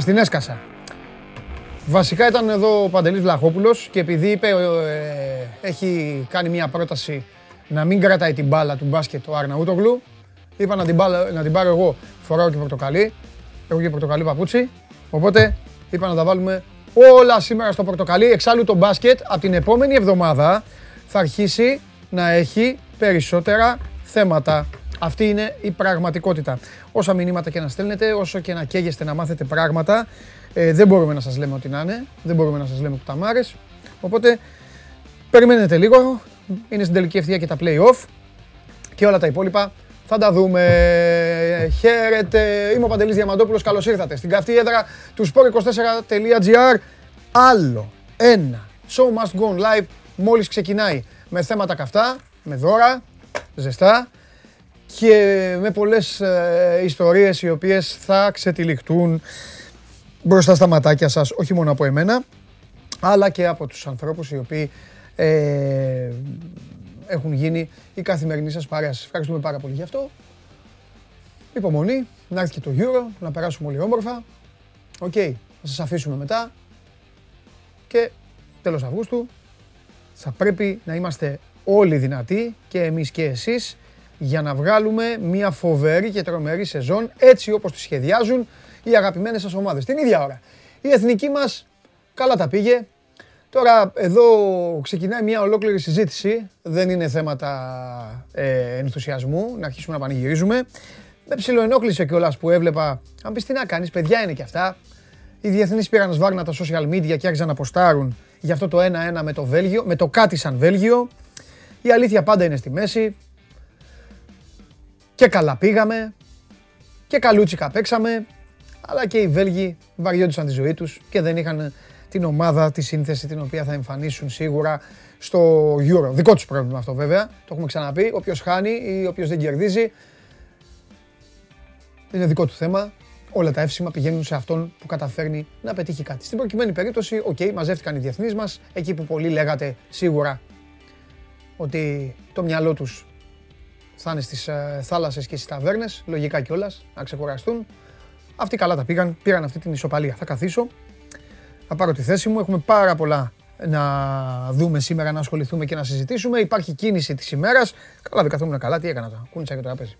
Σας την έσκασα. Βασικά ήταν εδώ ο Παντελής Βλαχόπουλος και επειδή είπε, ε, έχει κάνει μια πρόταση να μην κρατάει την μπάλα του μπάσκετ ο Αρναούτογλου, είπα να την, μπάλα, να την πάρω εγώ, φοράω και πορτοκαλί, έχω και πορτοκαλί παπούτσι, οπότε είπα να τα βάλουμε όλα σήμερα στο πορτοκαλί. Εξάλλου το μπάσκετ από την επόμενη εβδομάδα θα αρχίσει να έχει περισσότερα θέματα. Αυτή είναι η πραγματικότητα. Όσα μηνύματα και να στέλνετε, όσο και να καίγεστε να μάθετε πράγματα, ε, δεν μπορούμε να σας λέμε ό,τι να είναι, δεν μπορούμε να σας λέμε πουταμάρες. Οπότε, περιμένετε λίγο, είναι στην τελική ευθεία και τα play-off και όλα τα υπόλοιπα θα τα δούμε. Χαίρετε, είμαι ο Παντελής Διαμαντόπουλος, καλώς ήρθατε στην καυτή έδρα του sport24.gr. Άλλο ένα show must go live μόλις ξεκινάει με θέματα καυτά, με δώρα, ζεστά και με πολλές ε, ιστορίες οι οποίες θα ξετυλιχτούν μπροστά στα ματάκια σας, όχι μόνο από εμένα, αλλά και από τους ανθρώπους οι οποίοι ε, έχουν γίνει η καθημερινή σας παρέα. Σας ευχαριστούμε πάρα πολύ γι' αυτό. Υπομονή, να έρθει και το Euro, να περάσουμε όλοι όμορφα. OK, okay, θα σας αφήσουμε μετά. Και τέλος Αυγούστου θα πρέπει να είμαστε όλοι δυνατοί και εμείς και εσείς για να βγάλουμε μια φοβερή και τρομερή σεζόν έτσι όπως τη σχεδιάζουν οι αγαπημένες σας ομάδες. Την ίδια ώρα. Η εθνική μας καλά τα πήγε. Τώρα εδώ ξεκινάει μια ολόκληρη συζήτηση. Δεν είναι θέματα ε, ενθουσιασμού, να αρχίσουμε να πανηγυρίζουμε. Με ψιλοενόχλησε κιόλας που έβλεπα. Αν πεις τι να κάνεις, παιδιά είναι κι αυτά. Οι διεθνείς πήραν σβάρνα τα social media και άρχισαν να ποστάρουν για αυτό το 1-1 με το Βέλγιο, με το κάτι σαν Βέλγιο. Η αλήθεια πάντα είναι στη μέση. Και καλά πήγαμε. Και καλούτσικα παίξαμε. Αλλά και οι Βέλγοι βαριόντουσαν τη ζωή τους και δεν είχαν την ομάδα, τη σύνθεση την οποία θα εμφανίσουν σίγουρα στο Euro. Δικό τους πρόβλημα αυτό βέβαια, το έχουμε ξαναπεί. Όποιος χάνει ή όποιος δεν κερδίζει, είναι δικό του θέμα. Όλα τα εύσημα πηγαίνουν σε αυτόν που καταφέρνει να πετύχει κάτι. Στην προκειμένη περίπτωση, OK, okay, μαζεύτηκαν οι διεθνείς μας, εκεί που πολλοί λέγατε σίγουρα ότι το μυαλό τους θα είναι στις ε, θάλασσες και στις ταβέρνες, λογικά κιόλας, να ξεκουραστούν. Αυτοί καλά τα πήγαν, πήραν αυτή την ισοπαλία. Θα καθίσω, θα πάρω τη θέση μου. Έχουμε πάρα πολλά να δούμε σήμερα, να ασχοληθούμε και να συζητήσουμε. Υπάρχει κίνηση της ημέρας. Καλά, δεν καθόμουν καλά. Τι έκανα τώρα; Κούνησα και το τραπέζι.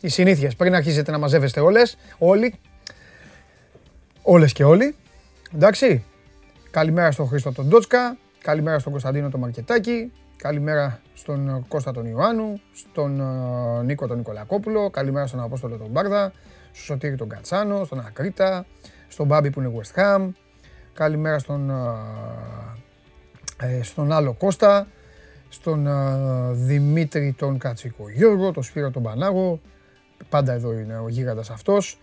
Οι συνήθειες. Πριν αρχίσετε να μαζεύεστε όλες, όλοι. Όλες και όλοι. Εντάξει. Καλημέρα στον Χρήστο τον Ντότσκα. Καλημέρα στον Κωνσταντίνο τον Μαρκετάκη. Καλημέρα στον Κώστα τον Ιωάννου. Στον ε, Νίκο τον Νικολακόπουλο. Καλημέρα στον Απόστολο τον Μπάρδα. Στον Σωτήρη τον Κατσάνο. Στον Ακρίτα. Στον Μπάμπη που είναι West Ham. Καλημέρα στον, ε, στον άλλο Κώστα, στον Δημήτρη τον Κατσίκο Γιώργο, τον Σπύρο τον Πανάγο, πάντα εδώ είναι ο γίγαντας αυτός.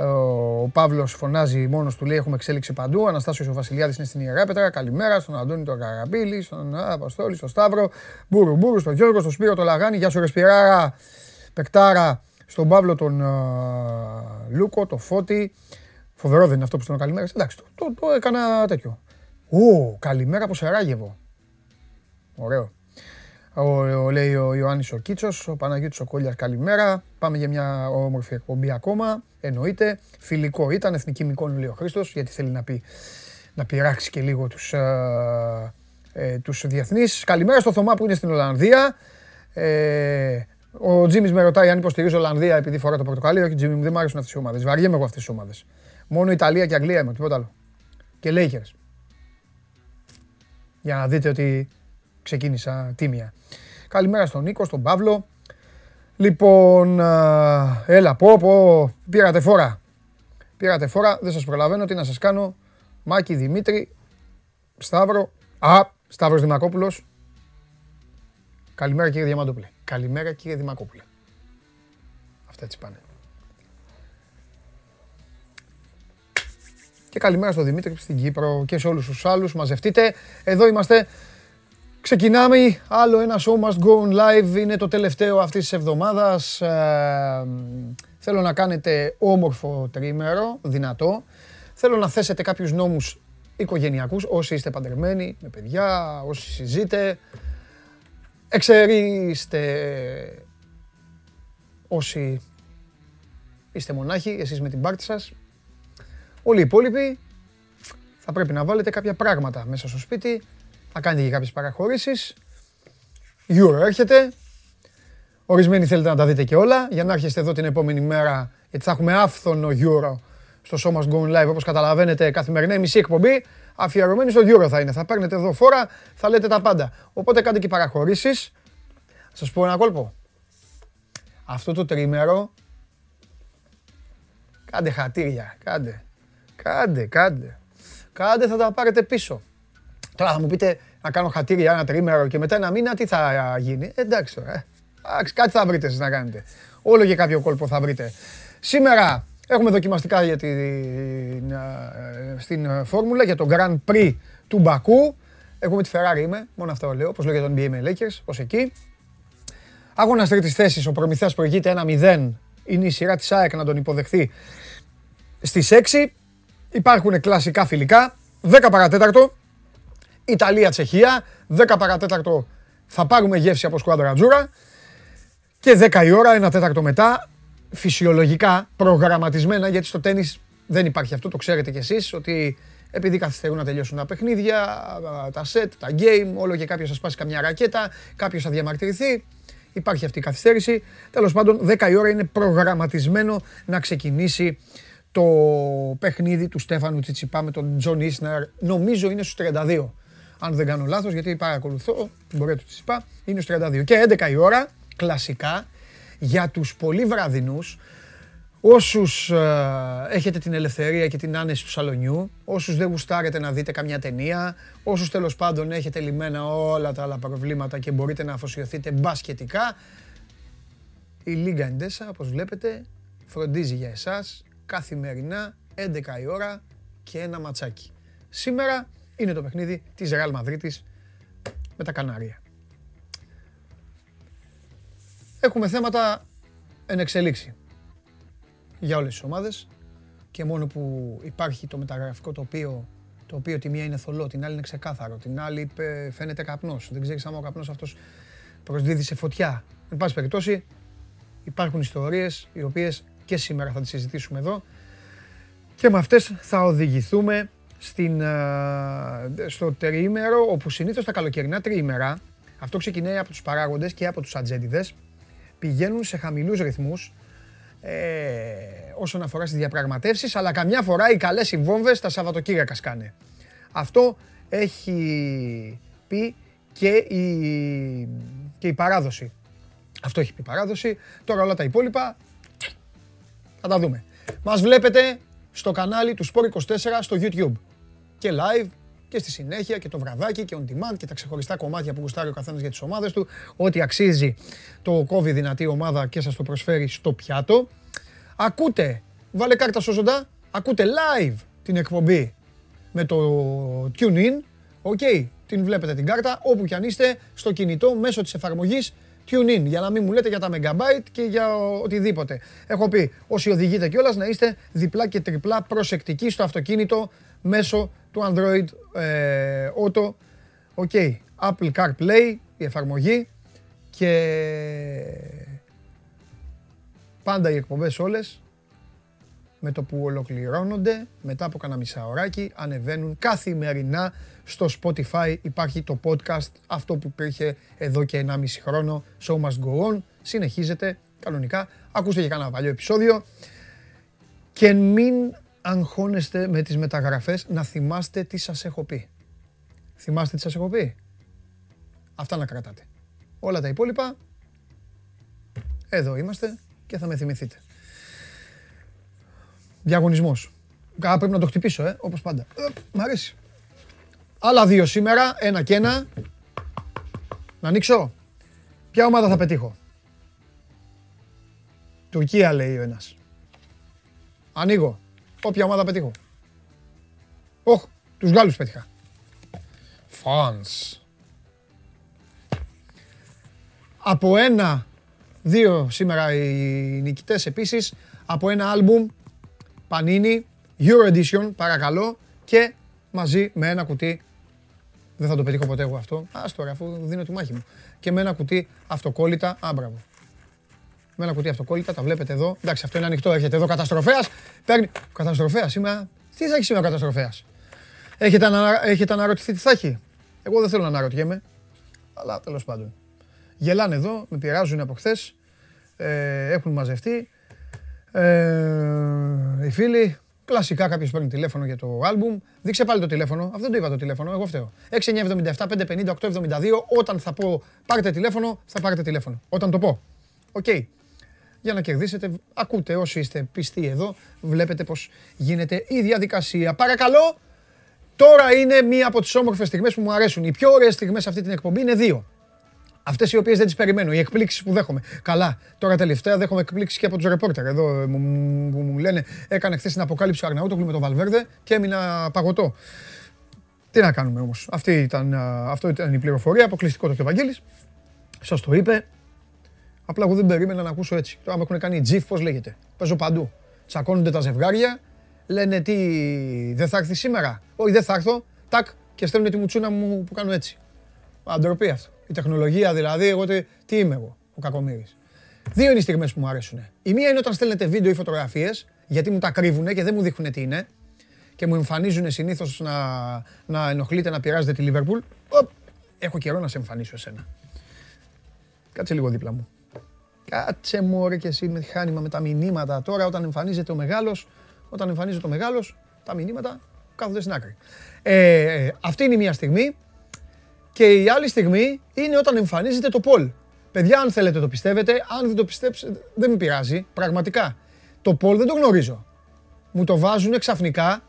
Ε, ο Παύλος φωνάζει μόνος του, λέει: Έχουμε εξέλιξη παντού. Αναστάσιος ο Βασιλιάδης είναι στην Ιεράπετρα. Καλημέρα στον Αντώνη τον Καραμπίλη, στον Αποστόλη, στον Σταύρο. Μπούρου Μπούρου, στον Γιώργο, στον Σπύρο τον Λαγάνη. Γεια σου, Ρεσπιράρα. Πεκτάρα, στον Παύλο τον Λούκο, τον Φώτη. Φοβερό δεν είναι αυτό που στον καλημέρα. Εντάξει, το, το, το έκανα τέτοιο. Ω, καλημέρα από Σεράγεβο. Ωραίο. Ο, ο, λέει ο Ιωάννης ο Κίτσος, ο Παναγιώτης ο Κόλλιας καλημέρα. Πάμε για μια όμορφη εκπομπή ακόμα. Εννοείται. Φιλικό ήταν, εθνική μικόνου λέει ο Χρήστος, γιατί θέλει να, πει, να πειράξει και λίγο τους ε, ε, τους διεθνείς. Καλημέρα στο Θωμά που είναι στην Ολλανδία. Ε, ο Τζίμις με ρωτάει αν υποστηρίζω Ολλανδία επειδή φορά το πορτοκαλί. Όχι, Τζίμι, δεν μου αρέσουν αυτές οι ομάδες. Βαριέμαι εγώ αυτές τι ομάδες. Μόνο Ιταλία και Αγγλία είμαι, τίποτα άλλο. Και Lakers. Για να δείτε ότι ξεκίνησα τίμια. Καλημέρα στον Νίκο, στον Παύλο. Λοιπόν, έλα, πω, πω, πήρατε φόρα. Πήρατε φόρα, δεν σας προλαβαίνω τι να σας κάνω. Μάκη Δημήτρη, Σταύρο, α, Σταύρος Δημακόπουλος. Καλημέρα κύριε Διαμαντούπλε. Καλημέρα κύριε Δημακόπουλε. Αυτά έτσι πάνε. Και καλημέρα στο Δημήτρη στην Κύπρο και σε όλους τους άλλους. Μαζευτείτε. Εδώ είμαστε. Ξεκινάμε. Άλλο ένα show must go on live. Είναι το τελευταίο αυτής της εβδομάδας. Ε, θέλω να κάνετε όμορφο τρίμερο, δυνατό. Θέλω να θέσετε κάποιους νόμους οικογενειακούς, όσοι είστε παντρεμένοι, με παιδιά, όσοι συζείτε. Εξαιρείστε όσοι είστε μονάχοι, εσείς με την πάρτη σας. Όλοι οι υπόλοιποι θα πρέπει να βάλετε κάποια πράγματα μέσα στο σπίτι, θα κάνετε και κάποιες παραχωρήσεις. Euro έρχεται, ορισμένοι θέλετε να τα δείτε και όλα, για να έρχεστε εδώ την επόμενη μέρα, γιατί θα έχουμε άφθονο Euro στο σώμα Going Live, όπως καταλαβαίνετε, καθημερινά η μισή εκπομπή, αφιερωμένη στο Euro θα είναι. Θα παίρνετε εδώ φόρα, θα λέτε τα πάντα. Οπότε κάντε και παραχωρήσεις. Θα σας πω ένα κόλπο. Αυτό το τρίμερο, κάντε χατήρια, κάντε. Κάντε, κάντε. Κάντε, θα τα πάρετε πίσω. Τώρα θα μου πείτε να κάνω χατήρια ένα τρίμερο και μετά ένα μήνα τι θα γίνει. Ε, εντάξει τώρα. Ε. Εντάξει, κάτι θα βρείτε εσείς να κάνετε. Όλο και κάποιο κόλπο θα βρείτε. Σήμερα έχουμε δοκιμαστικά για την, ε, στην φόρμουλα για το Grand Prix του Μπακού. Εγώ με τη Ferrari είμαι, μόνο αυτό λέω, όπως λέγεται τον NBA με Lakers, ως εκεί. Αγώνας τρίτης θέσης, ο Προμηθέας προηγείται 1-0. Είναι η σειρά της ΑΕΚ να τον υποδεχθεί στις 6. Υπάρχουν κλασικά φιλικά. 10 παρατέταρτο. Ιταλία-Τσεχία. 10 παρατέταρτο θα πάρουμε γεύση από Squadra Azzurra. Και 10 η ώρα, ένα τέταρτο μετά, φυσιολογικά, προγραμματισμένα, γιατί στο τέννις δεν υπάρχει αυτό, το ξέρετε κι εσείς, ότι επειδή καθυστερούν να τελειώσουν τα παιχνίδια, τα σετ, τα game, όλο και κάποιος θα σπάσει καμιά ρακέτα, κάποιος θα διαμαρτυρηθεί. Υπάρχει αυτή η καθυστέρηση. Τέλος πάντων, 10 η ώρα είναι προγραμματισμένο να ξεκινήσει το παιχνίδι του Στέφανου Τσιτσιπά με τον Τζον Ίσναρ. Νομίζω είναι στους 32. Αν δεν κάνω λάθος, γιατί παρακολουθώ την πορεία του Τσιτσιπά, είναι στους 32. Και 11 η ώρα, κλασικά, για τους πολύ βραδινούς, όσους ε, έχετε την ελευθερία και την άνεση του σαλονιού, όσους δεν γουστάρετε να δείτε καμιά ταινία, όσους τέλος πάντων έχετε λυμμένα όλα τα άλλα προβλήματα και μπορείτε να αφοσιωθείτε μπασκετικά, η Λίγκα Εντέσα, όπως βλέπετε, φροντίζει για εσάς καθημερινά 11 η ώρα και ένα ματσάκι. Σήμερα είναι το παιχνίδι της Real Madrid με τα Κανάρια. Έχουμε θέματα εν εξελίξη για όλες τις ομάδες και μόνο που υπάρχει το μεταγραφικό τοπίο το οποίο τη μία είναι θολό, την άλλη είναι ξεκάθαρο, την άλλη φαίνεται καπνός. Δεν ξέρεις άμα ο καπνός αυτός προσδίδει σε φωτιά. Εν πάση περιπτώσει υπάρχουν ιστορίες οι οποίες και σήμερα θα τις συζητήσουμε εδώ και με αυτές θα οδηγηθούμε στην, στο τριήμερο όπου συνήθως τα καλοκαιρινά τριήμερα αυτό ξεκινάει από τους παράγοντες και από τους ατζέντιδες πηγαίνουν σε χαμηλούς ρυθμούς ε, όσον αφορά στις διαπραγματεύσεις αλλά καμιά φορά οι καλές οι βόμβες τα Σαββατοκύριακα σκάνε. Αυτό έχει πει και η, και η παράδοση. Αυτό έχει πει η παράδοση. Τώρα όλα τα υπόλοιπα θα τα δούμε. Μας βλέπετε στο κανάλι του Sport24 στο YouTube. Και live και στη συνέχεια και το βραδάκι και on demand και τα ξεχωριστά κομμάτια που γουστάρει ο καθένας για τις ομάδες του. Ό,τι αξίζει το κόβει δυνατή ομάδα και σας το προσφέρει στο πιάτο. Ακούτε, βάλε κάρτα στο ζωντά, ακούτε live την εκπομπή με το TuneIn. OK, okay, την βλέπετε την κάρτα όπου κι αν είστε στο κινητό μέσω της εφαρμογής TuneIn για να μην μου λέτε για τα megabyte και για οτιδήποτε. Έχω πει όσοι οδηγείτε κιόλας να είστε διπλά και τριπλά προσεκτικοί στο αυτοκίνητο μέσω του Android ε, Auto. OK, okay. Apple CarPlay, η εφαρμογή και πάντα οι εκπομπές όλες με το που ολοκληρώνονται, μετά από κανένα μισαωράκι, ανεβαίνουν καθημερινά στο Spotify. Υπάρχει το podcast, αυτό που υπήρχε εδώ και 1,5 χρόνο, Show Must Go On. Συνεχίζεται κανονικά. Ακούστε και κανένα παλιό επεισόδιο. Και μην αγχώνεστε με τις μεταγραφές, να θυμάστε τι σας έχω πει. Θυμάστε τι σας έχω πει. Αυτά να κρατάτε. Όλα τα υπόλοιπα, εδώ είμαστε και θα με θυμηθείτε. Διαγωνισμός. Καλά πρέπει να το χτυπήσω, ε, όπως πάντα. Ε, μ' αρέσει. Άλλα δύο σήμερα, ένα και ένα. Να ανοίξω. Ποια ομάδα θα πετύχω; Τουρκία λέει ο ένας. Ανοίγω. Όποια ομάδα πετύχω. Όχ, τους Γάλλους πέτυχα. Φανς. Από ένα, δύο σήμερα οι νικητές επίσης, από ένα άλμπουμ Panini Euro Edition, παρακαλώ, και μαζί με ένα κουτί Δεν θα το πετύχω ποτέ εγώ αυτό. Α τώρα, αφού δίνω τη μάχη μου. Και με ένα κουτί αυτοκόλλητα. Α, μπράβο. Με ένα κουτί αυτοκόλλητα, τα βλέπετε εδώ. Εντάξει, αυτό είναι ανοιχτό. Έρχεται εδώ καταστροφέας. Παίρνει. Καταστροφέας σήμερα. Τι θα έχεις σήμερα ο καταστροφέας; Έχετε, ανα... Έχετε αναρωτηθεί τι θα έχει; Εγώ δεν θέλω να αναρωτιέμαι. Αλλά τέλος πάντων. Γελάνε εδώ, με πειράζουν από χθες. Ε, έχουν μαζευτεί. Ε, οι φίλοι, κλασικά κάποιος παίρνει τηλέφωνο για το άλμπουμ. Δείξε πάλι το τηλέφωνο. Αυτό δεν το είπα το τηλέφωνο, εγώ φταίω. 6977 550 872. Όταν θα πω πάρτε τηλέφωνο, θα πάρετε τηλέφωνο. Όταν το πω. OK. Okay. Για να κερδίσετε, ακούτε όσοι είστε πιστοί εδώ, βλέπετε πως γίνεται η διαδικασία. Παρακαλώ, τώρα είναι μία από τις όμορφες στιγμές που μου αρέσουν. Οι πιο ωραίες στιγμές αυτή την εκπομπή είναι δύο. Αυτές οι οποίες δεν τις περιμένω, οι εκπλήξεις που δέχομαι. Καλά, τώρα τελευταία δέχομαι εκπλήξεις και από τους ρεπόρτερ. Εδώ μου, μου, μου λένε, έκανε χθες την αποκάλυψη ο Αρναούτογλου με τον Βαλβέρδε και έμεινα παγωτό. Τι να κάνουμε όμως. Ήταν, αυτό ήταν η πληροφορία, αποκλειστικό το και ο Βαγγέλης. Σας το είπε. Απλά εγώ δεν περίμενα να ακούσω έτσι. Τώρα με έχουν κάνει τζιφ, πώς λέγεται. Παίζω παντού. Τσακώνονται τα ζευγάρια, λένε τι, δεν θα έρθεις σήμερα; Όχι, δεν θα έρθω. Τάκ, και στέλνουν τη μουτσούνα μου που κάνω έτσι. Αντροπή αυτό. Η τεχνολογία δηλαδή, εγώ τι, τι είμαι εγώ, ο κακομοίρης. Δύο είναι οι στιγμές που μου αρέσουν. Η μία είναι όταν στέλνετε βίντεο ή φωτογραφίες, γιατί μου τα κρύβουν και δεν μου δείχνουν τι είναι και μου εμφανίζουν συνήθως να, να ενοχλείτε να πειράζετε τη Λίβερπουλ. Έχω καιρό να σε εμφανίσω εσένα. Κάτσε λίγο δίπλα μου. Κάτσε μου ρε και εσύ με χάνημα με τα μηνύματα. Τώρα όταν εμφανίζεται ο μεγάλος, όταν εμφανίζεται ο μεγάλος, τα μηνύματα κάθονται στην άκρη. Ε, ε αυτή είναι η μία στιγμή. Και η άλλη στιγμή είναι όταν εμφανίζεται το Πολ. Παιδιά, αν θέλετε το πιστεύετε, αν δεν το πιστέψετε, δεν με πειράζει. Πραγματικά. Το Πολ δεν το γνωρίζω. Μου το βάζουν ξαφνικά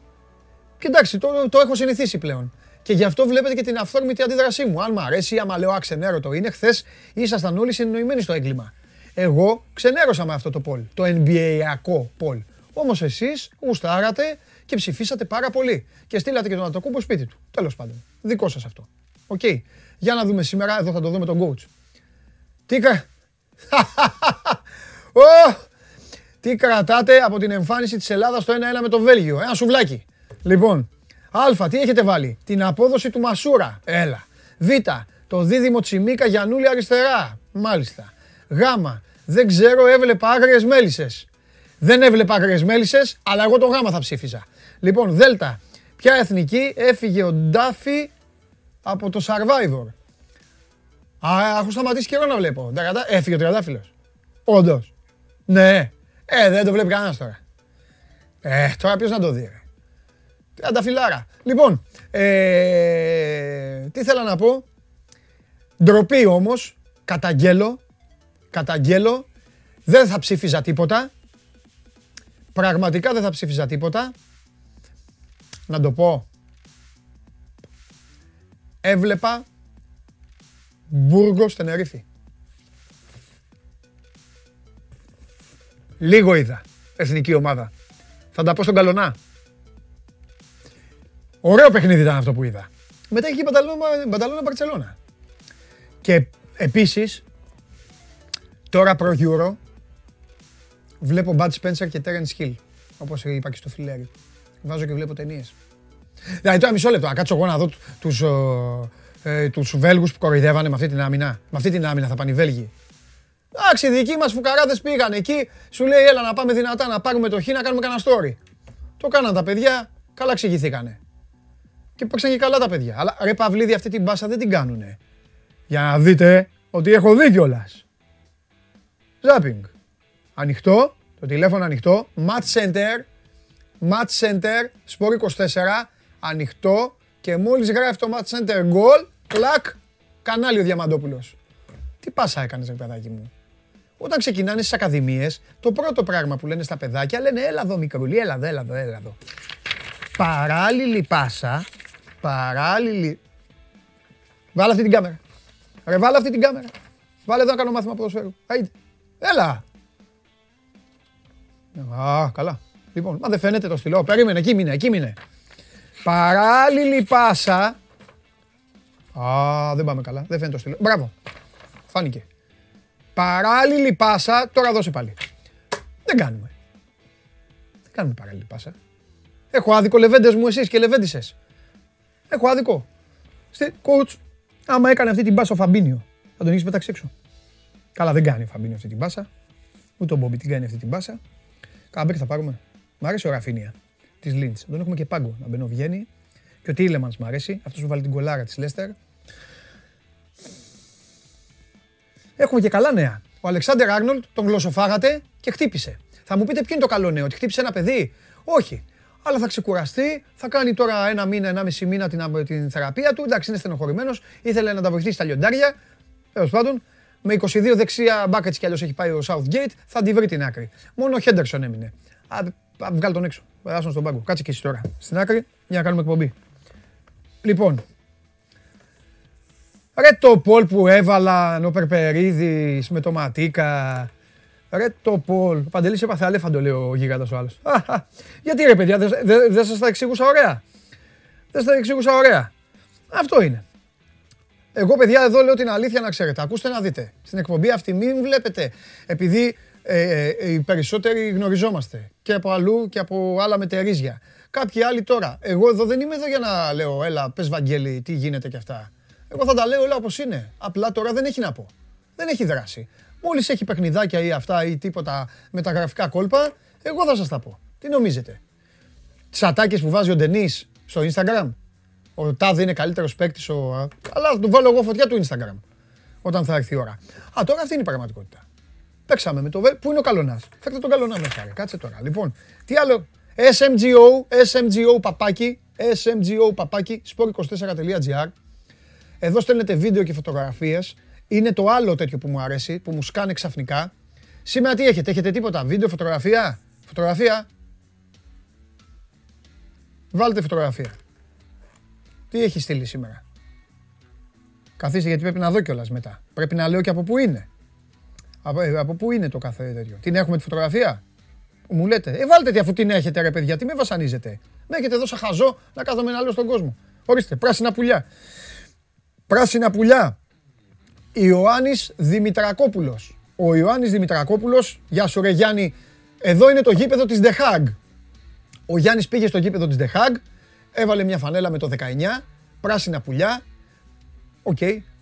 και εντάξει, το, το έχω συνηθίσει πλέον. Και γι' αυτό βλέπετε και την αυθόρμητη αντίδρασή μου. Αν μου αρέσει, άμα λέω αξενέρωτο είναι, χθες ήσασταν όλοι συνεννοημένοι στο έγκλημα. Εγώ ξενέρωσα με αυτό το poll, το NBA-ακό poll. Όμως εσείς γουστάρατε και ψηφίσατε πάρα πολύ. Και στείλατε και τον Αντετοκούμπο σπίτι του. Τέλος πάντων. Δικό σας αυτό. Οκ. Για να δούμε σήμερα, εδώ θα το δούμε τον coach. Τι, κα... Τι κρατάτε από την εμφάνιση της Ελλάδας στο 1-1 με το Βέλγιο. Ένα σουβλάκι. Λοιπόν, Α, τι έχετε βάλει; Την απόδοση του Μασούρα. Έλα. Β, το δίδυμο Τσιμίκα Γιανούλη αριστερά. Μάλιστα. Γ, δεν ξέρω, έβλεπα άγριες μέλισσες. Δεν έβλεπα άγριες μέλισσες, αλλά εγώ το Γ θα ψήφιζα. Λοιπόν, Δ, ποια εθνική έφυγε ο Ντάφι από το Survivor; Α, έχω σταματήσει καιρό να βλέπω. Έφυγε ο τριαντάφυλλος. Όντως. Ναι. Ε, δεν το βλέπει κανένας τώρα. Ε, τώρα ποιος να το δει. Τριανταφυλάρα. Λοιπόν, ε, τι θέλω να πω. Ντροπή όμως, καταγγέλω, καταγγέλω, δεν θα ψήφιζα τίποτα. Πραγματικά δεν θα ψήφιζα τίποτα. Να το πω έβλεπα Μπούργο Τενερίφη. Λίγο είδα εθνική ομάδα. Θα τα πω στον Καλονά. Ωραίο παιχνίδι ήταν αυτό που είδα. Μετά είχε Μπανταλώνα Μπαρτσελώνα. Και επίσης, τώρα προ Euro, βλέπω Bud Spencer και Terence Hill, όπως είπα και στο φιλέρι. Βάζω και βλέπω ταινίες. Δηλαδή τώρα μισό λεπτό, να κάτσω εγώ να δω τους, ε, τους Βέλγους που κοροϊδεύανε με αυτή την άμυνα. Με αυτή την άμυνα θα πάνε οι Βέλγοι. Εντάξει, οι δικοί μας φουκαράδες πήγαν εκεί, σου λέει έλα να πάμε δυνατά, να πάρουμε το χ, να κάνουμε κανένα story. Το κάναν τα παιδιά, καλά εξηγηθήκανε. Και παίξαν και καλά τα παιδιά. Αλλά ρε Παυλίδη αυτή την μπάσα δεν την κάνουνε. Για να δείτε ότι έχω δει κιόλας. Ζάπινγκ. Ανοιχτό, το τηλέφωνο ανοιχτό. Match Center. Match Center, Sport 24 ανοιχτό και μόλις γράφει το Match Center goal, κλακ, κανάλι ο Διαμαντόπουλος. Τι πάσα έκανες ρε παιδάκι μου. Όταν ξεκινάνε στις ακαδημίες, το πρώτο πράγμα που λένε στα παιδάκια λένε έλα εδώ μικρούλι, έλα εδώ, έλα εδώ, έλα εδώ. Παράλληλη πάσα, παράλληλη... Βάλε αυτή την κάμερα. Ρε βάλε αυτή την κάμερα. Βάλε εδώ να κάνω μάθημα ποδοσφαίρου. Έλα. Α, καλά. Λοιπόν, μα δεν φαίνεται το στυλό. Περίμενε, εκεί μείνε, εκεί μείνε. Παράλληλη πάσα. Α, δεν πάμε καλά. Δεν φαίνεται το στυλό. Μπράβο. Φάνηκε. Παράλληλη πάσα. Τώρα δώσε πάλι. Δεν κάνουμε. Δεν κάνουμε παράλληλη πάσα. Έχω άδικο λεβέντες μου εσείς και λεβέντισες. Έχω άδικο. Στε, coach, άμα έκανε αυτή την μπάσα ο Φαμπίνιο, θα τον έχεις πετάξει έξω. Καλά, δεν κάνει ο Φαμπίνιο αυτή την μπάσα. Ούτε ο Μπόμπι την κάνει αυτή την μπάσα. Κάμπερ θα πάρουμε. Μ' αρέσει ο Ραφίνια της Λίντς. Τον έχουμε και πάγκο να μπαίνω βγαίνει. Και ο Τίλεμανς μ' αρέσει. Αυτός που βάλει την κολάρα της Λέστερ. Έχουμε και καλά νέα. Ο Αλεξάνδρ Άρνολτ τον γλωσσοφάγατε και χτύπησε. Θα μου πείτε ποιο είναι το καλό νέο, ότι χτύπησε ένα παιδί; Όχι. Αλλά θα ξεκουραστεί, θα κάνει τώρα ένα μήνα, ένα μισή μήνα την, την θεραπεία του. Εντάξει, είναι στενοχωρημένος, ήθελε να τα βοηθήσει στα λιοντάρια. Τέλος πάντων, με 22 δεξιά μπάκετ κι αλλιώς έχει πάει ο Southgate, θα τη βρει την άκρη. Μόνο ο Χέντερσον έμεινε. Α, α βγάλει τον έξω. Περάσουν στον πάγκο. Κάτσε και εσύ τώρα. Στην άκρη για να κάνουμε εκπομπή. Λοιπόν, Ρε το Πολ που έβαλαν ο Περπερίδης με το Ματίκα. Ρε το Πολ. Ο Παντελής έπαθε αλέφαντο λέει ο γίγαντας ο άλλος. Γιατί ρε παιδιά, δεν δε, δε σας τα εξήγουσα ωραία. Δεν σας τα εξήγουσα ωραία. Αυτό είναι. Εγώ παιδιά εδώ λέω την αλήθεια να ξέρετε. Ακούστε να δείτε. Στην εκπομπή αυτή μην βλέπετε. Επειδή ε, ε, οι περισσότεροι γνωριζόμαστε και από αλλού και από άλλα μετερίζια. Κάποιοι άλλοι τώρα. Εγώ εδώ δεν είμαι εδώ για να λέω έλα πες Βαγγέλη τι γίνεται και αυτά. Εγώ θα τα λέω όλα όπως είναι. Απλά τώρα δεν έχει να πω. Δεν έχει δράση. Μόλις έχει παιχνιδάκια ή αυτά ή τίποτα με τα γραφικά κόλπα, εγώ θα σας τα πω. Τι νομίζετε. Τις ατάκες που βάζει ο Ντενής στο Instagram. Ο Τάδε είναι καλύτερος παίκτης. Ο... Αλλά θα του βάλω εγώ φωτιά του Instagram. Όταν θα έρθει η ώρα. Α, τώρα αυτή είναι η πραγματικότητα. Παίξαμε με το Πού είναι ο Καλονάς; Φέρτε τον Καλονά μέσα. Κάτσε τώρα. Λοιπόν, τι άλλο; SMGO, SMGO παπάκι, SMGO παπάκι, sport24.gr. Εδώ στέλνετε βίντεο και φωτογραφίες. Είναι το άλλο τέτοιο που μου αρέσει, που μου σκάνε ξαφνικά. Σήμερα τι έχετε, έχετε τίποτα, βίντεο, φωτογραφία; Φωτογραφία; Βάλτε φωτογραφία. Τι έχει στείλει σήμερα; Καθίστε γιατί πρέπει να δω κιόλας μετά. Πρέπει να λέω και από πού είναι. Από, ε, από πού είναι το κάθε τέτοιο. Την έχουμε τη φωτογραφία; Μου λέτε, ε, βάλτε τη αφού την έχετε ρε παιδιά, τι με βασανίζετε. Με έχετε εδώ σαν χαζό να κάθομαι να λέω στον κόσμο. Ορίστε, πράσινα πουλιά. Πράσινα πουλιά. Ιωάννης Δημητρακόπουλος. Ο Ιωάννης Δημητρακόπουλος, γεια σου ρε Γιάννη, εδώ είναι το γήπεδο της Den Haag. Ο Γιάννης πήγε στο γήπεδο της Den Haag, έβαλε μια φανέλα με το 19, πράσινα πουλιά. Οκ,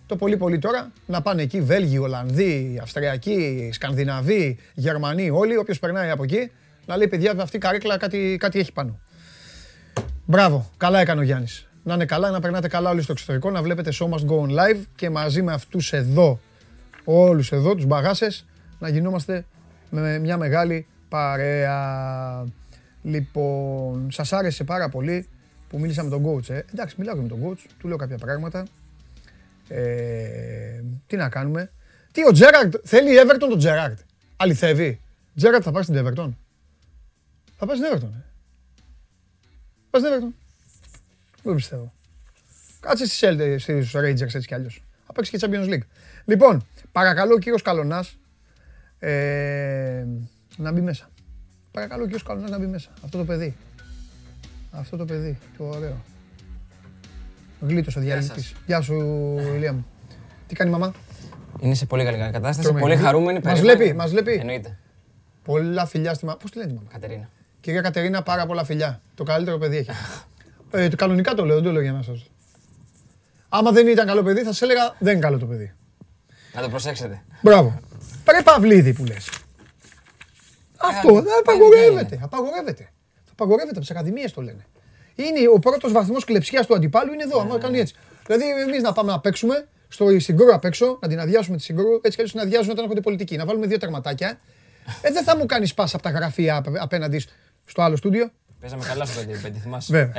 το πολύ πολύ τώρα να πάνε εκεί Βέλγοι, Ολλανδοί, Αυστριακοί, Σκανδιναβοί, Γερμανοί, όλοι, όποιος περνάει από εκεί, να λέει παιδιά αυτή η καρέκλα κάτι, κάτι έχει πάνω. Μπράβο, καλά έκανε ο Γιάννης να είναι καλά, να περνάτε καλά όλοι στο εξωτερικό, να βλέπετε Show Must Go On Live και μαζί με αυτούς εδώ, όλους εδώ, τους μπαγάσες, να γινόμαστε με μια μεγάλη παρέα. Λοιπόν, σας άρεσε πάρα πολύ που μίλησα με τον coach, ε. Εντάξει, μιλάω και με τον coach, του λέω κάποια πράγματα. Ε, τι να κάνουμε. Τι, ο Τζέραρντ, θέλει η Everton τον Τζέραρντ. Αληθεύει. Τζέραρντ θα πάει στην Everton; Θα πάει στην Everton, ε. Πάει στην Everton. Δεν πιστεύω. Κάτσε στις Rangers έτσι κι αλλιώς. Θα παίξεις και Champions League. Λοιπόν, παρακαλώ ο κύριος Καλονάς ε, να μπει μέσα. Παρακαλώ ο κύριος Καλονάς να μπει μέσα. Αυτό το παιδί. Αυτό το παιδί. Το ωραίο. Γλίτος ο διαλυτής. Γεια σου Ηλία μου. Τι κάνει η μαμά; Είναι σε πολύ καλή κατάσταση. Πολύ χαρούμενη. Μας βλέπει, μας βλέπει. Εννοείται. Πολλά φιλιά στη μαμά. Πώς τη λένε η μαμά; Κατερίνα. Κυρία Κατερίνα, πάρα πολλά φιλιά. Το καλύτερο παιδί έχει. Ε, κανονικά το λέω, δεν το λέω για να σας. Άμα δεν ήταν καλό παιδί, θα σας έλεγα δεν είναι καλό το παιδί. Να το προσέξετε. Μπράβο. Πρέπει Παυλίδη που λες. Αυτό δεν απαγορεύεται. Απαγορεύεται. Απαγορεύεται από τι ακαδημίες το λένε. Είναι ο πρώτος βαθμός κλεψιάς του αντιπάλου είναι εδώ. Άμα κάνει έτσι. Δηλαδή, εμείς να πάμε να παίξουμε στο συγκρού απ' έξω, να την αδειάσουμε τη συγκρού, έτσι κι αλλιώς την αδειάζουν όταν έρχονται πολιτικοί. Να βάλουμε δύο τερματάκια. Ε, δεν θα μου κάνεις πάσα από τα γραφεία απέναντι στο άλλο στούντιο. Παίζαμε καλά στο 5-5, θυμάσαι. Βέβαια.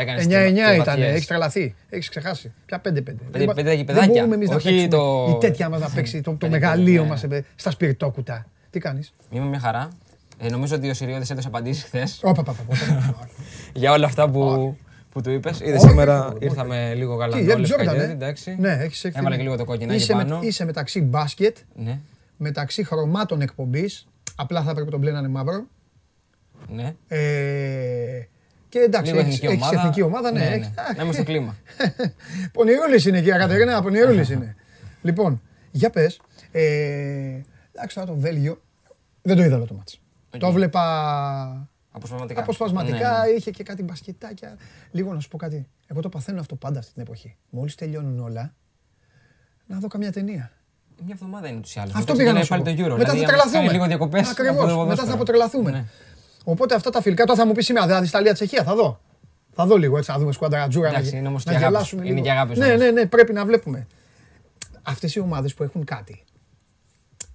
9-9 ήταν, έχεις τρελαθεί. Έχεις ξεχάσει. Ποια 5-5. 5-5 έχει παιδάκια. Δεν μπορούμε εμείς να παίξουμε το... η τέτοια μας να παίξει το, το μεγαλείο μας στα σπιρτόκουτα. Τι κάνεις; Είμαι μια χαρά. Ε, νομίζω ότι ο Σιριώδη έδωσε απαντήσεις χθες. Για όλα αυτά που, που του είπες. Είδες σήμερα ήρθαμε λίγο καλά. Τι, εντάξει. Ναι, έχεις Έβαλε και λίγο το κόκκινο πάνω. Είσαι μεταξύ μπάσκετ, ναι. μεταξύ χρωμάτων εκπομπής. Απλά θα πρέπει το μπλε να είναι μαύρο. Ναι. Ε, και εντάξει, έχει εθνική ομάδα, ναι. ναι, ναι. Να είμαι στο κλίμα. Πονηρούλης είναι, κυρία Κατερίνα, πονηρούλης είναι. Λοιπόν, για πες. Ε, εντάξει, τώρα το Βέλγιο δεν το είδα το μάτς. Το βλέπα Αποσπασματικά. Αποσπασματικά Ναι, ναι. είχε και κάτι μπασκετάκια. Λίγο να σου πω κάτι. Εγώ το παθαίνω αυτό πάντα αυτή την εποχή. Μόλις τελειώνουν όλα, να δω καμιά ταινία. Μια εβδομάδα είναι ούτως ή άλλως. Αυτό Μετά πήγα να ξεκινάει σου πω. πάλι το Euro. Μετά θα Δηλαδή, αν τρελαθούμε. κάνεις λίγο διακοπές. από το Ακριβώς. Μετά ποδόσφαιρο. θα αποτρελαθούμε. Ναι. Οπότε αυτά τα φιλικά τώρα θα μου πεις σήμερα, δηλαδή Ιταλία Τσεχία, θα δω. Θα δω λίγο έτσι, θα δούμε σκουανταρατζούρα. Εντάξει, να, είναι όμως να και αγάπης. γελάσουμε Είναι λίγο. και αγάπης Ναι, όμως. ναι, ναι, πρέπει να βλέπουμε. Αυτές οι ομάδες που έχουν κάτι,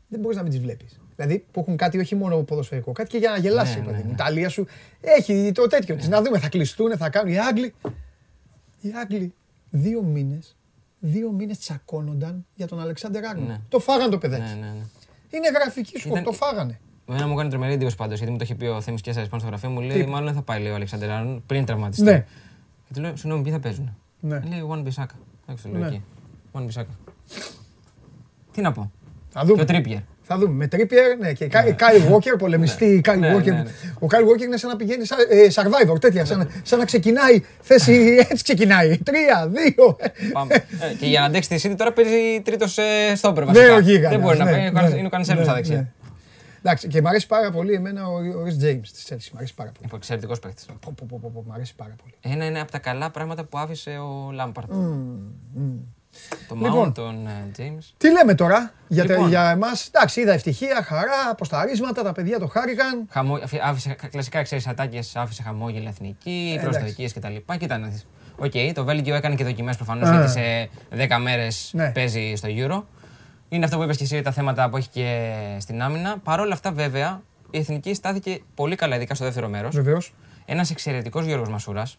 δεν μπορείς να μην τις βλέπεις. Δηλαδή που έχουν κάτι όχι μόνο ποδοσφαιρικό, κάτι και για να γελάσει. Ναι, παιδί ναι, μου. Η ναι. Ιταλία σου έχει το τέτοιο της. Να δούμε, θα κλειστούν, θα κάνουν. Οι Άγγλοι, οι Άγγλοι δύο μήνες δύο μήνες τσακώνονταν για τον Αλεξάνδρ Άγνο. Ναι. Το φάγανε το παιδάκι. Ναι, ναι, ναι. Είναι γραφική σου, Ήταν- το φάγανε. Εμένα μου έκανε τρομερή εντύπωση πάντως γιατί μου το είχε πει ο Θέμης Κέσσαρης πάνω στο γραφείο μου. Λέει: Τι; Μάλλον δεν θα πάει λέει, ο Αλεξάνδρ Άρνον πριν τραυματιστεί. Ναι. Και του λέω: Συγγνώμη, ποιοι θα παίζουν. Ναι. Λέει: One Bissaka. Εντάξει, το λέω Ναι. εκεί. One Bissaka. Τι να πω. Θα Και δούμε. ο Τρίπιερ. Θα δούμε. Με Trippier ναι, και Κάι Walker, πολεμιστή Κάι Ναι, Walker. ναι, ναι. Ο Κάι Walker είναι σαν να πηγαίνει σαν, ε, survivor, τέτοια. Σαν, να- σαν να ξεκινάει θέση. Έτσι ξεκινάει. Τρία, δύο. Πάμε. Ε, και για να αντέξει τη City τώρα παίζει τρίτος στόπερ Ναι, βασικά. ο Γίγαντας, Δεν μπορεί να ναι, πάει. ναι, Είναι ο Κανσέλο ναι, στα ναι. δεξιά. Εντάξει, και μου αρέσει πάρα πολύ εμένα ο, ο Ρις James της Chelsea. Μ' αρέσει πάρα πολύ. Είναι εξαιρετικός παίκτης. Πω, πω, πω, πω, πω, μ' αρέσει πάρα πολύ. Ένα είναι από τα καλά πράγματα που άφησε ο Λάμπαρτ. Το Λοιπόν. Mount, τον ε, James. Τι λέμε τώρα για, τα- Λοιπόν. για εμάς; Εντάξει, είδα ευτυχία, χαρά, αποσταρίσματα, τα παιδιά το χάρηκαν. Χαμό, αφι- άφησε, κλασικά ξέρεις ατάκες, άφησε χαμόγελα εθνική, Ε, προσδοκίες κτλ. Κοίτα να δεις. Οκ, το Βέλγιο έκανε και δοκιμές προφανώς Α. γιατί σε 10 μέρες Ναι. παίζει στο Euro. Είναι αυτό που είπες και εσύ, τα θέματα που έχει και στην άμυνα. Παρ' όλα αυτά, βέβαια, η εθνική στάθηκε πολύ καλά, ειδικά στο δεύτερο μέρος. Βεβαίως. Ένας εξαιρετικός Γιώργος Μασούρας.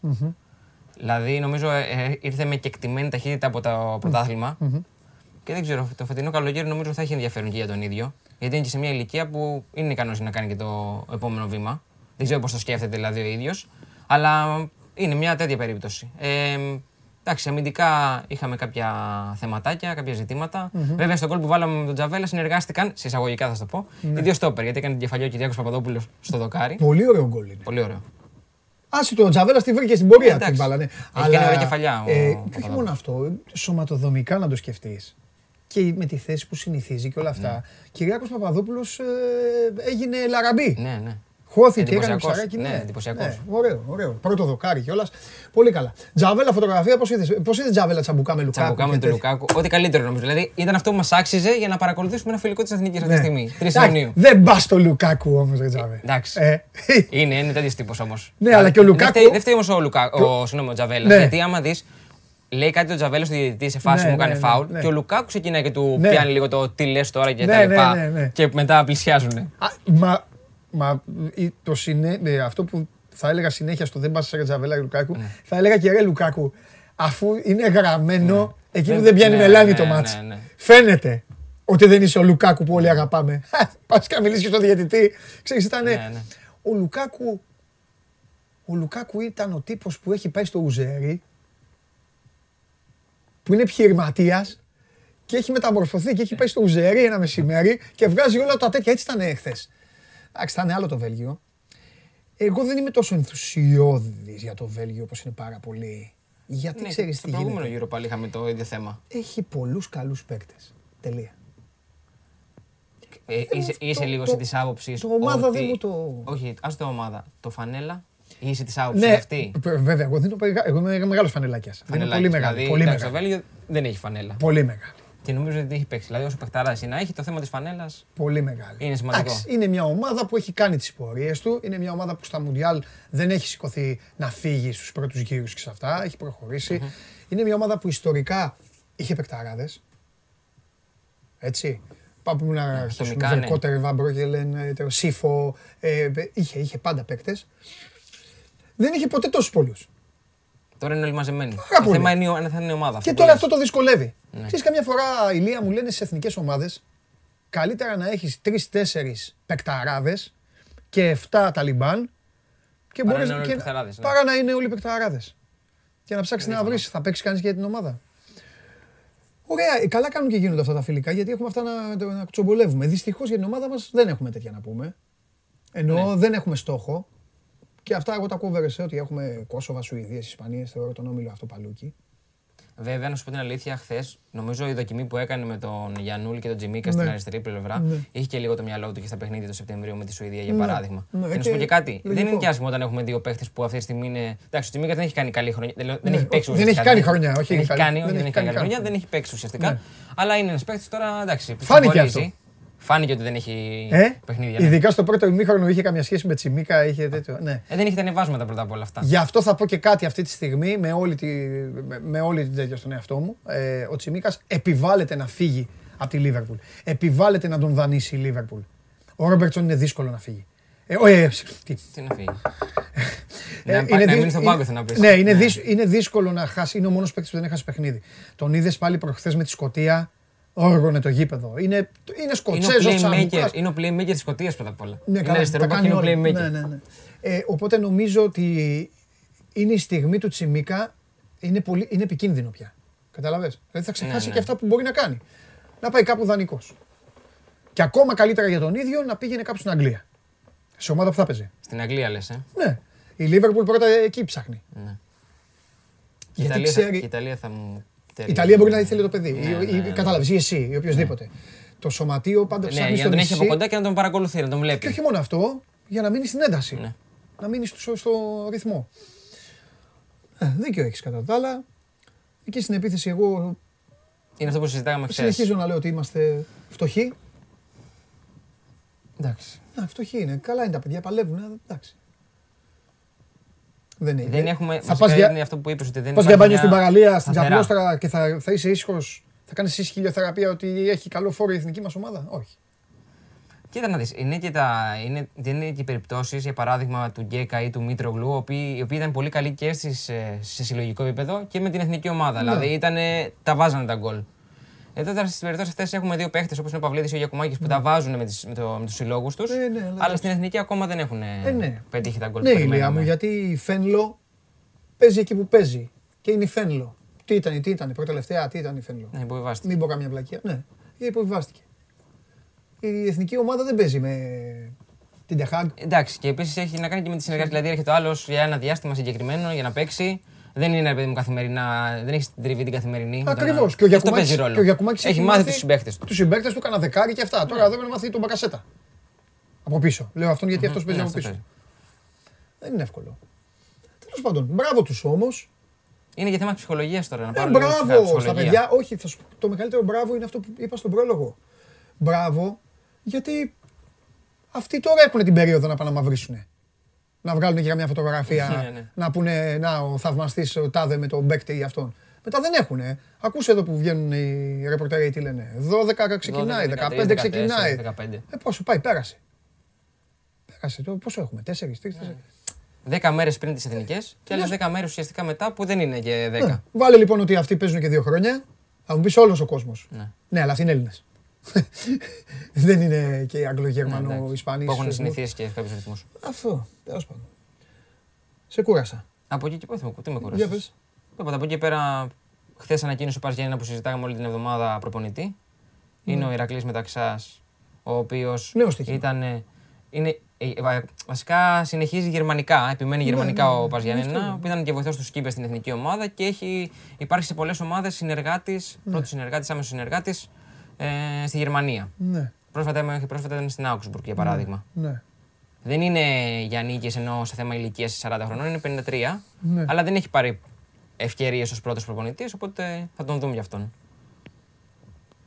Δηλαδή, νομίζω ε, ε, ήρθε με κεκτημένη ταχύτητα από το πρωτάθλημα. Και δεν ξέρω, το φετινό καλοκαίρι νομίζω θα έχει ενδιαφέρον και για τον ίδιο. Γιατί είναι και σε μια ηλικία που είναι ικανός να κάνει και το επόμενο βήμα. Δεν ξέρω πώς το σκέφτεται δηλαδή ο ίδιος. Αλλά είναι μια τέτοια περίπτωση. Ε, εντάξει, αμυντικά είχαμε κάποια θεματάκια, κάποια ζητήματα. Βέβαια, στο κόλ που βάλαμε με τον Τζαβέλα συνεργάστηκαν, σε εισαγωγικά θα σου το πω, οι δύο στόπερ. Γιατί έκανε την κεφαλιό ο Κυριάκος Παπαδόπουλος στο δοκάρι. Πολύ ωραίο γκολ είναι. Πολύ ωραίο. Άσε το Τζαβέλα τη βρήκε στην πορεία Ε, εντάξει. την μπάλα. Ναι. Έχει κάνει ωραία κεφαλιά ο ε, και όχι Παπαδόπουλος. μόνο αυτό, σωματοδομικά να το σκεφτείς. Και με τη θέση που συνηθίζει και όλα αυτά. Ναι. Κυριάκος Παπαδόπουλος ε, έγινε λαραμπή. Ναι, ναι. Χώθηκε, έκανε Εντυπωσιακός. ψαράκι. Ναι, εντυπωσιακός. ωραίο, ωραίο. Πρώτο δοκάρι κιόλας. Πολύ καλά. Τζαβέλα φωτογραφία, πώς είδες πώς είδες Τζαβέλα τσαμπουκά με Λουκάκου. Τσαμπουκά με και τον τέτοια; Λουκάκου. Ό,τι καλύτερο νομίζω. Δηλαδή ήταν αυτό που μας άξιζε για να παρακολουθήσουμε ένα φιλικό της Εθνικής αυτή τη Ναι. στιγμή. 3 Εντάξει, Ιουνίου. Δεν πας στο Λουκάκου όμως, ρε Τζαβέλα. Εντάξει. Ε, Είναι, είναι τέτοιος τύπος όμως. Ναι, αλλά και ο Λουκάκου- Δεν φταίει όμως ο, Λουκά... ο, συγγνώμη, ο Τζαβέλα. Ναι. Γιατί άμα δεις, λέει κάτι ο Τζαβέλα στο διαιτητή σε φάση Ναι, μου ναι, κάνει ναι, φάουλ ναι. και ο Λουκάκου ξεκινάει και του Ναι. πιάνει λίγο το τι λες τώρα και Ναι, τα ναι, λοιπά. ναι, ναι. Και μετά πλησιάζουν. Α, Μα, μα η- το συνέ, ε, αυτό που θα έλεγα συνέχεια στο δεν πας σε Τζαβέλα και Λουκάκου, Ναι. θα έλεγα και ρε Λουκάκου, αφού είναι γραμμένο εκεί που Δεν- δεν πιάνει ναι, μελάνι ναι, το ναι, μάτς. ναι, ναι. Φαίνεται ότι δεν είσαι ο Λουκάκου που όλοι αγαπάμε. Πας και να μιλήσεις και στον διαιτητή. Ξέρεις, ήταν Ναι, ναι. ο Λουκάκου, ο Λουκάκου ήταν ο τύπος που έχει πάει στο Ουζέρι, που είναι επιχειρηματίας και έχει μεταμορφωθεί και έχει πάει στο Ουζέρι ένα μεσημέρι και βγάζει όλα τα τέτοια. Έτσι ήταν χθες. Εντάξει, ήταν άλλο το Βέλγιο. Εγώ δεν είμαι τόσο ενθουσιώδης για το Βέλγιο όπως είναι πάρα πολύ. Γιατί Ναι, ξέρεις στο τι προηγούμενο γίνεται. γύρο πάλι είχαμε το ίδιο θέμα. Έχει πολλούς καλούς παίκτες. Τελεία. Ε, είσαι, αυτό είσαι λίγο το- σε τη άποψη. το ομάδα δεν μου το- Όχι, ας το ομάδα. Το φανέλα. Είσαι της άποψης Ναι, αυτή; βε- βέβαια, εγώ, δίνω, περιγα- εγώ είμαι μεγάλος φανελάκιας. Είναι Φανελάκι. πολύ μεγάλη. Δηλαδή, πολύ εντάξει, μεγάλη. Το Βέλγιο δεν έχει φανέλα. Πολύ μεγάλη. Και νομίζω ότι δεν έχει παίξει. Δηλαδή, όσο παιχταρά είναι να έχει, το θέμα της φανέλας. Πολύ μεγάλη. Είναι σημαντικό. Εντάξει, είναι μια ομάδα που έχει κάνει τις πορείες του. Είναι μια ομάδα που στα Μουντιάλ δεν έχει σηκωθεί να φύγει στους πρώτους γύρους και σε αυτά. Έχει προχωρήσει. Είναι μια ομάδα που ιστορικά είχε παικταράδες. Έτσι. Πάμε να αρχίσουμε. ατομικά, ναι. Βερκότερ, Βαμπρόγελεν, ε, το Σύφο. ε, είχε, είχε πάντα παίκτες. Δεν είχε ποτέ τόσους πολλούς. Τώρα είναι όλοι μαζεμένοι. Πάρα Το πολύ. θέμα είναι, η ο- θα είναι η ομάδα. Και που τώρα λες. αυτό το δυσκολεύει. Ναι. Ξέρεις, καμιά φορά η Λία μου λένε στις εθνικές ομάδες καλύτερα να έχεις τρει-τέσσερι παικταράδες και 7 Ταλιμπάν και Παρά μπορείς να είναι όλοι και- παικταράδες, ναι. παρά να είναι όλοι παικταράδες. Και να ψάξεις να βρεις, θα παίξεις κανείς για την ομάδα. Ωραία, ε, καλά κάνουν και γίνονται αυτά τα φιλικά γιατί έχουμε αυτά να, να κουτσομπολεύουμε. Δυστυχώς για την ομάδα μας δεν έχουμε τέτοια να πούμε. Ενώ Ναι. δεν έχουμε στόχο. Και αυτά εγώ τα κόβερε ότι έχουμε Κόσοβα, Σουηδίες, Ισπανίες, θεωρώ τον όμιλο αυτό παλούκι. Βέβαια, να σου πω την αλήθεια, χθες νομίζω η δοκιμή που έκανε με τον Γιαννούλη και τον Τζιμίκα στην Ναι. αριστερή πλευρά Ναι. είχε και λίγο το μυαλό του και στα παιχνίδια του Σεπτεμβρίου με τη Σουηδία για Ναι. παράδειγμα. Ναι, και να και σου πω και κάτι. Δεν λογικό. είναι και άσχημο όταν έχουμε δύο παίχτε που αυτή τη στιγμή είναι. Εντάξει, ο Τζιμίκα δεν έχει κάνει καλή χρονιά. Δεν, δεν Ναι, έχει παίξει όχι, δεν έχει ουσιαστικά, κάνει χρονιά, όχι, Δεν έχει καλή. κάνει, Δεν όχι, δεν έχει έχει κάνει κάνει καλή χρονιά, χρονιά. δεν έχει παίξει ουσιαστικά. Ναι. Αλλά είναι ένας παίχτη τώρα εντάξει. που Φάνηκε ξεχωρίζει. αυτό. Φάνηκε ότι δεν έχει Ε, παιχνίδια. ναι. ειδικά στο πρώτο ημίχρονο είχε καμιά σχέση με Τσιμίκα, είχε τέτοιο. Ναι. Ε, δεν έχει τα ανεβάσματα πρώτα απ' όλα αυτά. Γι' αυτό θα πω και κάτι αυτή τη στιγμή με όλη, τη, με, με όλη την τέτοια στον εαυτό μου. Ε, ο Τσιμίκας επιβάλλεται να φύγει από τη Λίβερπουλ. Επιβάλλεται να τον δανείσει η Λίβερπουλ. Ο Ρόμπερτσον είναι δύσκολο να φύγει. Ε, ο, ε, τι, Τι να φύγει. Ε, Να πά- να μείνει στον πάγκο, θέλω να πεις. Ναι, είναι, δυσ- είναι δύσκολο να χάσει. Είναι ο μόνος παίκτης που δεν έχασε παιχνίδι. Τον είδες πάλι προχθές με τη Σκωτία. Όργωνε το γήπεδο. Είναι, είναι Είναι ο Σκοτσέζος playmaker, είναι ο playmaker της Σκωτίας πρώτα απ' όλα. Ναι, είναι καλά, αριστερό τα μπακ και κάνει είναι ο όλα. playmaker. Ναι, ναι, ναι. Ε, οπότε νομίζω ότι είναι η στιγμή του Τσιμίκα. Είναι, πολύ, είναι επικίνδυνο πια. Καταλαβες; Δηλαδή θα ξεχάσει Ναι, ναι. και αυτά που μπορεί να κάνει. Να πάει κάπου δανεικός. Και ακόμα καλύτερα για τον ίδιο να πήγαινε κάπου στην Αγγλία. Σε ομάδα που θα παίζει. Στην Αγγλία λες. Ε; Ναι. Η Λίβερπουλ πρώτα εκεί ψάχνει. Ναι. Γιατί Η Ιταλία, θα, ξέρει- η Ιταλία θα μου. Η Ιταλία μπορεί να ήθελε το παιδί. Ναι, Ή- ναι, ή- ναι, ναι. Κατάλαβες, ή εσύ, ή οποιοδήποτε. Το σωματείο πάντα Ναι, ψάχνει για να στο τον έχει νησί. από κοντά και να τον παρακολουθεί, να τον Και βλέπει. όχι μόνο αυτό, για να μείνει στην ένταση. Ναι. Να μείνει στο, στο ρυθμό. Ε, δίκιο έχεις κατά τα άλλα. Εκεί στην επίθεση, εγώ Είναι αυτό που συζητάγαμε χθες. συνεχίζω να λέω ότι είμαστε φτωχοί. Εντάξει. Να, φτωχοί είναι. Καλά είναι τα παιδιά, παλεύουν. ε, Εντάξει. Δεν είναι. Δεν έχουμε. Θα βασικά πας για, είναι αυτό που είπες ότι δεν πας για υπάρχει μπάνιο μια στην παραλία, στην σταθερά. Τζαπλώστρα και θα, θα είσαι ήσυχος. Θα κάνεις εσύ χιλιοθεραπεία ότι έχει καλό φόρο η εθνική μας ομάδα; Όχι. Κοίτα να δεις, είναι και τα, είναι, δεν είναι και οι περιπτώσεις, για παράδειγμα του Γκέκα ή του Μήτρογλου, οι οποίοι, οι οποίοι ήταν πολύ καλοί και στις, ε, σε συλλογικό επίπεδο και με την εθνική ομάδα. Ναι. Δηλαδή ήταν, τα βάζανε τα γκολ. Εδώ τώρα στι περιπτώσει αυτέ έχουμε δύο παίχτες όπως είναι ο Παυλίδης και ο Γιακουμάκης που τα βάζουν με, τις, με, το, με τους συλλόγους τους. Ναι, ναι, αλλά αλλά στην εθνική ακόμα δεν έχουν Ε, ναι. πετύχει τα γκολ Ναι, που ηλία μου, περιμέναμε. γιατί η Φένλο παίζει εκεί που παίζει. Και είναι η Φένλο. Τι ήταν, τι ήταν, πρώτα τελευταία, τι ήταν η Φένλο; Ναι, υποβιβάστηκε. Μην πω καμία βλακία. Ναι, υποβιβάστηκε. Η εθνική ομάδα δεν παίζει με την Τεχάγκ. Εντάξει, και επίσης έχει να κάνει και με τη συνεργασία. Δηλαδή έρχεται ο άλλος για ένα διάστημα συγκεκριμένο για να παίξει. Δεν είναι ρε παιδί μου καθημερινά, δεν έχεις την τριβή την καθημερινή. Ακριβώς. Όταν- Και ο αυτό παίζει Γιακουμάκης, ρόλο. και ο Γιακουμάκης έχει μάθει τους συμπαίκτες του. Τους συμπαίκτες του, κάνα δεκάρι και αυτά. Τώρα δεν να μάθει τον Μπακασέτα. Από πίσω. Λέω αυτόν γιατί αυτός παίζει Ναι, από αυτό πίσω. παίζει. Δεν είναι εύκολο. Τέλος πάντων, μπράβο τους όμως. Είναι και θέμα ψυχολογίας τώρα. Να Ε, πάρω λίγο ψυχα- μπράβο στα ψυχολογία. παιδιά. Όχι, θα σου πω, το μεγαλύτερο μπράβο είναι αυτό που είπα στον πρόλογο. Μπράβο, γιατί αυτοί τώρα έχουν την περίοδο να πάνε να μαυρίσουν. Να βγάλουν και καμιά φωτογραφία, Ναι, ναι. να πούνε να ο θαυμαστής ο τάδε με τον Μπέκτε ή αυτόν. Μετά δεν έχουν. Ακούσε εδώ που βγαίνουν οι ρεπορτέροι τι λένε. 12 ξεκινάει, 12, 15 13, ξεκινάει. 15. Ε, πόσο πάει, πέρασε. Πέρασε. Το, πόσο έχουμε, 4, 3, 4. Δέκα μέρες πριν τις εθνικές και άλλες δέκα μέρες ουσιαστικά μετά που δεν είναι και δέκα. Βάλε λοιπόν ότι αυτοί παίζουν και δύο χρόνια. Θα μου πεις όλος ο κόσμος. Ναι. Ναι, αλλά αυτοί είναι Έλληνες. δεν είναι και Ναι, Αγγλογερμανό, εντάξει. Ισπανοί. Που έχουν Σουηδοί. συνηθίσει και κάποιους ρυθμούς. Αυτό, τέλος πάντων. Σε κούρασα. Από εκεί και πέρα, τι με Για κουράζει. πες. Τίποτα. Από εκεί και πέρα, χθες ανακοίνωσε ο Πας Γιάννενα που συζητάγαμε όλη την εβδομάδα προπονητή. Είναι ο Ηρακλής Μεταξά, ο οποίος Ναι. Νέο στοίχημα. ήταν. ε, Είναι, ε, βα- βασικά συνεχίζει γερμανικά, επιμένει γερμανικά ναι, ναι. ο Πας Αυτό Γιάννενα, είναι. που ήταν και βοηθός του Σκύπες στην εθνική ομάδα και έχει υπάρξει σε πολλές ομάδες συνεργάτης, Ναι. πρώτος συνεργάτης, άμεσος συνεργάτης ε, στη Γερμανία. Ναι, Πρόσφατα, μέχρι πρόσφατα ήταν στην Augsburg για παράδειγμα. ναι. Δεν είναι για νίκες ενώ σε θέμα ηλικίας 40 χρονών, είναι 53. Ναι. Αλλά δεν έχει πάρει ευκαιρίες ως πρώτος προπονητής, οπότε θα τον δούμε γι' αυτόν.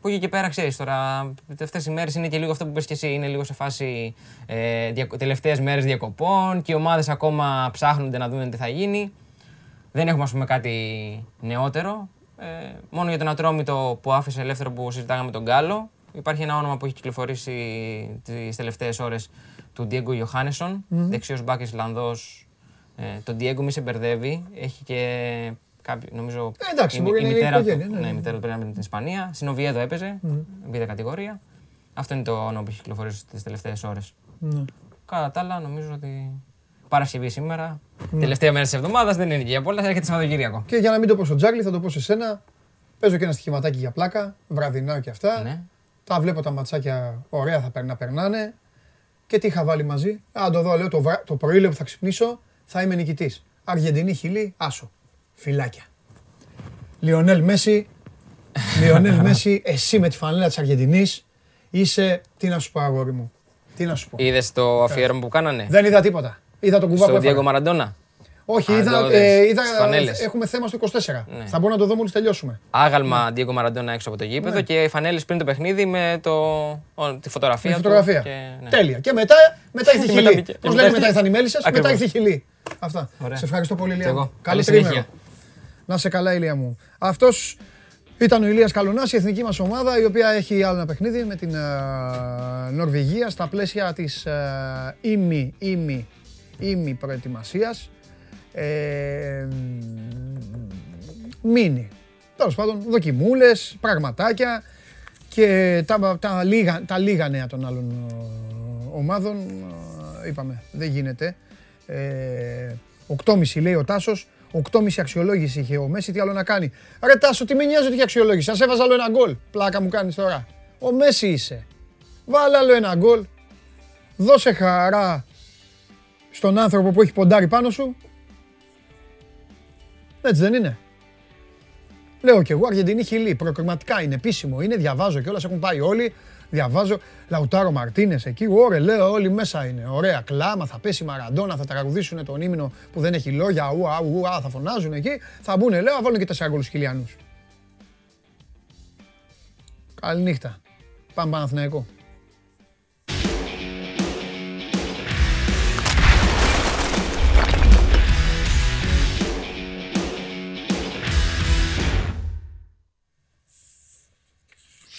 Που εκεί και πέρα ξέρεις τώρα, αυτές οι μέρες είναι και λίγο αυτό που πες και εσύ. Είναι λίγο σε φάση ε, δια, τελευταίες μέρες διακοπών και οι ομάδες ακόμα ψάχνονται να δουν τι θα γίνει. Δεν έχουμε, ας πούμε, κάτι νεότερο. Ε, μόνο για τον Ατρόμητο που άφησε ελεύθερο που συζητάγαμε με τον Γκάλο. Υπάρχει ένα όνομα που έχει κυκλοφορήσει τις τελευταίες ώρες του Diego Johannesson, δεξιός μπάκ Ισλανδό. Ε, τον Diego μη σε μπερδεύει. Έχει και κάποιο, νομίζω. Ε, εντάξει, η, μπορεί η να είναι μητέρα οικογένεια, του, ναι, ναι, ναι. η μητέρα του πρέπει να είναι με την Ισπανία. Στην Οβιέδο έπαιζε, β' κατηγορία. Αυτό είναι το όνομα που έχει κυκλοφορήσει τις τελευταίες ώρες. ναι. Κατά τα άλλα, νομίζω ότι Παρασκευή σήμερα, τελευταία μέρα της εβδομάδας, δεν είναι και για πολλά, έρχεται Σαββατοκύριακο. Και για να μην το πω στο Τζάγκλι, θα το πω σε σένα. Παίζω και ένα στοιχηματάκι για πλάκα, βραδινά και αυτά. Ναι. Τα βλέπω τα ματσάκια ωραία θα περνά, περνάνε. Και τι είχα βάλει μαζί. Α, το δω, λέω το, βρα... το πρωί λέω που θα ξυπνήσω, θα είμαι νικητής. Αργεντινή, Χιλή, άσο. Φυλάκια. Λιονέλ Μέση, Λιονέλ Μέση, εσύ με τη φανέλα της Αργεντινής είσαι, τι να σου πω αγόρι μου, τι να σου πω. Είδες το αφιέρωμα που κάνανε; Δεν είδα τίποτα. Είδα τον κουβά που Στο έφαγε. Diego Μαραντόνα. Όχι, Α, είδα, εδώ ε, δες, είδα στις φανέλες. έχουμε θέμα στο 24. Ναι. Θα μπορώ να το δω μόλις τελειώσουμε. Άγαλμα Diego Μαραντόνα έξω από το γήπεδο και οι φανέλες πριν το παιχνίδι με το, ο- τη φωτογραφία. Με του φωτογραφία. Και, ναι. Τέλεια. Και μετά, μετά ήρθε η Και μετά χιλή. μπήκε. Πώς Και λένε μετά- μετά ήρθαν οι μέλισσες, μετά Ακριβώς. ήρθε η χιλή. Αυτά. Ωραία. Σε ευχαριστώ πολύ, Κι Ηλία. εγώ. μου. Καλή τρίμερο. συνέχεια. Να σε καλά, Ηλία μου. Αυτός ήταν ο Ηλίας Καλονάς, η εθνική μας ομάδα, η οποία έχει άλλο ένα παιχνίδι με την ε, Νορβηγία στα πλαίσια της ε, ήμι, ήμι, ήμι προετοιμασίας. Ε, μίνι. Τέλος πάντων, δοκιμούλες, πραγματάκια και τα, τα, λίγα, τα λίγα νέα των άλλων ε, ομάδων. ε, είπαμε, δεν γίνεται. Ε, 8,5 λέει ο Τάσος. 8,5 αξιολόγηση είχε ο Μέση, τι άλλο να κάνει. Ρε Τάσο, τι με νοιάζει ότι είχε αξιολόγηση. Σας έβαζα άλλο ένα γκολ. Πλάκα μου κάνεις τώρα. Ο Μέση είσαι. Βάλε άλλο ένα γκολ. Δώσε χαρά στον άνθρωπο που έχει ποντάρει πάνω σου. Έτσι δεν είναι. Λέω κι εγώ Αργεντινή Χιλή. Προκριματικά είναι επίσημο. Είναι, διαβάζω κιόλα. Έχουν πάει όλοι. Διαβάζω. Λαουτάρο Μαρτίνες εκεί. Ωραία, λέω όλοι μέσα είναι. Ωραία, κλάμα. Θα πέσει η Μαραντόνα. Θα τραγουδήσουν τον ύμνο που δεν έχει λόγια. Ουα, ουα, θα φωνάζουν εκεί. Θα μπουν, λέω, θα βάλουν και τέσσερα γκολ χιλιανούς. Καληνύχτα. Πάμε Παναθηναϊκό.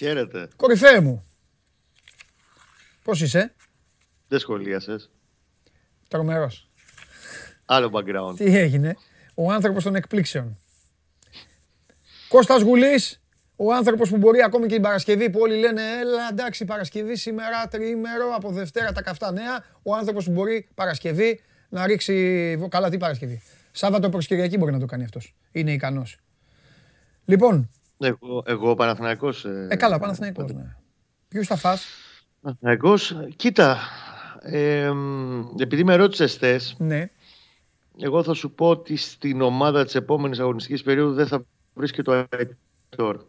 Χαίρετε. Κορυφαίε μου. Πώς είσαι, Δεν σχολίασες. τρομερός. Άλλο background. Τι έγινε, ο άνθρωπος των εκπλήξεων. Κώστας Γουλής, ο άνθρωπος που μπορεί ακόμη και την Παρασκευή που όλοι λένε έλα εντάξει Παρασκευή σήμερα τριήμερο από Δευτέρα τα καυτά νέα. Ο άνθρωπος που μπορεί Παρασκευή να ρίξει, καλά τι Παρασκευή. Σάββατο προς Κυριακή μπορεί να το κάνει αυτός. Είναι ικανός. Λοιπόν, Εγώ, εγώ Παναθηναϊκός. Ε, ε καλά Παναθηναϊκός ναι. Ποιους θα φας, Παναθηναϊκός. Κοίτα, ε, επειδή με ρώτησες θες, ναι. εγώ θα σου πω ότι στην ομάδα της επόμενης αγωνιστικής περίοδου δεν θα βρίσκεται το Αϊτόρ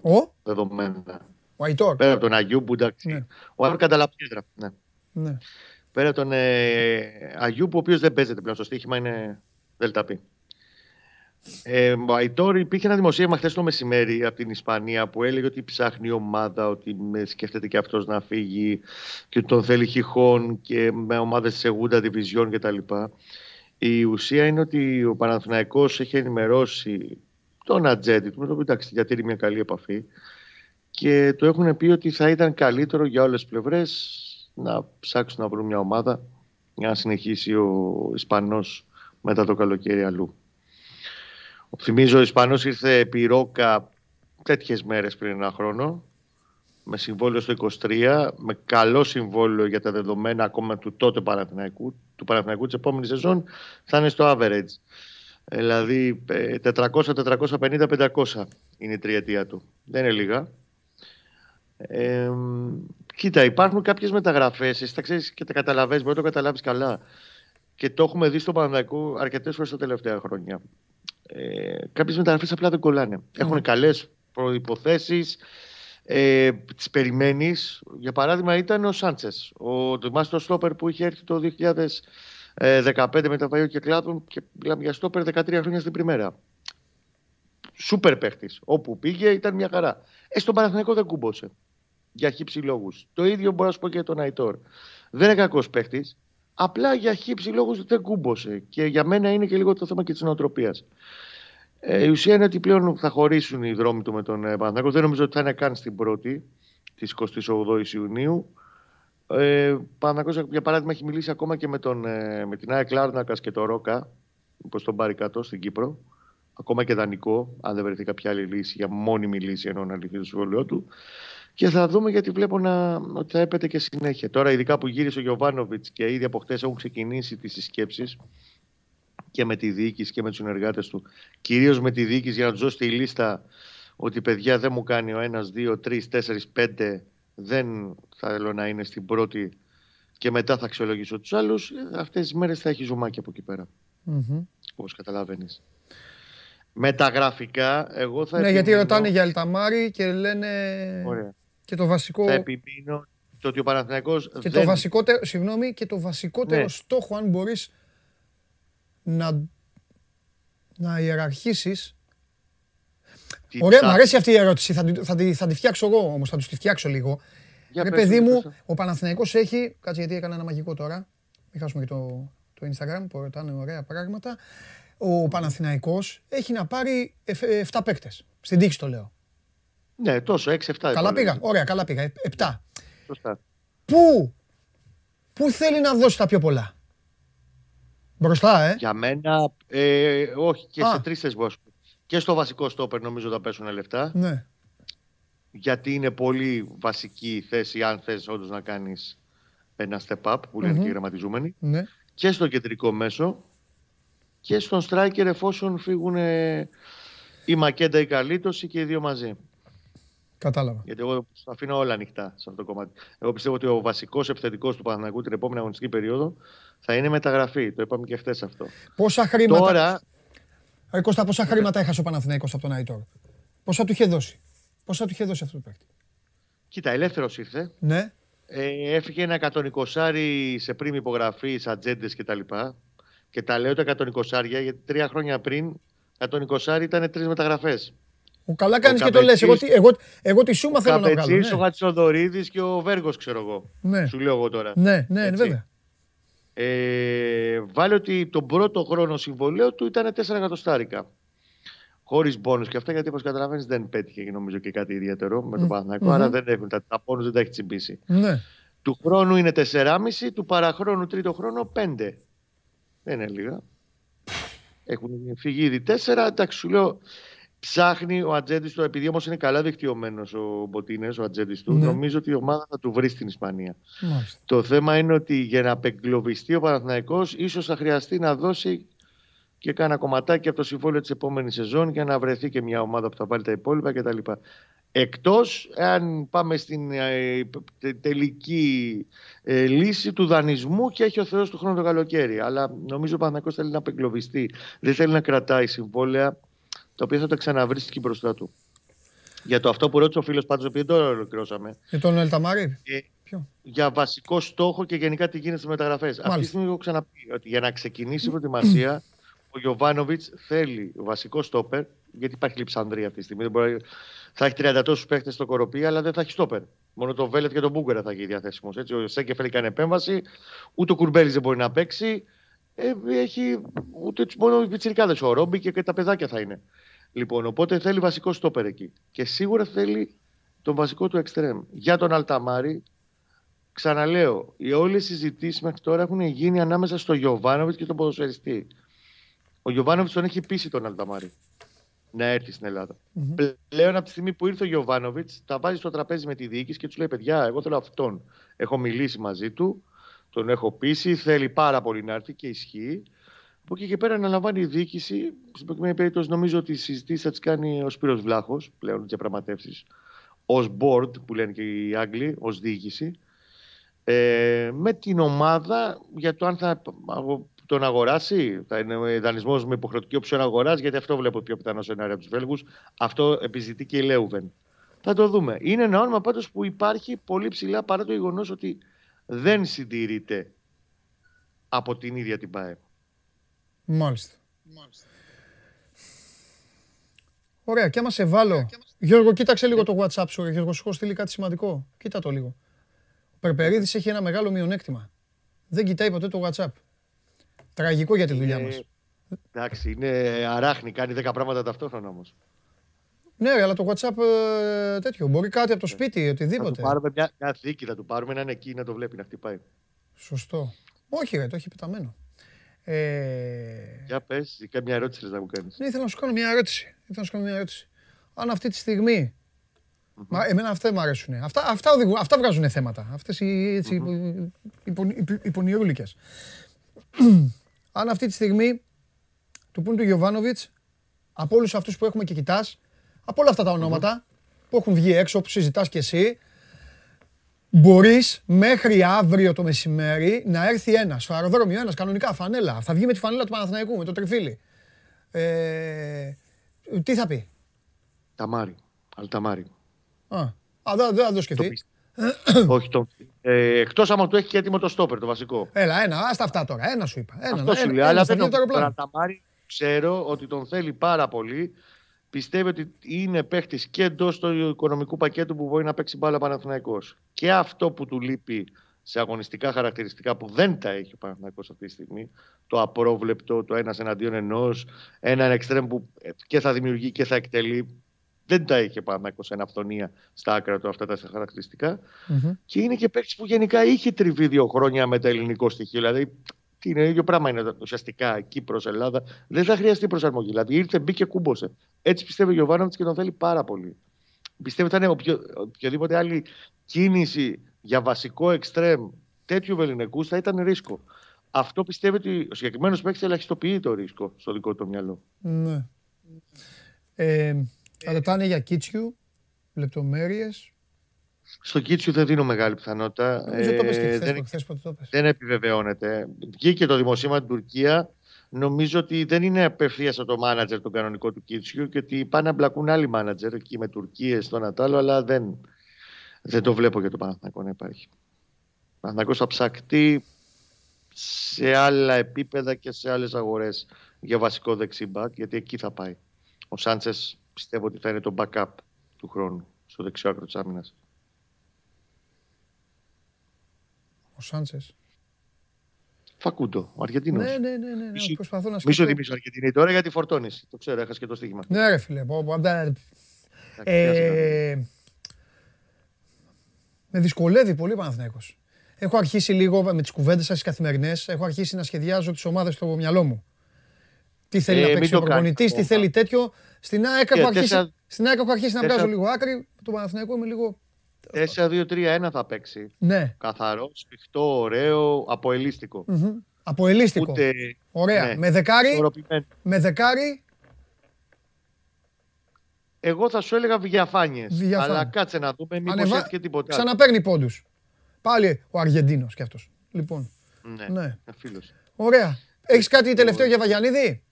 Ο, δεδομένα. ο Αϊτόρ. Πέρα από τον Αγιού που εντάξει. Ναι. Ο Αϊτόρ καταλαπιέδρα. Ναι. Ναι. Πέρα από τον ε, Αγιού που ο οποίος δεν παίζεται πλέον στο στοίχημα είναι ΔΕΛΤΑΠΗ. Ε, ο Αϊτόρ υπήρχε ένα δημοσίευμα χθες το μεσημέρι από την Ισπανία που έλεγε ότι ψάχνει η ομάδα, ότι με σκέφτεται και αυτός να φύγει και ότι τον θέλει χιχών και με ομάδες της Segunda Division κτλ. Η ουσία είναι ότι ο Παναθηναϊκός έχει ενημερώσει τον ατζέντη του, με τον οποίο εντάξει, διατηρεί μια καλή επαφή και του έχουν πει ότι θα ήταν καλύτερο για όλες τις πλευρές να ψάξουν να βρουν μια ομάδα για να συνεχίσει ο Ισπανός μετά το καλοκαίρι αλλού. Θυμίζω ο Ισπανός ήρθε επί Ρόκα τέτοιες μέρες πριν ένα χρόνο με συμβόλαιο στο 23, με καλό συμβόλαιο για τα δεδομένα ακόμα του τότε Παναθηναϊκού, του Παναθηναϊκού της επόμενης σεζόν θα είναι στο average. Ε, Δηλαδή ε, 400, 450, 500 είναι η τριετία του. Δεν είναι λίγα. Ε, κοίτα, υπάρχουν κάποιες μεταγραφές, εσύ τα ξέρεις και τα καταλαβαίνεις, μπορεί να το καταλάβεις καλά. Και το έχουμε δει στο Παναθηναϊκό αρκετές φορές τα τελευταία χρόνια. Ε, κάποιες μεταγραφές απλά δεν κολλάνε. Έχουν καλές προϋποθέσεις, ε, τις περιμένεις. Για παράδειγμα ήταν ο Σάντσες, ο Μάστο Στόπερ που είχε έρθει το 2015 με τα Βαϊό και Κλάδων και μιλάμε για Στόπερ 13 χρόνια στην Πριμέρα. Σούπερ παίχτης. Όπου πήγε ήταν μια χαρά. Ε, στον Παναθηναϊκό δεν κούμπωσε. Για χύψη λόγους. Το ίδιο μπορώ να σου πω και για τον Αϊτόρ. Δεν είναι κακός παίχτης. Απλά για χύψη λόγους δεν κούμπωσε. Και για μένα είναι και λίγο το θέμα και της νοοτροπίας. Ε, η ουσία είναι ότι πλέον θα χωρίσουν οι δρόμοι του με τον ε, Παναθηναϊκό. Δεν νομίζω ότι θα είναι καν στην πρώτη της 28η Ιουνίου. Ε, Παναθηναϊκός, για παράδειγμα, έχει μιλήσει ακόμα και με, τον, ε, με την ΑΕΚ Λάρνακας και τον Ρόκα, όπω τον πάρει κάτω στην Κύπρο. Ακόμα και δανεικό, αν δεν βρεθεί κάποια άλλη λύση, για μόνιμη λύση ενώ να λυθεί το συμβόλαιό του. Και θα δούμε γιατί βλέπω να, ότι θα έπεται και συνέχεια. Τώρα, ειδικά που γύρισε ο Γιωβάνοβιτς και ήδη από χτες έχουν ξεκινήσει τις συσκέψεις και με τη διοίκηση και με τους συνεργάτες του. Κυρίως με τη διοίκηση για να τους δώσει τη λίστα ότι παιδιά δεν μου κάνει ο ένας, δύο, τρεις, τέσσερις, πέντε. Δεν θέλω να είναι στην πρώτη και μετά θα αξιολογήσω τους άλλους. Αυτές τις μέρες θα έχει ζουμάκι από εκεί πέρα. Μμμ. Όπως καταλαβαίνεις. Μεταγραφικά, εγώ θα Ναι, γιατί επιμείνω- ρωτάνε για Ελταμάρη και λένε Ωραία. Και το βασικό... Θα επιμείνω το ότι ο Παναθηναϊκός Και δεν... το βασικότερο, συγγνώμη, και το βασικότερο Ναι. στόχο, αν μπορείς να, να ιεραρχήσεις. τι Ωραία, μου ψάχνει. αρέσει αυτή η ερώτηση. Θα, τη- θα, τη, θα τη φτιάξω εγώ όμως, θα τους τη φτιάξω λίγο. Για Ρε πες, παιδί για μου, πες. ο Παναθηναϊκός έχει, κάτσε γιατί έκανα ένα μαγικό τώρα, μην χάσουμε και το, το Instagram που ρωτάνε ωραία πράγματα. Ο Παναθηναϊκός έχει να πάρει 7 παίκτες. Στην τύχη το λέω. Ναι, τόσο, 6-7. Καλά πήγα, ωραία, καλά πήγα. 7. Σωστά. Πού, πού θέλει να δώσει τα πιο πολλά; Μπροστά, ε. Για μένα, ε, όχι, και Α. σε τρεις θέσει Και στο βασικό στόπερ νομίζω θα πέσουν λεφτά. Ναι. Γιατί είναι πολύ βασική η θέση, αν θες όντως να κάνεις ένα step up, που λένε Μμμ. και οι γραμματιζούμενοι. Ναι. Και στο κεντρικό μέσο και στον striker εφόσον φύγουν ε, η Μακέντα, η Καλήτωση και οι δύο μαζί. Κατάλαβα. Γιατί εγώ τα αφήνω όλα ανοιχτά σε αυτό το κομμάτι. Εγώ πιστεύω ότι ο βασικός επιθετικός του Παναθηναϊκού την επόμενη αγωνιστική περίοδο θα είναι μεταγραφή. Το είπαμε και χθες αυτό. Πόσα χρήματα. Τώρα, Ρε Κώστα, πόσα χρήματα έχασε ο Παναθηναϊκός από τον Αϊτόρ; Πόσα του είχε δώσει; Πόσα του είχε δώσει αυτός το παίκτης; κοίτα, ελεύθερος ήρθε. Ναι. Ε, έφυγε ένα 120 σε πριν υπογραφή, ατζέντες κτλ. Και τα λέω τα 120 γιατί τρία χρόνια πριν 120 ήταν τρεις μεταγραφές. Ο καλά κάνεις Ο και το λες. Εγώ, Καπετσής- τι- εγώ, εγώ τη σούμα θέλω να βγάλω. Καπετσή, ο Ναι. Χατσοδωρίδη και ο Βέργος, ξέρω εγώ. Ναι. Σου λέω εγώ τώρα. ναι, ναι, Έτσι. βέβαια. Ε, βάλε ότι τον πρώτο χρόνο συμβολέου του ήταν 4 εκατοστάρικα. Χωρίς πόνου και αυτά, γιατί όπως καταλαβαίνεις δεν πέτυχε και νομίζω και κάτι ιδιαίτερο με τον Μμ. Παναθηναϊκό. Μμμ. Άρα δεν έχουν, τα, τα πόνου δεν τα έχει τσιμπήσει. Ναι. Του χρόνου είναι 4,5, του παραχρόνου τρίτο χρόνο 5. Δεν είναι λίγα. Έχουν φύγει ήδη 4. Εντάξει, σου λέω, ψάχνει ο ατζέντης του, επειδή όμως είναι καλά δικτυωμένος ο Μποτίνες, ο ατζέντης του, Ναι. νομίζω ότι η ομάδα θα του βρει στην Ισπανία. Μάλιστα. Το θέμα είναι ότι για να απεγκλωβιστεί ο Παναθηναϊκός ίσως θα χρειαστεί να δώσει και κάνα κομματάκι από το συμβόλαιο της επόμενης σεζόν για να βρεθεί και μια ομάδα που θα πάρει τα υπόλοιπα κτλ. Εκτός αν πάμε στην ε, τε- τελική ε, λύση του δανεισμού και έχει ο Θεός του χρόνου το καλοκαίρι. Αλλά νομίζω ο Παναθηναϊκός θέλει να απεγκλωβιστεί. Δεν θέλει να κρατάει συμβόλαια τα οποία θα τα ξαναβρίσκει μπροστά του. Για το αυτό που ρώτησε ο φίλος πάντως, επειδή δεν το ολοκληρώσαμε, Και τον Ελταμάρη; Ε, Ποιο; για βασικό στόχο και γενικά τι γίνεται στις μεταγραφές. Αυτή τη Μάλιστα. στιγμή έχω ξαναπεί ότι για να ξεκινήσει η προετοιμασία, ο Γιωβάνοβιτς θέλει βασικό στόπερ, γιατί υπάρχει λειψανδρία αυτή τη στιγμή. Δεν μπορεί, θα έχει 30 τόσους παίχτες στο κοροπή, αλλά δεν θα έχει στόπερ. Μόνο το Βέλετ και τον Μπούγκερα θα έχει διαθέσιμος. Ο Σέκεφελ κάνει επέμβαση, ούτε ο Κουρμπέλης δεν μπορεί να παίξει. Ε, έχει ούτε τους- μόνο οι πιτσιρικάδες, ο Ρόμπι και, και τα παιδάκια θα είναι. Λοιπόν, οπότε θέλει βασικό στόπερ εκεί. Και σίγουρα θέλει τον βασικό του εξτρέμ. Για τον Αλταμάρη, ξαναλέω, οι όλες οι συζητήσεις μέχρι τώρα έχουν γίνει ανάμεσα στο Γιωβάνοβιτς και στον ποδοσφαιριστή. Ο Γιωβάνοβιτς τον έχει πείσει τον Αλταμάρη να έρθει στην Ελλάδα. Μμμ. Πλέον από τη στιγμή που ήρθε ο Γιωβάνοβιτς, τα βάζει στο τραπέζι με τη διοίκηση και τους λέει: Παιδιά, εγώ θέλω αυτόν. Έχω μιλήσει μαζί του, τον έχω πείσει, θέλει πάρα πολύ να έρθει και ισχύει. Από εκεί και πέρα αναλαμβάνει η διοίκηση. Στην προκειμένη περίπτωση, νομίζω ότι οι συζητήσει θα τις κάνει ο Σπύρος Βλάχος πλέον διαπραγματεύσει. Ω board, που λένε και οι Άγγλοι, ως διοίκηση. Ε, με την ομάδα για το αν θα αγο- τον αγοράσει. Θα είναι δανεισμός με υποχρεωτική οψιόν αγοράς, γιατί αυτό βλέπω πιο πιθανό σενάριο από τους Βέλγους. Αυτό επιζητεί και η Λέουβεν. Θα το δούμε. Είναι ένα όνομα πάντως που υπάρχει πολύ ψηλά παρά το γεγονός ότι δεν συντηρείται από την ίδια την ΠΑΕ. Μάλιστα. Ωραία, και άμα σε βάλω. Γιώργο, κοίταξε λίγο το WhatsApp σου. ρε Γιώργο, σου έχω στείλει κάτι σημαντικό. Κοίτα το λίγο. Ο Περπερίδης έχει ένα μεγάλο μειονέκτημα. Δεν κοιτάει ποτέ το WhatsApp. Τραγικό για τη δουλειά Ε, μας. Εντάξει, είναι αράχνη, κάνει 10 πράγματα ταυτόχρονα όμως. Ναι, ρε, αλλά το WhatsApp ε, τέτοιο. Μπορεί κάτι από το σπίτι, Θα του οτιδήποτε. πάρουμε μια, μια θήκη, θα του πάρουμε να είναι εκεί να το βλέπει, να χτυπάει. Σωστό. Όχι, ρε, το έχει πεταμένο. Ε, Για πες, καμιά ερώτηση θες να μου κάνεις. Ναι, ήθελα να σου κάνω μια ερώτηση. Ήθελα να σου κάνω μια ερώτηση. Αν αυτή τη στιγμή. Μα, εμένα αυτά μου αρέσουν. Αυτά, αυτά, οδηγούν, αυτά βγάζουν θέματα. Αυτές οι, έτσι, οι, οι, πονη- οι, οι πονηρούλικες. Αν αυτή τη στιγμή του πούνε του Γιωβάνοβιτς, από όλους αυτούς που έχουμε και κοιτάς, από όλα αυτά τα ονόματα που έχουν βγει έξω, που συζητάς κι εσύ, Μπορείς μέχρι αύριο το μεσημέρι να έρθει ένας στο αεροδρόμιο, ένας κανονικά φανέλα. Θα βγει με τη φανέλα του Παναθηναϊκού, με το τριφύλι. Ε, Τι θα πει; Ταμάρι. Αλταμάρι. Α, α δεν δεν θα το σκεφτεί. Όχι το. Ε, Εκτός άμα του έχει και έτοιμο το στόπερ, το βασικό. Έλα, ένα, άστα αυτά τώρα. Ένα σου είπα. Ένα, Αυτό σου ένα, λέει. ένα, Αλλά στα δεν δύο το τον αεροπλάνο. Ταμάρι ξέρω ότι τον θέλει πάρα πολύ. Πιστεύει ότι είναι παίχτης και εντός του οικονομικού πακέτου που μπορεί να παίξει μπάλα Παναθηναϊκός. Και αυτό που του λείπει σε αγωνιστικά χαρακτηριστικά που δεν τα έχει ο Παναθηναϊκός αυτή τη στιγμή, το απρόβλεπτο, το ένας εναντίον ενός, έναν εξτρέμ που και θα δημιουργεί και θα εκτελεί. Δεν τα έχει ο Παναθηναϊκός σε αυθονία στα άκρα του αυτά τα χαρακτηριστικά. Μμμ. Και είναι και παίκτη που γενικά είχε τριβεί δύο χρόνια με το ελληνικό στοιχείο. Δηλαδή, τι είναι, ίδιο πράγμα είναι ουσιαστικά Κύπρος, Ελλάδα. Δεν θα χρειαστεί προσαρμογή. Δηλαδή, ήρθε, μπήκε, κούμποσε. Έτσι πιστεύει ο Γιωβάνοβιτς και τον θέλει πάρα πολύ. Πιστεύει ότι θα είναι οποιο, οποιοδήποτε άλλη κίνηση για βασικό εξτρέμ τέτοιου βεληνικού θα ήταν ρίσκο. Αυτό πιστεύει ότι ο συγκεκριμένος παίκτης ελαχιστοποιεί το ρίσκο στο δικό του μυαλό. Ναι. Ε, ρωτάνε για Κίτσιου, λεπτομέρειες. Στο Κίτσιου δεν δίνω μεγάλη πιθανότητα. Νομίζω το πες και Ε, χθες, δεν- το- χθες πότε το πες. δεν επιβεβαιώνεται. Βγήκε το δημοσίευμα στην Τουρκία. Νομίζω ότι δεν είναι απευθείας από το μάνατζερ το κανονικό του Κίτσιου και ότι πάνε να μπλακούν άλλοι μάνατζερ εκεί με Τουρκίες στον Ατάλο, αλλά δεν, δεν το βλέπω για το Παναθηναϊκό να υπάρχει. Ο Παναθηναϊκός θα ψακτεί σε άλλα επίπεδα και σε άλλες αγορές για βασικό δεξιμπάκ, γιατί εκεί θα πάει. Ο Σάντσες πιστεύω ότι θα είναι το backup του χρόνου στο δεξιό άκρο της άμυνας. Ο Σάντσες. Φακούντο, ο Αργεντίνος. Ναι, ναι, ναι, ναι, ναι. Μη σου- Προσπαθώ να Μη σου σκεφτώ. θυμίσω Αργεντινή τώρα γιατί φορτώνεις. Το ξέρω, έχασε και το στοίχημα. Ναι, ρε φίλε. πω, πω, απ' τα- Εντάξει, χρειάζεται να- Ε, με δυσκολεύει πολύ ο Παναθηναϊκός. Έχω αρχίσει λίγο με τις κουβέντες σας τις καθημερινές, έχω αρχίσει να σχεδιάζω τις ομάδες στο μυαλό μου. Τι θέλει Ε, να μην παίξει το ο προπονητής, τι κάνεις θέλει τέτοιο. Στην ΑΕΚ Και έχω αρχίσει, τέσσερα- στην ΑΕΚ έχω αρχίσει να τέσσερα- βγάζω λίγο άκρη. Το Παναθηναϊκό είμαι λίγο... 4-2-3-1 θα παίξει. Ναι. Καθαρό, σφιχτό, ωραίο, αποελίστικο. Μμμ. Αποελίστικο. Ούτε Ωραία. ναι. Με δεκάρι, ισορροπημένο. με δεκάρι, Εγώ θα σου έλεγα διαφάνειες. Διαφάνειες. Αλλά κάτσε να δούμε, μήπως ανεβα... έρθει και τίποτα. άλλο. ξαναπαίρνει πόντους. Πάλι ο Αργεντίνος κι αυτός. Λοιπόν, Ναι, ναι. φίλος. ωραία. Έχεις κάτι τελευταίο για Βαγιανίδη;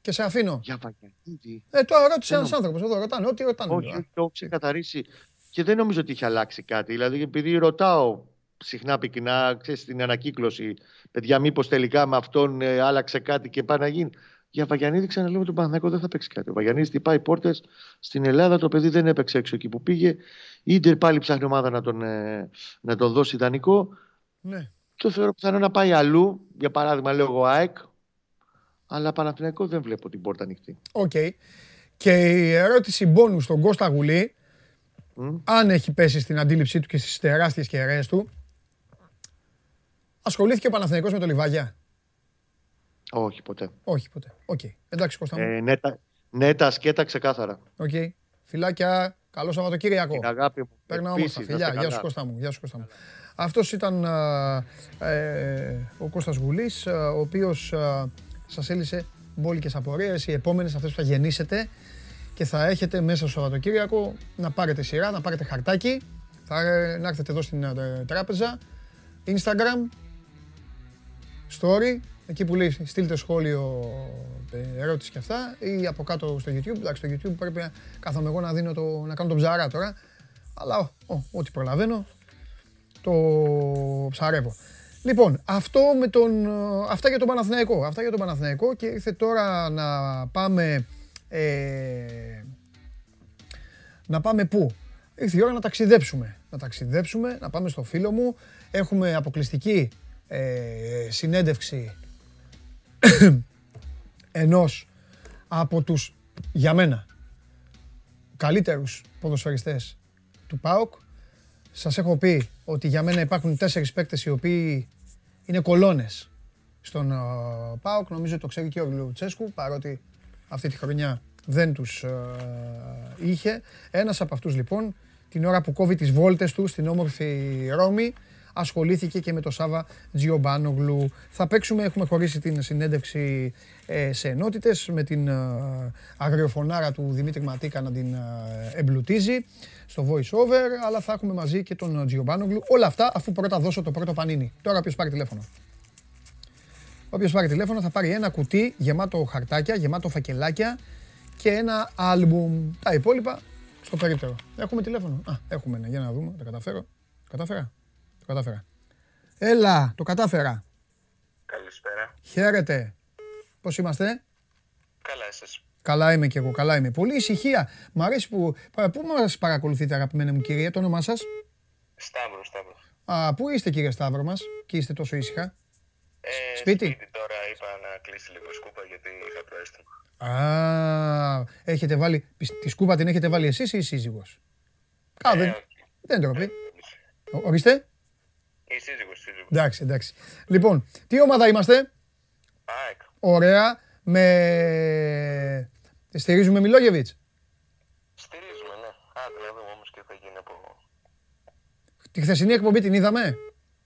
Και σε αφήνω. Για Βαγιανίδη; Ε, τώρα ρώτησε Δεν ένας άνθρωπος εδώ, ρωτάνε, ό,τι ρωτάνε. Όχι, τώρα. όχι, το έχω ξεκαθαρίσει. Και δεν νομίζω ότι έχει αλλάξει κάτι. Δηλαδή, επειδή ρωτάω συχνά πυκνά, ξέρεις, στην ανακύκλωση, παιδιά, μήπως τελικά με αυτόν ε, άλλαξε κάτι και πάει να γίνει. Για Βαγιανίδη, ξαναλέω, τον Παναθηναϊκό δεν θα παίξει κάτι. Ο Βαγιανίδης χτυπάει πόρτες στην Ελλάδα. Το παιδί δεν έπαιξε έξω εκεί που πήγε. Η Ιντερ πάλι ψάχνει ομάδα να τον, ε, να τον δώσει ιδανικό. Ναι. Το θεωρώ πιθανό να πάει αλλού. Για παράδειγμα, λέω εγώ ΑΕΚ. Αλλά Παναθηναϊκό δεν βλέπω την πόρτα ανοιχτή. Οκ. Και η ερώτηση μπόνους στον Κώστα Γουλή, Μμ. Αν έχει πέσει στην αντίληψή του και στις τεράστιες κεραίες του, ασχολήθηκε ο Παναθηναϊκός με το Λιβάγια; Όχι, ποτέ. Όχι ποτέ. Οκ. Εντάξει Κώστα μου. Ε, ναι, τα, ναι, τα σκέτα ξεκάθαρα. Οκ. Φιλάκια. Καλό Σαββατοκύριακο. Την αγάπη μου. Πέρνα Επίσης, όμορφα. να Φιλιά. είστε Γεια σου καλά. Κώστα μου. Γεια σου Κώστα μου. Αυτός ήταν α, ε, ο Κώστας Γουλής, α, ο οποίος α, σας έλυσε μπόλικες απορίες, οι επόμενες αυτές που θα γεννήσετε και θα έχετε μέσα στο Σαββατοκύριακο να πάρετε σειρά, να πάρετε χαρτάκι, θα, ε, να έρθετε εδώ στην ε, τράπεζα, Instagram, story, εκεί που λέει στείλτε σχόλιο, ε, ερώτηση και αυτά ή από κάτω στο YouTube. Εντάξει, στο YouTube πρέπει να κάθομαι εγώ να, δίνω το, να κάνω τον ψαρά τώρα, αλλά ο, ο, ό,τι προλαβαίνω το ψαρεύω. Λοιπόν, αυτό με τον, ε, αυτά για τον Παναθηναϊκό. Αυτά για τον Παναθηναϊκό και ήρθε τώρα να πάμε... Ε, να πάμε πού; Ήρθε η ώρα να ταξιδέψουμε. Να ταξιδέψουμε, να πάμε στο φίλο μου. Έχουμε αποκλειστική ε, συνέντευξη ενός από τους, για μένα, καλύτερους ποδοσφαιριστές του ΠΑΟΚ. Σας έχω πει ότι για μένα υπάρχουν τέσσερις παίκτες οι οποίοι είναι κολόνες στον ε, ΠΑΟΚ. Νομίζω το ξέρει και ο Λουτσέσκου, παρότι αυτή τη χρονιά δεν τους ε, είχε. Ένας από αυτούς λοιπόν, την ώρα που κόβει τις βόλτες του στην όμορφη Ρώμη, ασχολήθηκε και με το Σάβα Τζιομπάνογλου. Θα παίξουμε, έχουμε χωρίσει την συνέντευξη ε, σε ενότητες με την ε, αγριοφωνάρα του Δημήτρη Ματίκα να την ε, εμπλουτίζει στο voice over, αλλά θα έχουμε μαζί και τον Τζιομπάνογλου. Όλα αυτά αφού πρώτα δώσω το πρώτο πανίνι. Τώρα ποιος πάρει τηλέφωνο. Όποιος πάρει τηλέφωνο θα πάρει ένα κουτί γεμάτο χαρτάκια, γεμάτο φακελάκια και ένα άλμπουμ. Τα υπόλοιπα στο περίπτερο. Έχουμε τηλέφωνο. Α, έχουμε ένα. Για να δούμε. Το καταφέρω. Κατάφερα. Το κατάφερα. Έλα, το κατάφερα. Καλησπέρα. Χαίρετε. Πώς είμαστε; Καλά εσείς. Καλά είμαι κι εγώ, καλά είμαι. Πολύ ησυχία. Μ' αρέσει που. Πού μας παρακολουθείτε, αγαπημένη μου κυρία, το όνομά σας; Σταύρος, Σταύρος. Α, πού είστε κύριε Σταύρο μας και είστε τόσο ήσυχα; Ε, Σπίτι; Σπίτι τώρα είπα να κλείσει λίγο η σκούπα γιατί είχα προέστημα. Α, έχετε βάλει, τη σκούπα την έχετε βάλει εσείς ή η σύζυγος; Α, δεν, Ε, όχι. δεν ντροπή. Ο- Ορίστε. Η σύζυγος, η σύζυγος. Εντάξει, εντάξει. Λοιπόν, τι ομάδα είμαστε; ΑΕΚ. Ωραία. Με... Στηρίζουμε Μιλόγεβιτς; Στηρίζουμε, ναι. Άντε να δούμε όμως και θα γίνει από... Τη χθεσινή εκπομπή την είδαμε;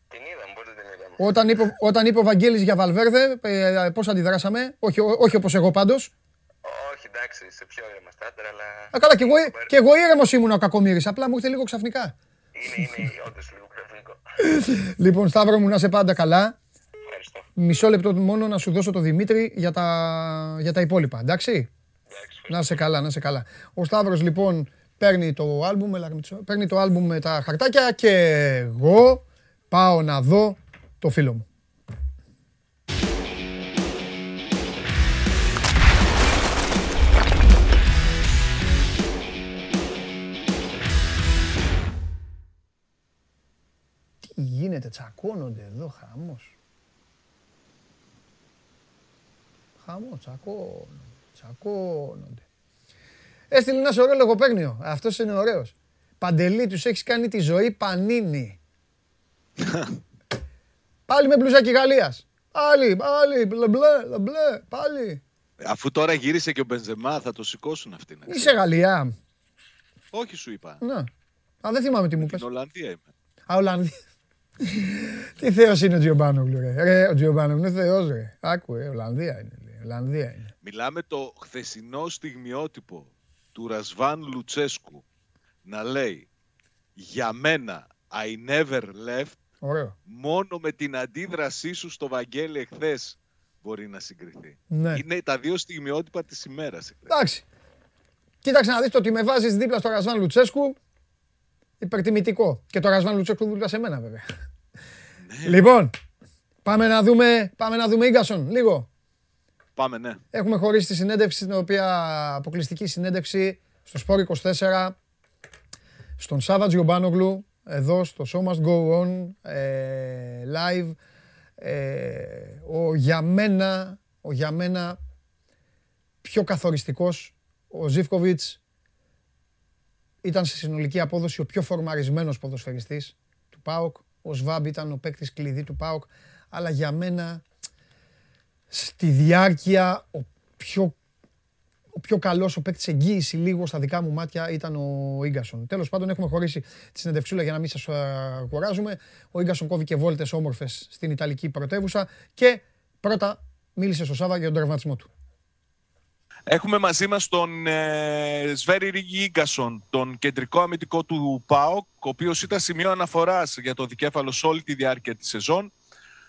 Την είδαμε, πότε την είδαμε. Όταν είπε, όταν είπε ο Βαγγέλης για Βαλβέρδε, ε, πώς αντιδράσαμε; Όχι, ό- όχι όπως εγώ πάντως. Όχι, εντάξει, σε πιο είμαστε άντρα, αλλά... Α, καλά, κι εγώ, κι εγώ ήρεμος ήμουν ο κακομύρης. Απλά μου ήρθε λίγο ξαφνικά. Είναι, είναι όντως λίγο ξαφνικό. Λοιπόν, Σταύρο μου, να σε πάντα καλά. Ευχαριστώ. Μισό λεπτό μόνο να σου δώσω το Δημήτρη για τα, για τα υπόλοιπα, εντάξει; Εντάξει, Να σε καλά, να σε καλά. Ο Σταύρος λοιπόν παίρνει το άλμπουμ, έλα, Μητσό, παίρνει το άλμπουμ με τα χαρτάκια και εγώ πάω να δω το φίλο μου. Τι γίνεται, τσακώνονται εδώ, χαμός. Χαμός, τσακώνονται, τσακώνονται. Έστειλε ένα ωραίο λογοπαίγνιο. Αυτός είναι ωραίος. Παντελή, τους έχεις κάνει τη ζωή πανίνη. πάλι με μπλουζάκι Γαλλίας. Πάλι, πάλι, μπλε, μπλε, μπλε, πάλι. Αφού τώρα γύρισε και ο Μπενζεμά, θα το σηκώσουν αυτοί. να Είσαι ξέρεις. Γαλλία. Όχι, σου είπα. Να. Α, δεν θυμάμαι τι μου πες. Στην Ολλανδία είμαι. Α, Ολλανδία. Τι θεός είναι ο Τζιομπάνογλου, ρε. ρε. Ο Τζιομπάνογλου είναι θεός, ρε. Άκου, ρε. Ολλανδία είναι. λέει. Ολλανδία είναι. Μιλάμε το χθεσινό στιγμιότυπο του Ρασβάν Λουτσέσκου να λέει «Για μένα, I never left, Ωραίο. μόνο με την αντίδρασή σου στο Βαγγέλη εχθές μπορεί να συγκριθεί». Ναι. Είναι τα δύο στιγμιότυπα της ημέρας. εχθές. Εντάξει. Κοίταξε να δεις το ότι με βάζεις δίπλα στο Ρασβάν Λουτσέσκου. Υπερτιμητικό. Και το Ρασβάν Λουτσέσκου δίπλα σε μένα βέβαια. Λοιπόν, πάμε να δούμε, πάμε να δούμε Ίγκασον λίγο. Πάμε, ναι. Έχουμε χωρίσει τη συνέντευξη, την οποία αποκλειστική συνέντευξη στο Σπόρ 24, στον Σάββατ Γιομπάνογλου, εδώ στο Show Must Go On, ε, live. Ε, ο για μένα, ο για μένα πιο καθοριστικός, ο Ζίβκοβιτς, ήταν σε συνολική απόδοση ο πιο φορμαρισμένος ποδοσφαιριστής του ΠΑΟΚ. Ο Σβάμπ ήταν ο παίκτης κλειδί του ΠΑΟΚ. Αλλά για μένα στη διάρκεια ο πιο, ο πιο καλός, ο παίκτης εγγύηση λίγο στα δικά μου μάτια ήταν ο Ίγκασον. Τέλος πάντων έχουμε χωρίσει τη συνεντευξούλα για να μην σας α, κουράζουμε. Ο Ίγκασον κόβει και βόλτες όμορφες στην Ιταλική πρωτεύουσα και πρώτα μίλησε στο Σάβα για τον τραυματισμό του. Έχουμε μαζί μας τον ε, Σβέρι Ρίγκη Ίγκασον, τον κεντρικό αμυντικό του ΠΑΟΚ, ο οποίος ήταν σημείο αναφοράς για το δικέφαλο σε όλη τη διάρκεια της σεζόν.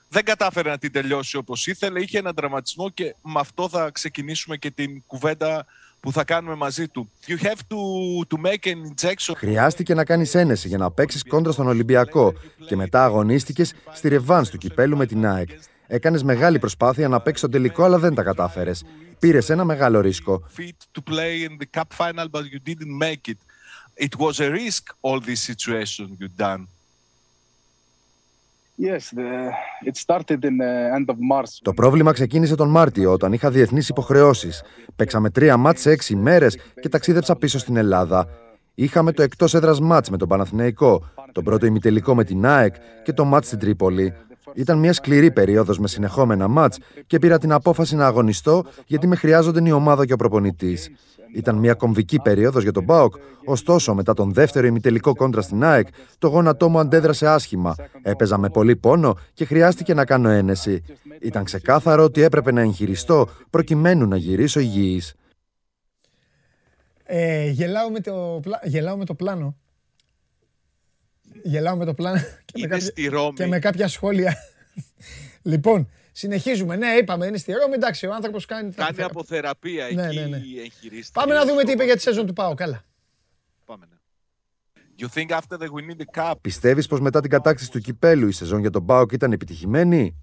Δεν κατάφερε να την τελειώσει όπως ήθελε, είχε έναν τραυματισμό και με αυτό θα ξεκινήσουμε και την κουβέντα που θα κάνουμε μαζί του. You have to, to make an injection. Χρειάστηκε να κάνεις ένεση για να παίξεις κόντρα στον Ολυμπιακό και μετά αγωνίστηκες στη ρεβάν του κυπέλου με την ΑΕΚ. Έκανες μεγάλη προσπάθεια να παίξεις τον τελικό, αλλά δεν τα κατάφερες. Πήρες ένα μεγάλο ρίσκο. Fit to play in the cup final, but you didn't make it. It was a risk, all this situation you done. Yes, the, it started in the end of March. Το πρόβλημα ξεκίνησε τον Μάρτιο, όταν είχα διεθνείς υποχρεώσεις. Παίξαμε τρία μάτς σε έξι μέρες και ταξίδεψα πίσω στην Ελλάδα. Είχαμε το εκτός έδρας μάτς με τον Παναθηναϊκό, τον πρώτο ημιτελικό με την ΑΕΚ και το μάτς στην Τρίπολη. Ήταν μια σκληρή περίοδος με συνεχόμενα μάτς και πήρα την απόφαση να αγωνιστώ γιατί με χρειάζονταν η ομάδα και ο προπονητής. Ήταν μια κομβική περίοδος για τον Μπάουκ, ωστόσο μετά τον δεύτερο ημιτελικό κόντρα στην ΑΕΚ, το γόνατό μου αντέδρασε άσχημα. Έπαιζα με πολύ πόνο και χρειάστηκε να κάνω ένεση. Ήταν ξεκάθαρο ότι έπρεπε να εγχειριστώ προκειμένου να γυρίσω υγιής. Ε, γελάω, με το, πλα- γελάω με το πλάνο. Γελάω με το πλάνο και, με Είναι κάποια, στη Ρώμη. και με κάποια σχόλια. λοιπόν, Συνεχίζουμε. Ναι, είπαμε, είναι στη Ρώμη. Εντάξει, ο άνθρωπος κάνει. τα Κάνει αποθερα- αποθεραπεία Ναι, εκεί, ναι, ναι. εγχειρίστηκε. Πάμε να δούμε τι είπε Στο- για τη σεζόν του Πάου. Καλά. Πάμε, ναι. You think after the winning the cup, Πιστεύεις πως μετά την κατάκτηση του κυπέλου η σεζόν για τον Μπάουκ ήταν επιτυχημένη;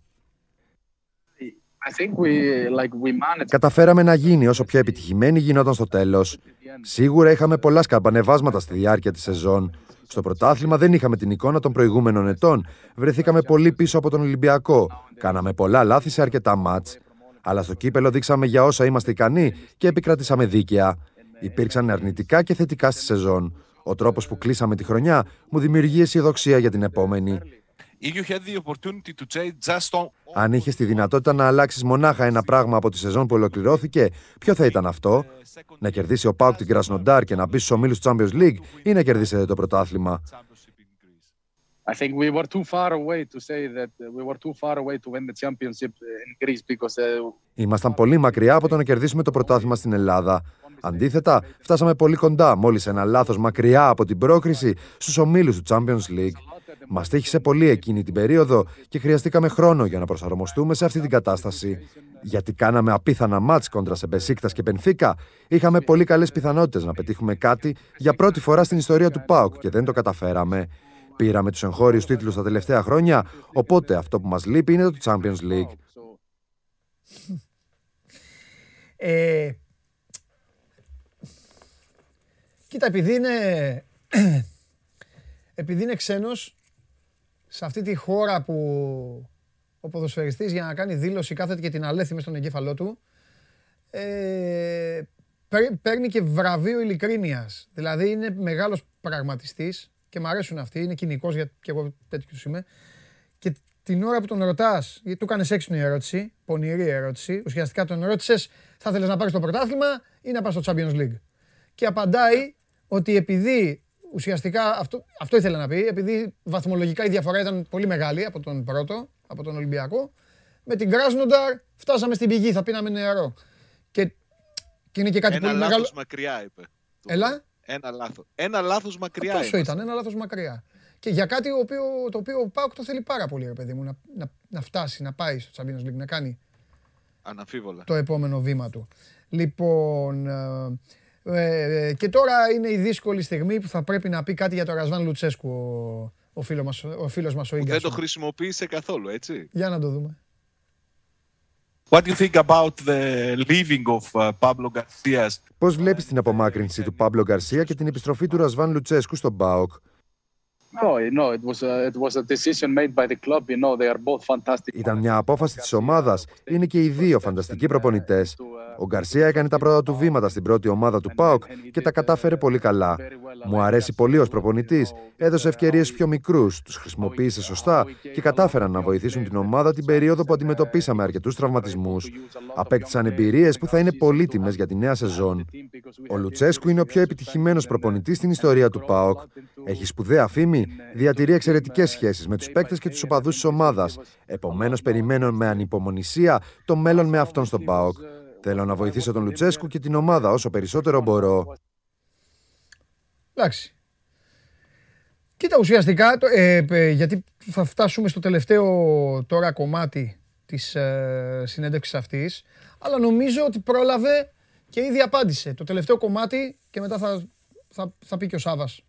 I think we like we managed. Καταφέραμε να γίνει όσο πιο επιτυχημένη γινόταν στο τέλος. Σίγουρα είχαμε πολλά σκαρπανεβάσματα στη διάρκεια της σεζόν. Στο πρωτάθλημα δεν είχαμε την εικόνα των προηγούμενων ετών. Βρεθήκαμε πολύ πίσω από τον Ολυμπιακό. Κάναμε πολλά λάθη σε αρκετά μάτς. Αλλά στο κύπελο δείξαμε για όσα είμαστε ικανοί και επικρατήσαμε δίκαια. Υπήρξαν αρνητικά και θετικά στη σεζόν. Ο τρόπος που κλείσαμε τη χρονιά μου δημιουργεί αισιοδοξία για την επόμενη. If you had the opportunity to change just on... Αν είχες τη δυνατότητα να αλλάξεις μονάχα ένα πράγμα από τη σεζόν που ολοκληρώθηκε, ποιο θα ήταν αυτό, να κερδίσει ο Πάουκ την Κρασνοντάρ και να μπει στους ομίλους του Champions League ή να κερδίσετε το πρωτάθλημα; championship in Greece. I think we were too far away to say that uh, we were too far away to win the championship uh, in Greece because uh, Ήμασταν πολύ μακριά από το να κερδίσουμε το πρωτάθλημα στην Ελλάδα. Αντίθετα, φτάσαμε πολύ κοντά μόλις ένα λάθος μακριά από την πρόκριση στους ομίλους του Champions League. Μας τύχησε πολύ εκείνη την περίοδο και χρειαστήκαμε χρόνο για να προσαρμοστούμε σε αυτή την κατάσταση. Γιατί κάναμε απίθανα μάτς κόντρα σε Μπεσίκτα και Πενφύκα, είχαμε πολύ καλές πιθανότητες να πετύχουμε κάτι για πρώτη φορά στην ιστορία του ΠΑΟΚ και δεν το καταφέραμε. Πήραμε τους εγχώριους τίτλους τα τελευταία χρόνια, οπότε αυτό που μας λείπει είναι το Champions League. so Ε, κοίτα, επειδή είναι, επειδή είναι ξένος, σε αυτή τη χώρα που ο ποδοσφαιριστής για να κάνει δήλωση κάθεται και την αλέθει μες στον εγκέφαλό του, ε, παίρ- παίρνει και βραβείο ειλικρίνειας. Δηλαδή είναι μεγάλος πραγματιστής και μου αρέσουν αυτοί, είναι κοινικός, γιατί και εγώ τέτοιος είμαι. Και την ώρα που τον ρωτάς, γιατί του έκανε έξυπνη ερώτηση, πονηρή ερώτηση, ουσιαστικά τον ρώτησες, θα ήθελε να πάρεις το πρωτάθλημα ή να πας στο Champions League; Και απαντάει ότι επειδή ουσιαστικά αυτό, αυτό ήθελε να πει, επειδή βαθμολογικά η διαφορά ήταν πολύ μεγάλη από τον πρώτο, από τον Ολυμπιακό, με την Κράσνονταρ φτάσαμε στην πηγή, θα πίναμε νερό. Και, και είναι και κάτι Ένα πολύ λάθος μεγάλο. μακριά, είπε. Έλα. Ένα λάθος. Ένα λάθος μακριά. Τόσο είμαστε. ήταν, ένα λάθος μακριά. Και για κάτι το οποίο, το οποίο ο Πάουκ το θέλει πάρα πολύ, ρε παιδί μου, να, να, να φτάσει, να πάει στο Champions League, να κάνει Αναμφίβολα. το επόμενο βήμα του. Λοιπόν, ε, ε, και τώρα είναι η δύσκολη στιγμή που θα πρέπει να πει κάτι για τον Ρασβάν Λουτσέσκου ο, ο, φίλος μας, ο φίλος μας ο Που δεν Ίγκασον. το χρησιμοποίησε καθόλου, έτσι. Για να το δούμε. What do you think about the leaving of uh, Pablo Garcia? Πώς βλέπεις την απομάκρυνση του Παύλο Γκαρσία και την επιστροφή του Ρασβάν Λουτσέσκου στον Μπάουκ. No, no, it was a, it was a decision made by the club. You know, they are both fantastic. Ήταν μια απόφαση της ομάδας. Είναι και οι δύο φανταστικοί προπονητές. Ο Γκαρσία έκανε τα πρώτα του βήματα στην πρώτη ομάδα του ΠΑΟΚ και τα κατάφερε πολύ καλά. Μου αρέσει πολύ ως προπονητής. Έδωσε ευκαιρίες στου πιο μικρούς, τους χρησιμοποίησε σωστά και κατάφεραν να βοηθήσουν την ομάδα την περίοδο που αντιμετωπίσαμε αρκετούς τραυματισμούς. Απέκτησαν εμπειρίες που θα είναι πολύτιμες για τη νέα σεζόν. Ο Λουτσέσκου είναι ο πιο επιτυχημένος προπονητής στην ιστορία του ΠΑΟΚ. Έχει σπουδαία φήμη, διατηρεί εξαιρετικές σχέσεις με τους παίκτες και τους οπαδούς της ομάδας. Επομένως, περιμένω με ανυπομονησία το μέλλον με αυτόν στον ΠΑΟΚ. Θέλω να βοηθήσω τον Λουτσέσκου και την ομάδα όσο περισσότερο μπορώ. Εντάξει. Κοίτα, ουσιαστικά, το- ε, ε, γιατί θα φτάσουμε στο τελευταίο τώρα κομμάτι της ε, συνέντευξης αυτής, αλλά νομίζω ότι πρόλαβε και ήδη απάντησε. Το τελευταίο κομμάτι και μετά θα, θα, θα πει και ο Σάβας,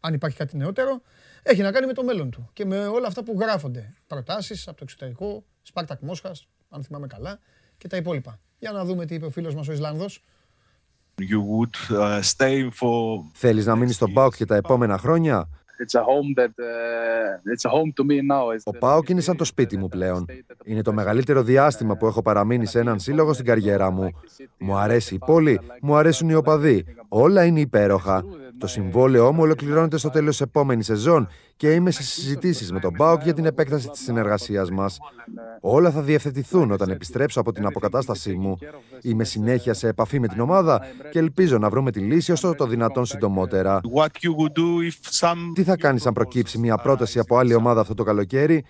αν υπάρχει κάτι νεότερο, έχει να κάνει με το μέλλον του και με όλα αυτά που γράφονται. Προτάσεις από το εξωτερικό, Σπάρτακ Μόσχας, αν θυμάμαι καλά, και τα υπόλοιπα. Για να δούμε τι είπε ο φίλος μας ο Ισλάνδος. You would uh, stay for Θέλεις να μείνεις στον ΠΑΟΚ και τα επόμενα χρόνια; It's a home that uh, it's a home to me now. It's Ο the- ΠΑΟΚ είναι σαν το σπίτι μου πλέον. Είναι το μεγαλύτερο διάστημα που έχω παραμείνει σε έναν σύλλογο στην καριέρα μου. Μου αρέσει η πόλη, μου αρέσουν οι οπαδοί. Όλα είναι υπέροχα. Το συμβόλαιό μου ολοκληρώνεται στο τέλος της επόμενης σεζόν και είμαι σε συζητήσεις με τον ΠΑΟΚ για την επέκταση της συνεργασίας μας. Όλα θα διευθετηθούν όταν επιστρέψω από την αποκατάστασή μου. Είμαι συνέχεια σε επαφή με την ομάδα και ελπίζω να βρούμε τη λύση όσο το δυνατόν συντομότερα. what you would do if some Τι θα κάνεις αν προκύψει μια πρόταση από άλλη ομάδα αυτό το καλοκαίρι;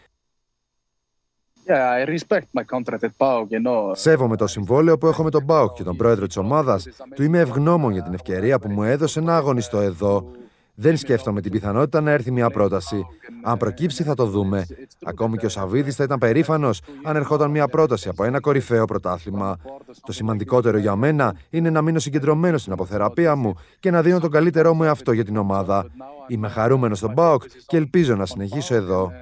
Yeah, I respect my contract at PAOK, you know. Σέβομαι το συμβόλαιο που έχω με τον Μπάουκ και τον πρόεδρο της ομάδας. Του είμαι ευγνώμων για την ευκαιρία που μου έδωσε να αγωνιστώ εδώ. Δεν σκέφτομαι την πιθανότητα να έρθει μια πρόταση. Αν προκύψει θα το δούμε. Ακόμη και ο Σαββίδης θα ήταν περήφανος αν ερχόταν μια πρόταση από ένα κορυφαίο πρωτάθλημα. Το σημαντικότερο για μένα είναι να μείνω συγκεντρωμένος στην αποθεραπεία μου και να δίνω τον καλύτερό μου εαυτό για την ομάδα. Είμαι χαρούμενος στον ΠΑΟΚ και ελπίζω να συνεχίσω εδώ.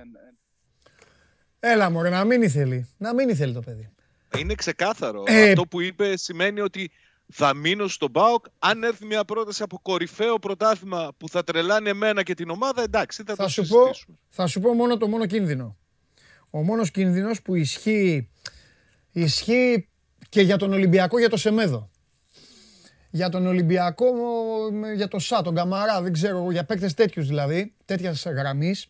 Έλα μωρέ, να μην ήθελε. Να μην ήθελε το παιδί. Είναι ξεκάθαρο. Ε, Αυτό που είπε σημαίνει ότι θα μείνω στον ΠΑΟΚ. Αν έρθει μια πρόταση από κορυφαίο πρωτάθλημα που θα τρελάνει εμένα και την ομάδα, εντάξει, θα, Θα το σου, πω, συζητήσουμε. θα σου πω μόνο το μόνο κίνδυνο. Ο μόνος κίνδυνος που ισχύει, ισχύει και για τον Ολυμπιακό για το Σεμέδο. Για τον Ολυμπιακό, για το ΣΑ, τον Καμαρά, δεν ξέρω, για παίκτες τέτοιους δηλαδή, τέτοιας γραμμής.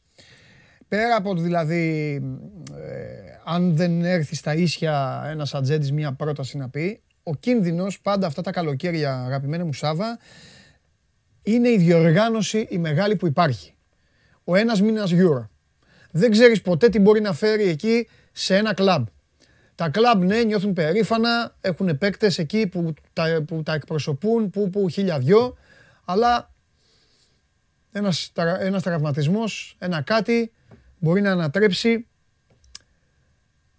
Πέρα από το δηλαδή, ε, αν δεν έρθει στα ίσια ένας ατζέντης μία πρόταση να πει, ο κίνδυνος πάντα αυτά τα καλοκαίρια, αγαπημένη μου Σάβα, είναι η διοργάνωση η μεγάλη που υπάρχει. Ο ένας μήνας Euro. Δεν ξέρεις ποτέ τι μπορεί να φέρει εκεί σε ένα κλαμπ. Τα κλαμπ, ναι, νιώθουν περήφανα, έχουν παίκτες εκεί που τα, που τα εκπροσωπούν, που, που χίλια δυο, αλλά ένας, τρα- ένας τραυματισμός, ένα κάτι, μπορεί να ανατρέψει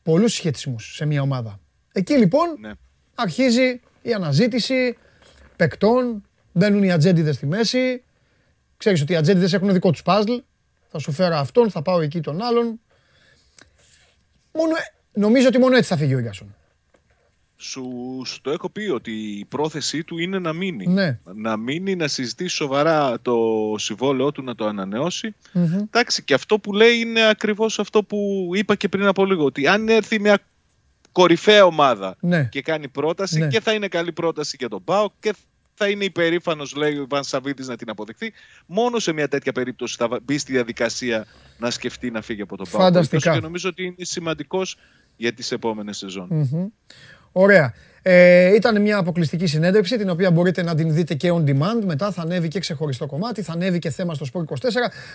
πολλούς σχετισμούς σε μια ομάδα. Εκεί λοιπόν Ναι. αρχίζει η αναζήτηση παικτών, μπαίνουν οι ατζέντιδες στη μέση. Ξέρεις ότι οι ατζέντιδες έχουν δικό τους παζλ. Θα σου φέρω αυτόν, θα πάω εκεί τον άλλον. Μόνο, νομίζω ότι μόνο έτσι θα φύγει ο Ίγκασον. Σου, σου το έχω πει ότι η πρόθεσή του είναι να μείνει. Ναι. Να μείνει, να συζητήσει σοβαρά το συμβόλαιό του, να το ανανεώσει. Εντάξει, και αυτό που λέει είναι ακριβώς αυτό που είπα και πριν από λίγο. Ότι αν έρθει μια κορυφαία ομάδα Ναι. και κάνει πρόταση Ναι. και θα είναι καλή πρόταση για τον ΠΑΟΚ και θα είναι υπερήφανος, λέει ο Ιβάν Σαββίδης, να την αποδεχθεί. Μόνο σε μια τέτοια περίπτωση θα μπει στη διαδικασία να σκεφτεί να φύγει από τον ΠΑΟΚ. Φανταστικά. Και νομίζω ότι είναι σημαντικός για τις επόμενες σεζόν. Ωραία. Ε, ήταν μια αποκλειστική συνέντευξη την οποία μπορείτε να την δείτε και on demand. Μετά θα ανέβει και ξεχωριστό κομμάτι, θα ανέβει και θέμα στο Sport 24.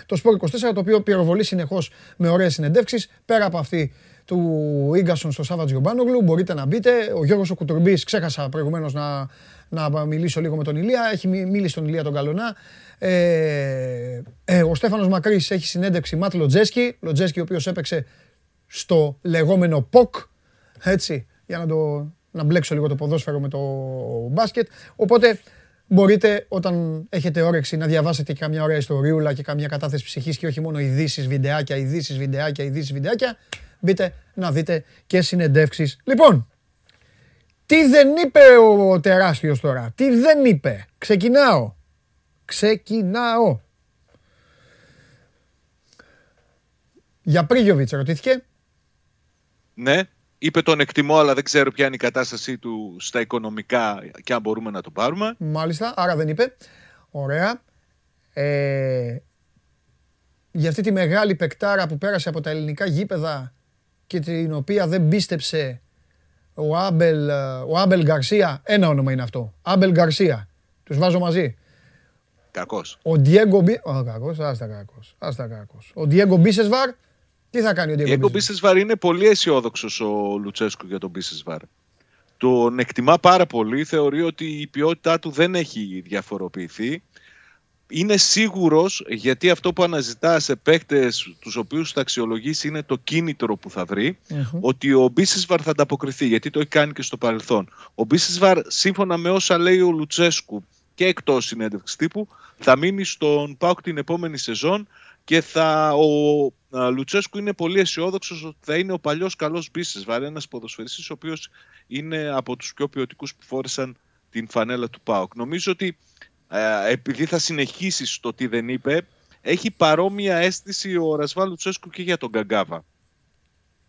Το Sport 24 το οποίο πυροβολεί συνεχώς με ωραίες συνεντεύξεις. Πέρα από αυτή του Ίγκασον στο Σάββατς Γιομπάνογλου, μπορείτε να μπείτε. Ο Γιώργος ο Κουτουρμπής, ξέχασα προηγουμένως να, να μιλήσω λίγο με τον Ηλία. Έχει μι- μίλησε τον Ηλία τον Καλονά. Ε, ε, ο Στέφανος Μακρύς έχει συνέντευξη Ματ Λοτζέσκι. Λοτζέσκι ο οποίος έπαιξε στο λεγόμενο ΠΟΚ, έτσι, για να, το, να μπλέξω λίγο το ποδόσφαιρο με το μπάσκετ. Οπότε μπορείτε όταν έχετε όρεξη να διαβάσετε και καμιά ωραία ιστοριούλα και καμιά κατάθεση ψυχής και όχι μόνο ειδήσεις, βιντεάκια, ειδήσεις, βιντεάκια, ειδήσεις, βιντεάκια, μπείτε να δείτε και συνεντεύξεις. Λοιπόν, τι δεν είπε ο τεράστιος τώρα, τι δεν είπε; Ξεκινάω. Ξεκινάω. Για Πρίγιοβιτς ρωτήθηκε. Ναι, είπε τον εκτιμώ, αλλά δεν ξέρω ποια είναι η κατάστασή του στα οικονομικά και αν μπορούμε να το πάρουμε. Μάλιστα, άρα δεν είπε. Ωραία. Ε, για αυτή τη μεγάλη παικτάρα που πέρασε από τα ελληνικά γήπεδα και την οποία δεν πίστεψε ο Άμπελ, ε, ο Άμπελ Γκαρσία. Ένα όνομα είναι αυτό. Άμπελ Γκαρσία. Τους βάζω μαζί. Κακός. Ο Διέγκο Μπι... Ο κακός, άστα κακός. Άστα κακός. Ο Διέγκο Μπίσεσβαρ. Τι θα κάνει ο Η Διέγκο Έγκο Μπίσεσβαρ. Μπίσεσβαρ είναι πολύ αισιόδοξος ο Λουτσέσκου για τον Μπίσεσβαρ. Τον εκτιμά πάρα πολύ, θεωρεί ότι η ποιότητά του δεν έχει διαφοροποιηθεί. Είναι σίγουρος, γιατί αυτό που αναζητά σε παίκτες τους οποίους θα αξιολογήσει είναι το κίνητρο που θα βρει, ότι ο Μπίσεσβαρ θα ανταποκριθεί, γιατί το έχει κάνει και στο παρελθόν. Ο Μπίσεσβαρ, σύμφωνα με όσα λέει ο Λουτσέσκου και εκτός συνέντευξης τύπου, θα μείνει στον ΠΑΟΚ την επόμενη σεζόν και θα, ο α, Λουτσέσκου είναι πολύ αισιόδοξος ότι θα είναι ο παλιός καλός Μπίσεσβαρ, ένας ποδοσφαιριστής ο οποίος είναι από τους πιο ποιοτικούς που φόρεσαν την φανέλα του ΠΑΟΚ. Νομίζω ότι ε, επειδή θα συνεχίσεις στο τι δεν είπε, έχει παρόμοια αίσθηση ο Ρασβά Λουτσέσκου και για τον Γκαγκάβα.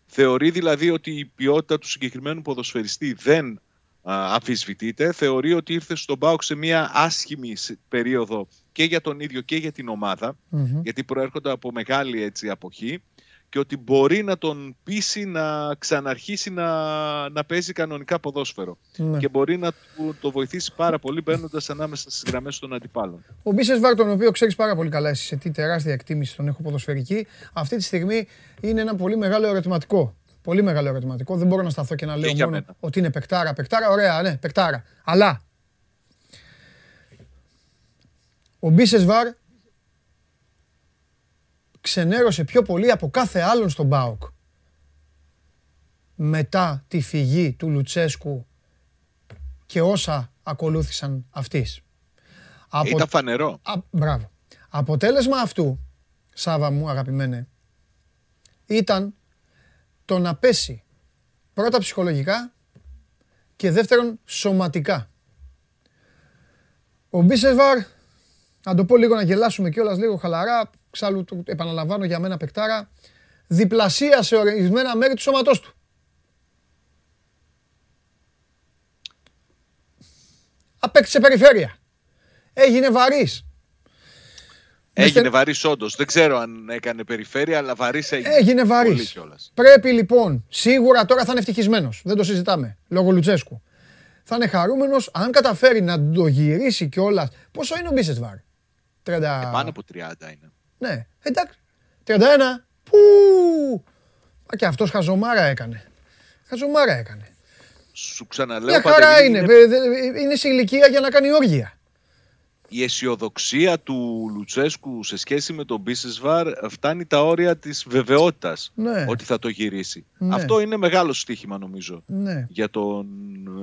Θεωρεί δηλαδή ότι η ποιότητα του συγκεκριμένου ποδοσφαιριστή δεν α, αμφισβητείται. Θεωρεί ότι ήρθε στον ΠΑΟΚ σε μια άσχημη σε- περίοδο και για τον ίδιο και για την ομάδα, γιατί προέρχονται από μεγάλη έτσι, αποχή και ότι μπορεί να τον πείσει να ξαναρχίσει να, να παίζει κανονικά ποδόσφαιρο. Ναι. Και μπορεί να του, το βοηθήσει πάρα πολύ μπαίνοντας ανάμεσα στις γραμμές των αντιπάλων. Ο Μπίσεσβαρ, τον οποίο ξέρεις πάρα πολύ καλά, εσύ σε τι τεράστια εκτίμηση τον έχω ποδοσφαιρική, αυτή τη στιγμή είναι ένα πολύ μεγάλο ερωτηματικό. Πολύ μεγάλο ερωτηματικό. Δεν μπορώ να σταθώ και να λέω για μόνο μένα. ότι είναι παικτάρα. Παικτάρα, ωραία, ναι, παικτάρα. Αλλά ο Μπίσεσβαρ ξενέρωσε πιο πολύ από κάθε άλλον στον ΠΑΟΚ. Μετά τη φυγή του Λουτσέσκου και όσα ακολούθησαν αυτής. Από... Ήταν φανερό. Α, μπράβο. Αποτέλεσμα αυτού, Σάβα μου αγαπημένε, ήταν το να πέσει πρώτα ψυχολογικά και δεύτερον σωματικά. Ο Μπίσεσβαρ, να το πω λίγο να γελάσουμε κιόλας λίγο χαλαρά, ξάλλου το επαναλαμβάνω για μένα παικτάρα, διπλασίασε ορισμένα μέρη του σώματός του. Απέκτησε περιφέρεια. Έγινε βαρύς. Έγινε βαρύ όντω. Δεν ξέρω αν έκανε περιφέρεια, αλλά βαρύ έγινε. Έγινε βαρύ. Πολύ κιόλας. Πρέπει λοιπόν, σίγουρα τώρα θα είναι ευτυχισμένο. Δεν το συζητάμε. Λόγω Λουτσέσκου. Θα είναι χαρούμενο αν καταφέρει να το γυρίσει κιόλα. Πόσο είναι ο Μπίσεσβαρ, 30. Ε, πάνω από 30 είναι. Ναι, εντάξει. 31. Πού! Α, και αυτό χαζομάρα έκανε. Χαζομάρα έκανε. Σου ξαναλέω, Μια χαρά Παντελή, είναι. είναι Ε, δε- Είναι σε ηλικία για να κάνει όργια. Η αισιοδοξία του Λουτσέσκου σε σχέση με τον Μπίσεσβαρ φτάνει τα όρια της βεβαιότητας Ναι. ότι θα το γυρίσει. Ναι. Αυτό είναι μεγάλο στοίχημα νομίζω Ναι. για τον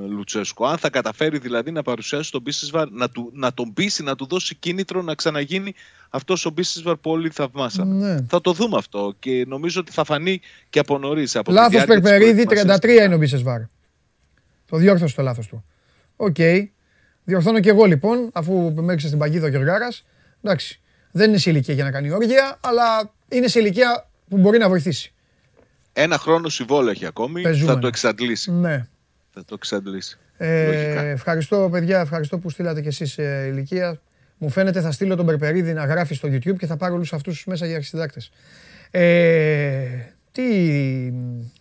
ε, Λουτσέσκο. Αν θα καταφέρει δηλαδή να παρουσιάσει τον Μπίσεσβαρ, να, του, να τον πείσει, να του δώσει κίνητρο να ξαναγίνει αυτός ο Μπίσεσβαρ που όλοι θαυμάσαμε. Ναι. Θα το δούμε αυτό και νομίζω ότι θα φανεί και από νωρίς. Λάθος Περπερίδη, 33 είναι ο Μπίσεσβαρ. Το διόρθωσε το λάθος του. Οκ. Διορθώνω και εγώ λοιπόν, αφού με έριξε στην παγίδα ο Γεωργάρα. Εντάξει. Δεν είναι σε ηλικία για να κάνει όργια, αλλά είναι σε ηλικία που μπορεί να βοηθήσει. Ένα χρόνο συμβόλαιο έχει ακόμη. Παίζουμε. Θα το εξαντλήσει. Ναι. Θα το εξαντλήσει. Ε, Λογικά. ευχαριστώ, παιδιά. Ευχαριστώ που στείλατε κι εσείς ε, ηλικία. Μου φαίνεται θα στείλω τον Περπερίδη να γράφει στο YouTube και θα πάρω όλους αυτούς μέσα για αρχισυντάκτες. Ε, τι,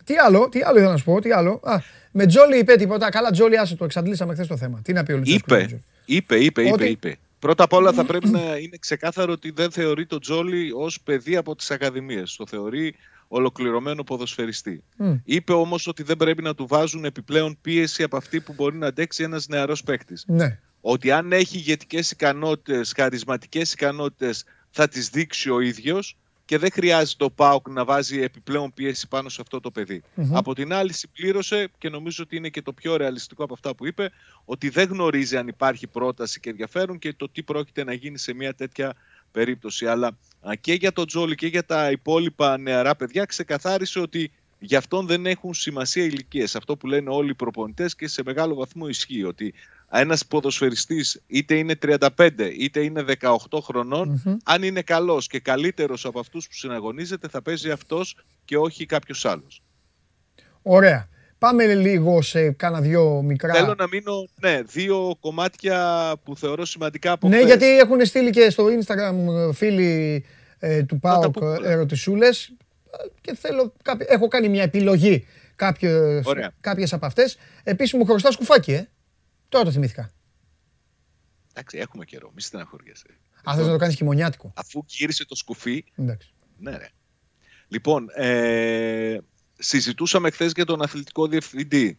τι άλλο, τι άλλο ήθελα να σου πω, τι άλλο. Α, με Τζόλι είπε τίποτα. Καλά, Τζόλι, άσε το εξαντλήσαμε χθες το θέμα. Τι να πει ο Λουτσέσκου. Είπε, είπε, είπε, είπε, Ότι- είπε. Πρώτα απ' όλα θα πρέπει να είναι ξεκάθαρο ότι δεν θεωρεί τον Τζόλι ως παιδί από τις ακαδημίες. Το θεωρεί ολοκληρωμένο ποδοσφαιριστή. Μμ. Είπε όμως ότι δεν πρέπει να του βάζουν επιπλέον πίεση από αυτή που μπορεί να αντέξει ένας νεαρός παίκτης. Ναι. Ότι αν έχει ηγετικές ικανότητες, χαρισματικές ικανότητες, θα τις δείξει ο ίδιος και δεν χρειάζεται ο ΠΑΟΚ να βάζει επιπλέον πίεση πάνω σε αυτό το παιδί. Από την άλλη συμπλήρωσε και νομίζω ότι είναι και το πιο ρεαλιστικό από αυτά που είπε ότι δεν γνωρίζει αν υπάρχει πρόταση και ενδιαφέρον και το τι πρόκειται να γίνει σε μια τέτοια περίπτωση. Αλλά α, και για τον Τζόλι και για τα υπόλοιπα νεαρά παιδιά ξεκαθάρισε ότι για αυτόν δεν έχουν σημασία ηλικίες. Αυτό που λένε όλοι οι προπονητές και σε μεγάλο βαθμό ισχύει ότι ένας ποδοσφαιριστής είτε είναι 35 είτε είναι 18 χρονων αν είναι καλός και καλύτερος από αυτούς που συναγωνίζεται θα παίζει αυτός και όχι κάποιος άλλος. Ωραία. Πάμε λίγο σε κάνα δυο μικρά. Θέλω να μείνω, ναι, δύο κομμάτια που θεωρώ σημαντικά από Ναι, χθες. γιατί έχουν στείλει και στο Instagram ε, φίλοι ε, του τα ΠΑΟΚ πούμε. ερωτησούλες ε, και θέλω, κάποι- έχω κάνει μια επιλογή κάποιες, Ωραία. κάποιες από αυτές. Επίσης μου χρωστάς σκουφάκι, ε. Τώρα το θυμήθηκα. Εντάξει, έχουμε καιρό, μη στεναχωριέσαι. Αν θες να το κάνεις χειμωνιάτικο. Αφού γύρισε το σκουφί, Εντάξει. ναι ρε. Λοιπόν, ε, συζητούσαμε χθες για τον αθλητικό διευθυντή.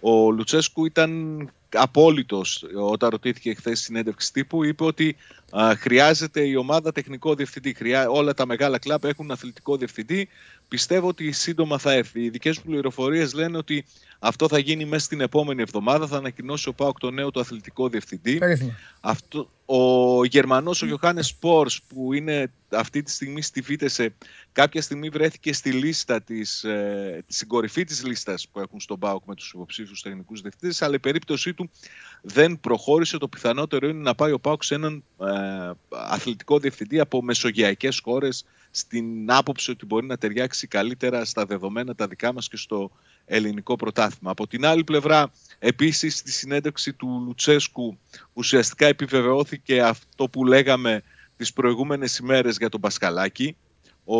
Ο Λουτσέσκου ήταν απόλυτος όταν ρωτήθηκε χθες στη συνέντευξη τύπου. Είπε ότι α, χρειάζεται η ομάδα τεχνικό διευθυντή. Χρειά, όλα τα μεγάλα κλαμπ έχουν αθλητικό διευθυντή. Πιστεύω ότι σύντομα θα έρθει. Οι δικές μου πληροφορίες λένε ότι αυτό θα γίνει μέσα στην επόμενη εβδομάδα. Θα ανακοινώσει ο Πάοκ το νέο του αθλητικό διευθυντή. Περίφημα. Αυτό, ο Γερμανός, ο Γιωχάνες Σπόρς, που είναι αυτή τη στιγμή στη Βίτεσε, κάποια στιγμή βρέθηκε στη λίστα της, ε, στην κορυφή της λίστας που έχουν στον ΠΑΟΚ με τους υποψήφιους τεχνικούς διευθυντές, αλλά η περίπτωσή του δεν προχώρησε. Το πιθανότερο είναι να πάει ο ΠΑΟΚ σε έναν ε, αθλητικό διευθυντή από μεσογειακές χώρες στην άποψη ότι μπορεί να ταιριάξει καλύτερα στα δεδομένα τα δικά μας και στο ελληνικό πρωτάθλημα. Από την άλλη πλευρά, επίσης, στη συνέντευξη του Λουτσέσκου ουσιαστικά επιβεβαιώθηκε αυτό που λέγαμε τις προηγούμενες ημέρες για τον Πασκαλάκη. Ο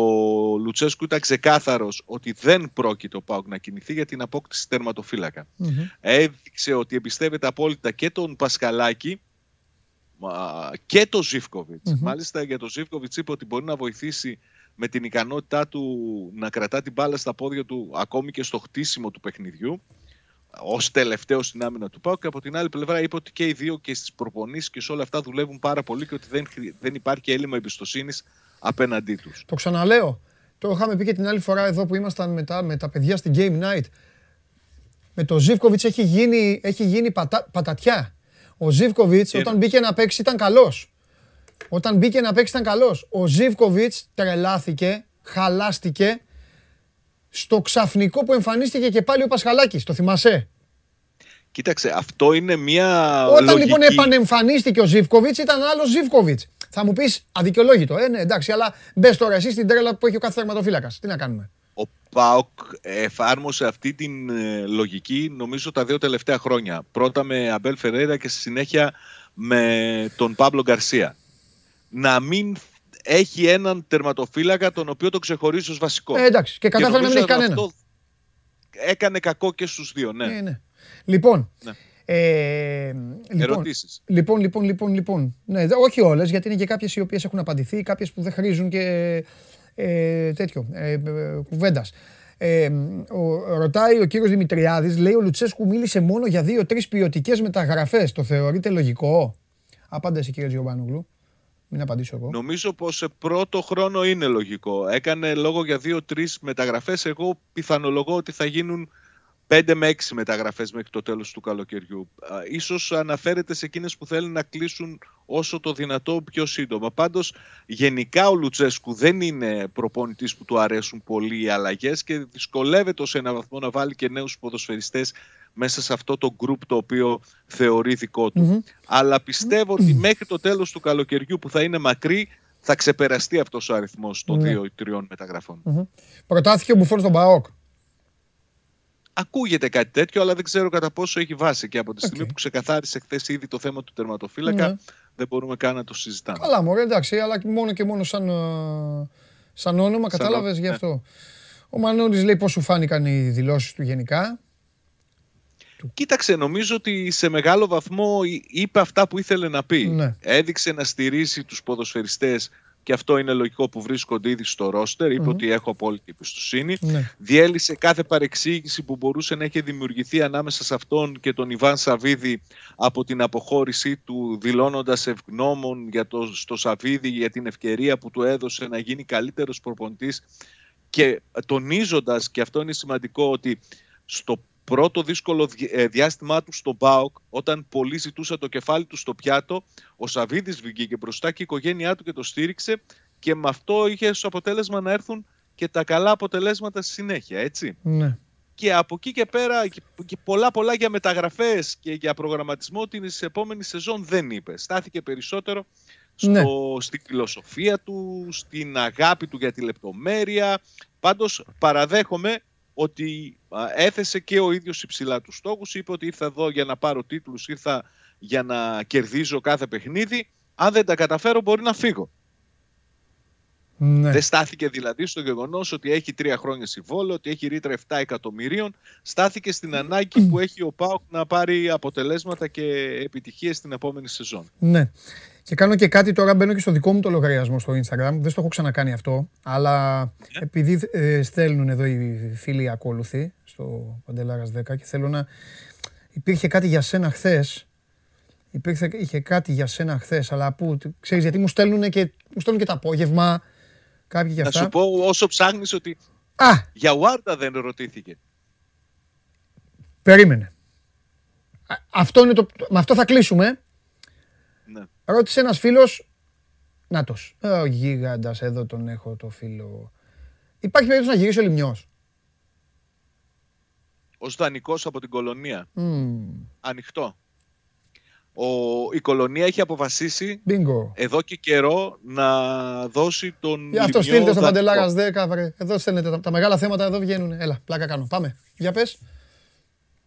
Λουτσέσκου ήταν ξεκάθαρος ότι δεν πρόκειται ο Πάουκ να κινηθεί για την απόκτηση τερματοφύλακα. Έδειξε ότι εμπιστεύεται απόλυτα και τον Πασκαλάκη μα, και τον ζιφκοβιτς Μάλιστα για τον Ζήφκοβιτς είπε ότι μπορεί να βοηθήσει με την ικανότητά του να κρατά την μπάλα στα πόδια του ακόμη και στο χτίσιμο του παιχνιδιού ως τελευταίο στην άμυνα του Πάου και από την άλλη πλευρά είπε ότι και οι δύο και στις προπονήσεις και σε όλα αυτά δουλεύουν πάρα πολύ και ότι δεν, χρει- δεν υπάρχει έλλειμμα εμπιστοσύνης απέναντί τους. Το ξαναλέω. Το είχαμε πει και την άλλη φορά εδώ που ήμασταν με τα, με τα παιδιά στην Game Night. Με το Ζίβκοβιτς έχει γίνει, έχει γίνει πατα, πατατιά. Ο Ζίβκοβιτς όταν μπήκε να παίξει ήταν καλός. Όταν μπήκε να παίξει ήταν καλός. Ο Ζίβκοβιτς τρελάθηκε, χαλάστηκε στο ξαφνικό που εμφανίστηκε και πάλι ο Πασχαλάκης. Το θυμάσαι; Κοίταξε, αυτό είναι μια Όταν λογική... λοιπόν επανεμφανίστηκε ο Ζίβκοβιτς ήταν άλλος Ζίβκοβιτς. Θα μου πεις αδικαιολόγητο. Ε, ναι, εντάξει, αλλά μπες τώρα εσύ στην τρέλα που έχει ο κάθε θερματοφύλακας. Τι να κάνουμε; Ο ΠΑΟΚ εφάρμοσε αυτή την ε, λογική νομίζω τα δύο τελευταία χρόνια. Πρώτα με Αμπέλ Φεραίρα και στη συνέχεια με τον Παύλο Γκαρσία. Να μην έχει έναν τερματοφύλακα τον οποίο τον ξεχωρίζει ως βασικό. Ε, εντάξει, και κατάφερε να μην νομίζω έχει κανένα. αυτό Έκανε κακό και στους δύο, ναι. Ε, ναι. Λοιπόν, Ναι. ε, λοιπόν, Ερωτήσεις. Λοιπόν, λοιπόν, λοιπόν, λοιπόν. Ναι, δε- όχι όλες, γιατί είναι και κάποιες οι οποίες έχουν απαντηθεί, κάποιες που δεν χρήζουν και ε, τέτοιο, ε, ε, κουβέντας. Ε, ο, ρωτάει ο κύριος Δημητριάδης, λέει ο Λουτσέσκου μίλησε μόνο για δύο-τρεις ποιοτικές μεταγραφές. Το θεωρείτε λογικό; Απάντα εσύ κύριε Τζιομπάνουγλου. Μην απαντήσω εγώ. Νομίζω πως σε πρώτο χρόνο είναι λογικό. Έκανε λόγο για δύο-τρεις μεταγραφές. Εγώ πιθανολογώ ότι θα γίνουν 5 με 6 μεταγραφές μέχρι το τέλος του καλοκαιριού. Α, Ίσως αναφέρεται σε εκείνες που θέλουν να κλείσουν όσο το δυνατό πιο σύντομα. Πάντως γενικά ο Λουτσέσκου δεν είναι προπονητής που του αρέσουν πολύ οι αλλαγές και δυσκολεύεται σε έναν βαθμό να βάλει και νέους ποδοσφαιριστές μέσα σε αυτό το γκρουπ το οποίο θεωρεί δικό του. Αλλά πιστεύω ότι μέχρι το τέλος του καλοκαιριού που θα είναι μακρύ θα ξεπεραστεί αυτός ο αριθμός των Ναι. δύο ή τριών μεταγραφών. Μμμ. Προτάθηκε ο Μπουφόν στον ΠΑΟΚ. Ακούγεται κάτι τέτοιο, αλλά δεν ξέρω κατά πόσο έχει βάση. Και από τη στιγμή Οκ. που ξεκαθάρισε χθες ήδη το θέμα του τερματοφύλακα, Ναι. δεν μπορούμε καν να το συζητάμε. Καλά, μωρέ, εντάξει, αλλά και μόνο και μόνο σαν, ε, σαν όνομα, κατάλαβες όνομα, γι' ναι. αυτό. Ο Μανώλης λέει πώς σου φάνηκαν οι δηλώσεις του γενικά. Κοίταξε, νομίζω ότι σε μεγάλο βαθμό εί- είπε αυτά που ήθελε να πει. Ναι. Έδειξε να στηρίζει τους ποδοσφαιριστές και αυτό είναι λογικό που βρίσκονται ήδη στο ρόστερ. Είπε ότι έχω απόλυτη εμπιστοσύνη. Ναι. Διέλυσε κάθε παρεξήγηση που μπορούσε να έχει δημιουργηθεί ανάμεσα σε αυτόν και τον Ιβάν Σαβίδη από την αποχώρησή του, δηλώνοντας ευγνώμων για το, στο Σαβίδη για την ευκαιρία που του έδωσε να γίνει καλύτερος προπονητής και τονίζοντας, και αυτό είναι σημαντικό, ότι στο πρώτο δύσκολο δι- ε, διάστημά του στον ΠΑΟΚ, όταν πολλοί ζητούσαν το κεφάλι του στο πιάτο, ο Σαβίδης βγήκε μπροστά και η οικογένειά του και το στήριξε και με αυτό είχε ως αποτέλεσμα να έρθουν και τα καλά αποτελέσματα στη συνέχεια, έτσι. Ναι. Και από εκεί και πέρα και- και πολλά πολλά για μεταγραφές και για προγραμματισμό της επόμενης σεζόν δεν είπε. Στάθηκε περισσότερο στο, Ναι. στη φιλοσοφία του, στην αγάπη του για τη λεπτομέρεια. Πάντως παραδέχομαι ότι α, έθεσε και ο ίδιος υψηλά τους στόχους. Είπε ότι ήρθα εδώ για να πάρω τίτλους, ήρθα για να κερδίζω κάθε παιχνίδι. Αν δεν τα καταφέρω μπορεί να φύγω. Ναι. Δεν στάθηκε δηλαδή στο γεγονός ότι έχει τρία χρόνια συμβόλαιο, ότι έχει ρήτρα 7 εκατομμυρίων. Στάθηκε στην ανάγκη που έχει ο Πάοκ να πάρει αποτελέσματα και επιτυχίες στην επόμενη σεζόν. Ναι. Και κάνω και κάτι τώρα, μπαίνω και στο δικό μου το λογαριασμό στο Instagram. Δεν στο έχω ξανακάνει αυτό, αλλά επειδή ε, στέλνουν εδώ οι φίλοι ακόλουθοι στο Παντελάρας 10 και θέλω να... Υπήρχε κάτι για σένα χθες, υπήρχε, είχε κάτι για σένα χθες, αλλά που, ξέρεις, γιατί μου στέλνουν και, μου στέλνουν και το απόγευμα, κάποιοι για Να αυτά. σου πω όσο ψάχνεις ότι Α, για Βάρτα δεν ρωτήθηκε. περίμενε. Α, Αυτό είναι το, με αυτό θα κλείσουμε. Ναι. Ρώτησε ένας φίλος, νάτος, Ε, ο γίγαντας, εδώ τον έχω το φίλο. Υπάρχει περίπτωση να γυρίσει ο Λιμιός. Ω δανεικό από την κολονία. Μμμ, Ανοιχτό. Ο, η κολονία έχει αποφασίσει Μπίνγκο. εδώ και καιρό να δώσει τον. Γι' αυτό Λιμιό στείλτε στο δανεικό. Παντελάρας 10, βρε. Εδώ στέλνετε τα, τα μεγάλα θέματα, εδώ βγαίνουν. Έλα, πλάκα κάνω. Πάμε. Για πες.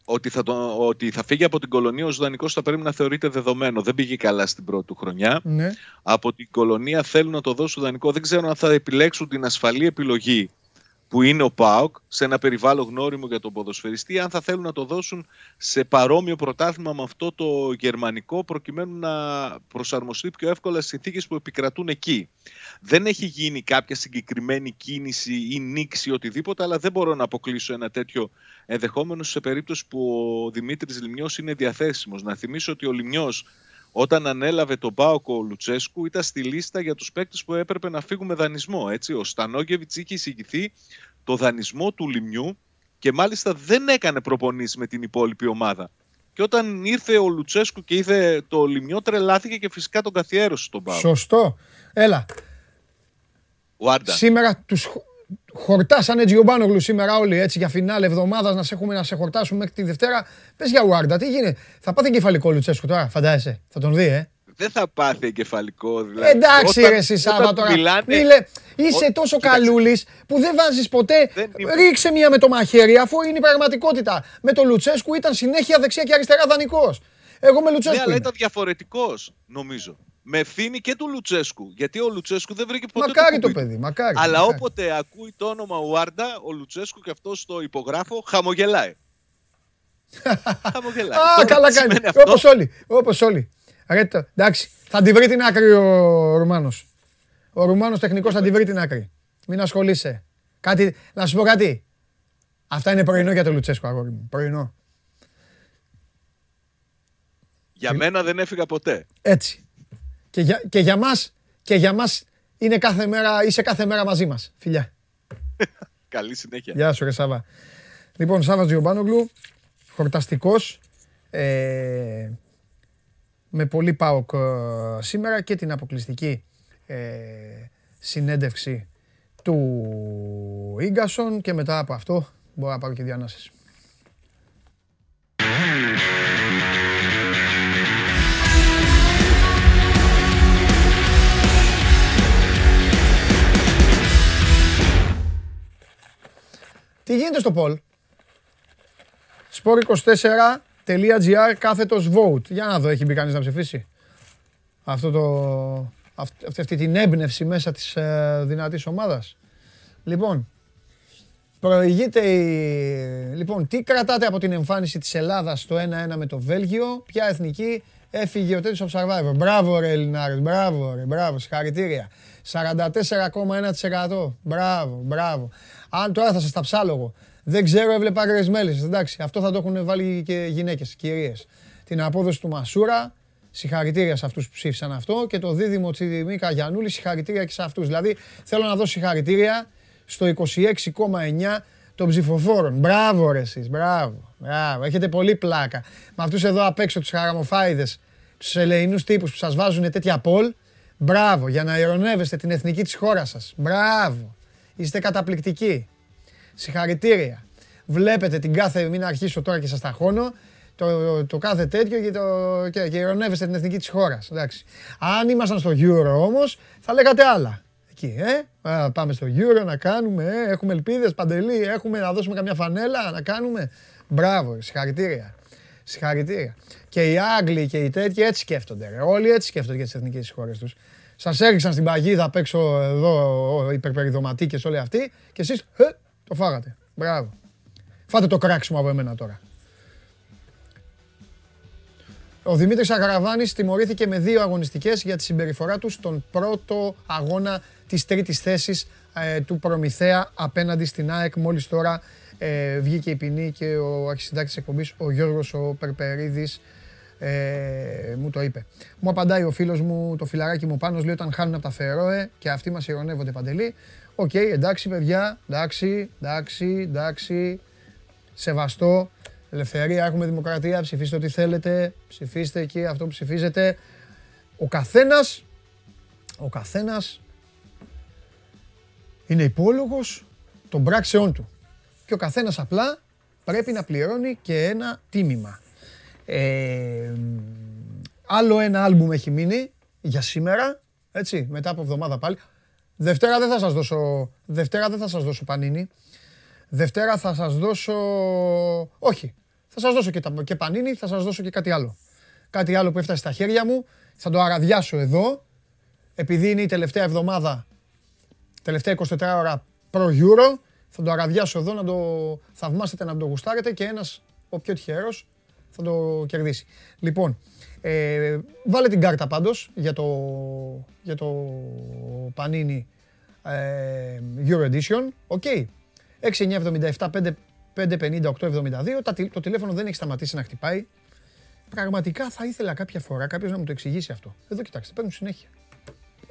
Ότι θα, το, ότι θα φύγει από την κολονία ως δανεικός θα πρέπει να θεωρείται δεδομένο. Δεν πήγε καλά στην πρώτη του χρονιά. Ναι. Από την κολονία θέλουν να το δώσουν δανεικό. Δεν ξέρω αν θα επιλέξουν την ασφαλή επιλογή που είναι ο ΠΑΟΚ σε ένα περιβάλλον γνώριμο για τον ποδοσφαιριστή, αν θα θέλουν να το δώσουν σε παρόμοιο πρωτάθλημα με αυτό το γερμανικό, προκειμένου να προσαρμοστεί πιο εύκολα στις συνθήκες που επικρατούν εκεί. Δεν έχει γίνει κάποια συγκεκριμένη κίνηση ή νήξη ή οτιδήποτε, αλλά δεν μπορώ να αποκλείσω ένα τέτοιο ενδεχόμενο σε περίπτωση που ο Δημήτρης Λιμιός είναι διαθέσιμος. Να θυμίσω ότι ο Λιμιός όταν ανέλαβε τον Πάοκο ο Λουτσέσκου ήταν στη λίστα για τους παίκτες που έπρεπε να φύγουν με δανεισμό. Έτσι. Ο Στανόγεβιτς είχε εισηγηθεί το δανεισμό του Λιμιού και μάλιστα δεν έκανε προπονήσεις με την υπόλοιπη ομάδα. Και όταν ήρθε ο Λουτσέσκου και είδε το Λιμιό τρελάθηκε και φυσικά τον καθιέρωσε στον Πάοκ. Σωστό. Έλα. Βάρντα. Σήμερα τους χω- χορτάσανε Τζιομπάνογλου σήμερα όλοι έτσι για φινάλε εβδομάδας να σε έχουμε να σε χορτάσουμε μέχρι τη Δευτέρα. Πες για Ουάρντα, τι γίνεται; Θα πάθει εγκεφαλικό Λουτσέσκου τώρα, φαντάζεσαι; Θα τον δει, ε; Δεν θα πάθει εγκεφαλικό δηλαδή. Εντάξει Όταν- ρε εσύ Σάβα όταν τώρα. μιλάνε- Μίλε, είσαι Ό- τόσο Κοίταξε. καλούλης που δεν βάζεις ποτέ. Δεν είμαι- Ρίξε μία με το μαχαίρι αφού είναι η πραγματικότητα. Με το Λουτσέσκου ήταν συνέχεια δεξιά και αριστερά δανεικός. Εγώ με Ναι, Λουτσέσκου αλλά είμαι. ήταν διαφορετικός, νομίζω. Με ευθύνη και του Λουτσέσκου. Γιατί ο Λουτσέσκου δεν βρήκε ποτέ Μακάρι το κουμπί του. παιδί, μακάρι. Αλλά μακάρι. όποτε ακούει το όνομα Ουάρντα, ο Λουτσέσκου και αυτός το υπογράφω, χαμογελάει. χαμογελάει. Α, Τώρα καλά τι κάνει. σημαίνει αυτό; Όπως όλοι. Όπως όλοι. Ρε, το- εντάξει, θα την βρει την άκρη ο Ρουμάνος. Ο Ρουμάνος τεχνικός θα την βρει την άκρη. Μην ασχολείσαι. Κάτι, να σου πω κάτι. Αυτά είναι πρωινό για το Λουτσέσκο, αγόρι μου. Πρωινό. Για μένα δεν έφυγα ποτέ. Έτσι. Και για, και για μας, και για μας είναι κάθε μέρα, είσαι κάθε μέρα μαζί μας. Φιλιά. Καλή συνέχεια. Γεια σου ρε Σάβα. Λοιπόν, Σάββας Τζιομπάνογλου, χορταστικός, ε, με πολύ ΠΑΟΚ ε, σήμερα και την αποκλειστική ε, συνέντευξη του Ίγκασον και μετά από αυτό μπορώ να πάρω και διανάσεις. Τι γίνεται στο poll; sport24.gr κάθετος vote. Για να δω, έχει μπει κανείς να ψηφίσει; Αυτό το, αυ- αυτή, αυτή την έμπνευση μέσα της ε, δυνατής ομάδας. Λοιπόν, προηγείται η... Λοιπόν, τι κρατάτε από την εμφάνιση της Ελλάδας στο 1-1 με το Βέλγιο, ποια εθνική έφυγε ο τέτοιος από Survivor; Μπράβο ρε Ελληνάρες, μπράβο ρε, μπράβο, συγχαρητήρια. 44,1%. Μπράβο, μπράβο. Αν τώρα θα σας τα ψάλογω. Δεν ξέρω, έβλεπα άγρες μέλισσες. Εντάξει, αυτό θα το έχουν βάλει και γυναίκες, κυρίες. Την απόδοση του Μασούρα, συγχαρητήρια σε αυτούς που ψήφισαν αυτό και το δίδυμο Τσιδημίκα Γιαννούλη, συγχαρητήρια και σε αυτούς. Δηλαδή, θέλω να δώσω συγχαρητήρια στο 26,9 των ψηφοφόρων. Μπράβο ρε εσείς, μπράβο, μπράβο. Έχετε πολύ πλάκα. Με αυτούς εδώ απ' έξω τους χαραμοφάιδες, τους ελεηνούς τύπους που σας βάζουν τέτοια πολ, μπράβο, για να ειρωνεύεστε την εθνική της χώρας σας. Μπράβο. Είστε καταπληκτικοί. Συγχαρητήρια. Βλέπετε την κάθε, μην αρχίσω τώρα και σας ταχώνω, το, το κάθε τέτοιο και, το, και, και ειρωνεύεστε την εθνική της χώρας. Εντάξει. Αν ήμασταν στο Euro όμως, θα λέγατε άλλα. Εκεί, ε. Α, πάμε στο Euro να κάνουμε, ε. έχουμε ελπίδες, παντελή, έχουμε να δώσουμε καμιά φανέλα, να κάνουμε. Μπράβο, συγχαρητήρια. Συγχαρητήρια. Και οι Άγγλοι και οι τέτοιοι έτσι σκέφτονται. Ρε. Όλοι έτσι σκέφτονται για τις εθνικές χώρες τους. Σας έριξαν στην παγίδα απ' έξω εδώ υπερπεριδοματίκες όλοι αυτοί και εσείς ε, το φάγατε. Μπράβο. Φάτε το κράξιμο από εμένα τώρα. Ο Δημήτρης Αγραβάνης τιμωρήθηκε με δύο αγωνιστικές για τη συμπεριφορά του στον πρώτο αγώνα της τρίτης θέσης ε, του Προμηθέα απέναντι στην ΑΕΚ. Μόλις τώρα ε, βγήκε η ποινή και ο αρχισυντάκτης εκπομπής, ο Γιώργος ο Περπερίδης, ε, μου το είπε. Μου απαντάει ο φίλος μου, το φιλαράκι μου πάνω, λέει όταν χάνουν από τα Φερόε και αυτοί μας ειρωνεύονται παντελή. Οκ, εντάξει παιδιά, εντάξει, εντάξει, εντάξει, σεβαστό. Ελευθερία, έχουμε δημοκρατία, ψηφίστε ό,τι θέλετε, ψηφίστε εκεί αυτό που ψηφίζετε. Ο καθένας, ο καθένας είναι υπόλογος των πράξεών του. Και ο καθένας απλά πρέπει να πληρώνει και ένα τίμημα. Ε, άλλο ένα άλμπουμ έχει μείνει για σήμερα, έτσι, μετά από εβδομάδα πάλι. Δευτέρα δεν θα σας δώσω, Δευτέρα δεν θα σας δώσω πανίνι. Δευτέρα θα σας δώσω, όχι, θα σας δώσω και, τα, και πανίνι, θα σας δώσω και κάτι άλλο. Κάτι άλλο που έφτασε στα χέρια μου, θα το αραδιάσω εδώ, επειδή είναι η τελευταία εβδομάδα, τελευταία 24 ώρα προ Euro, θα το αραδιάσω εδώ να το θαυμάσετε, να το γουστάρετε και ένας, ο πιο τυχερός, θα το κερδίσει. Λοιπόν, ε, βάλε την κάρτα πάντως για το, για το Panini ε, Euro Edition. OK. 6977 550 872. Τα, τηλε- το τηλέφωνο δεν έχει σταματήσει να χτυπάει. Πραγματικά θα ήθελα κάποια φορά κάποιος να μου το εξηγήσει αυτό. Εδώ κοιτάξτε, παίρνουν συνέχεια.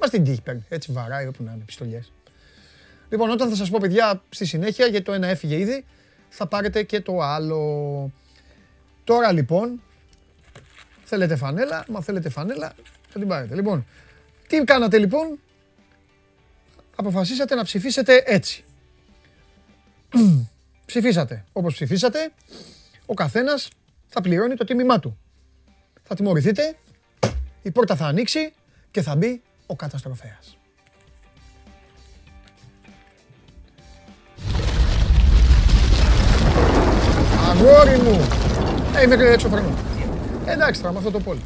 Μας την τύχη παίρνει. Έτσι βαράει όπου να είναι, πιστολιέ. Λοιπόν, όταν θα σας πω, παιδιά, στη συνέχεια, γιατί το ένα έφυγε ήδη, θα πάρετε και το άλλο. Τώρα λοιπόν, θέλετε φανέλα, μα θέλετε φανέλα, θα την πάρετε. Λοιπόν, τι κάνατε λοιπόν, αποφασίσατε να ψηφίσετε έτσι. ψηφίσατε όπως ψηφίσατε, ο καθένας θα πληρώνει το τίμημά του. Θα τιμωρηθείτε, η πόρτα θα ανοίξει και θα μπει ο καταστροφέας. Αγόρι μου! Ε, είμαι έξω φρενό. Εντάξει τώρα με αυτό το πόλι.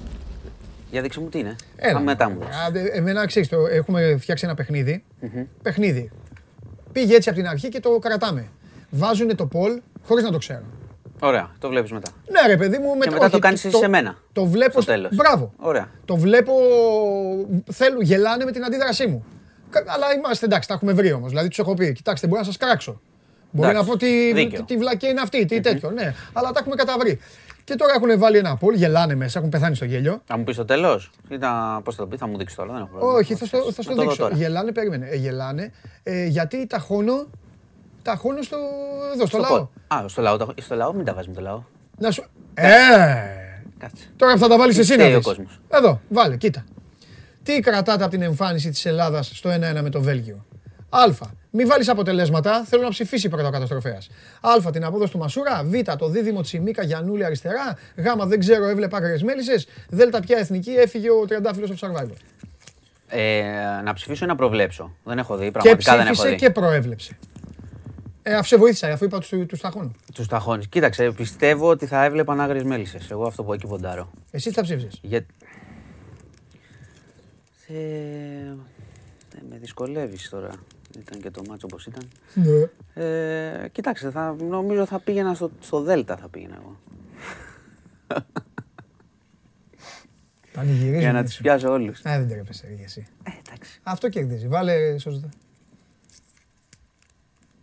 Για δείξε μου τι είναι. Έλα. Α, μετά μου δες. Άντε, Εμένα ξέρεις, το, έχουμε φτιάξει ένα παιχνίδι. Παιχνίδι. Πήγε έτσι από την αρχή και το κρατάμε. Βάζουν το πολ χωρίς να το ξέρω. Ωραία, το βλέπεις μετά. Ναι, ρε παιδί μου, Και μετά το κάνεις εσύ σε μένα. Το βλέπω Στο στο τέλος. Μπράβο. Ωραία. Το βλέπω. Θέλουν, γελάνε με την αντίδρασή μου. Κα- Αλλά είμαστε εντάξει, τα έχουμε βρει όμως. Δηλαδή τους έχω πει: Κοιτάξτε, μπορεί να σας κράξω. Μπορεί Εντάξει, να πω τι, δίκαιο. τι, τι βλακία είναι αυτή, τι τέτοιο. Ναι, αλλά τα έχουμε καταβρει. Και τώρα έχουν βάλει ένα πόλ, γελάνε μέσα, έχουν πεθάνει στο γέλιο. Θα μου πεις το τέλος; Ή θα, πώς θα το πει, θα μου δείξεις τώρα, δεν έχω πρόβλημα. Όχι, θα στο, θα στο Να το δω δείξω. τώρα. Γελάνε, περίμενε. Ε, γελάνε ε, γιατί τα χώνω, τα χώνω στο, εδώ, στο, Στο λαό. πο- Α, στο λαό, τα- στο λαό μην τα βάζεις με το λαό. Να σου... Ε, Κάτσε. τώρα θα τα βάλεις εσύ να Φταίει ο δεις. κόσμος. Εδώ, βάλε, κοίτα. Τι κρατάτε από την εμφάνιση της Ελλάδας στο 1-1 με το Βέλγιο; Α. Μην βάλεις αποτελέσματα. Θέλω να ψηφίσει πρώτα ο καταστροφέας. Α. Την απόδοση του Μασούρα. Β. Το δίδυμο Τσιμίκα Γιανούλη αριστερά. Γ. Δεν ξέρω, έβλεπα άκρε μέλισσες. Δ. Ποια εθνική έφυγε ο Τριαντάφυλλος of Survivor. Ε, να ψηφίσω ή να προβλέψω; Δεν έχω δει, Και πραγματικά δεν έχω ψήφισε δει. και προέβλεψε. Ε, αφού σε βοήθησα, αφού είπα τους τους ταχώνω. Τους ταχώνει. Κοίταξε, πιστεύω ότι θα έβλεπαν άγριες μέλισσες. Εγώ αυτό που εκεί ποντάρω. Εσύ τι θα ψήφισες. Για... Ε, ε, με δυσκολεύεις τώρα. Ήταν και το μάτσο όπως ήταν. Ναι. Ε, κοιτάξτε, θα, νομίζω θα πήγαινα στο, στο Δέλτα θα πήγαινα εγώ. Πανηγυρίζουμε. Για να εσύ. τους πιάσω όλους. Ε, δεν τρέπεσαι ρε, εσύ. Ε, εντάξει. Αυτό κερδίζει. Βάλε σωστά.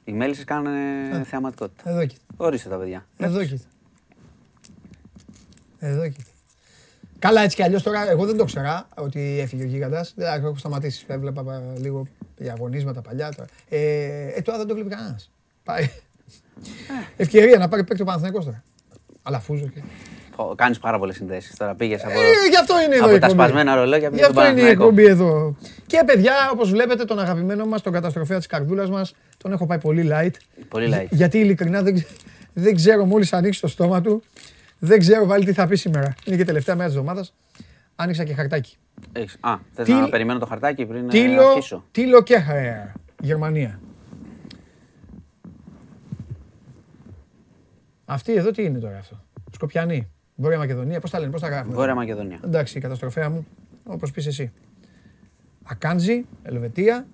Οι μέλισσες κάνουν ε, θεαματικότητα. Εδώ κοίτα. Ορίστε τα παιδιά. Εδώ κοίτα. Εδώ κοίτα. Καλά έτσι κι αλλιώς τώρα, εγώ δεν το ξέρα ότι έφυγε ο γίγαντας. Δεν έχω σταματήσει. Έβλεπα πα- λίγο διαγωνίσματα παλιά. Τώρα. Ε, ε, τώρα δεν το βλέπει κανένας. Πάει. Ευκαιρία να πάρει παίκτη ο Παναθηναϊκός τώρα. Αλλά φούζο και... Κάνεις πάρα πολλές συνδέσεις. Τώρα πήγες από, Ε, γι' αυτό είναι εδώ από η τα εκπομπή. σπασμένα ρολόγια Γι' πήγες στον αυτό είναι η Παναθηναϊκό. εκπομπή εδώ. Και παιδιά, όπως βλέπετε, τον αγαπημένο μας, τον καταστροφέα της καρδούλας μας, τον έχω πάει πολύ light. Πολύ light. Γιατί ειλικρινά δεν, ξε- δεν ξέρω μόλις ανοίξει το στόμα του, δεν ξέρω βάλει τι θα πει σήμερα. Είναι και τελευταία μέρα της εβδομάδας. Άνοιξα και χαρτάκι. Έχεις- Α, θες Τι- να περιμένω το χαρτάκι πριν ε, Τίλο, αρχίσω. Τίλο Κέχαερ, Γερμανία. Αυτή εδώ τι είναι τώρα αυτό; Σκοπιανή. Βόρεια Μακεδονία, πώς τα λένε, πώς τα γράφουν; Βόρεια Μακεδονία. Εντάξει, η καταστροφέα μου, όπως πεις εσύ. Ακάντζη, Ελβετία,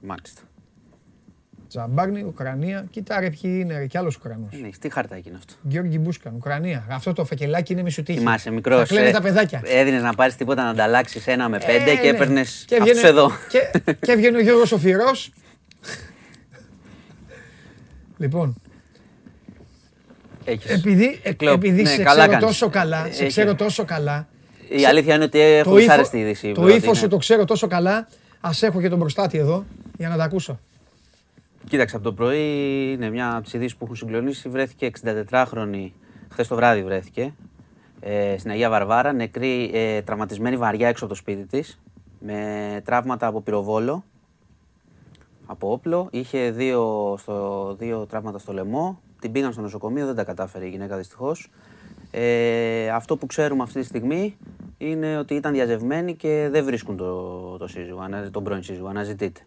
Μάλιστα. Τζαμπάρνη, Ουκρανία. Κοίτα ρε ποιοι είναι ρε, κι άλλος Ουκρανός. Δεν έχεις, τι χαρτάκι είναι αυτό. Γιώργη Μπούσκαν, Ουκρανία. Αυτό το φακελάκι είναι μη σου τύχει. Θυμάσαι, μικρός. Θα κλαίνε τα παιδάκια. Έδινες να πάρεις τίποτα να ανταλλάξεις ένα με πέντε Ε, και ναι. έπαιρνες Και αυτούς έβγαινε- εδώ. Και, και έβγαινε ο Γιώργος ο Φυρός. λοιπόν, Έχεις. επειδή, ε, Κλοπ. επειδή Ναι, σε καλά ξέρω κάνεις. τόσο καλά, σε Έχει. ξέρω τόσο καλά, Η αλήθεια είναι ότι έχω το, δυσάρεστη ύφο, είδηση. το ότι ύφος σου είναι- το ξέρω τόσο καλά, ας έχω και τον προστάτη εδώ για να τα ακούσω. Κοίταξε, από το πρωί είναι μια από τις ειδήσεις που έχουν συγκλονίσει. Βρέθηκε 64χρονη, χθες το βράδυ βρέθηκε, ε, στην Αγία Βαρβάρα, νεκρή, ε, τραυματισμένη βαριά έξω από το σπίτι της, με τραύματα από πυροβόλο, από όπλο. Είχε δύο, στο, δύο τραύματα στο λαιμό. Την πήγαν στο νοσοκομείο, δεν τα κατάφερε η γυναίκα δυστυχώς. Ε, αυτό που ξέρουμε αυτή τη στιγμή είναι ότι ήταν διαζευμένη και δεν βρίσκουν το, το σύζυγο, ανα- τον πρώην σύζυγο, αναζητείται.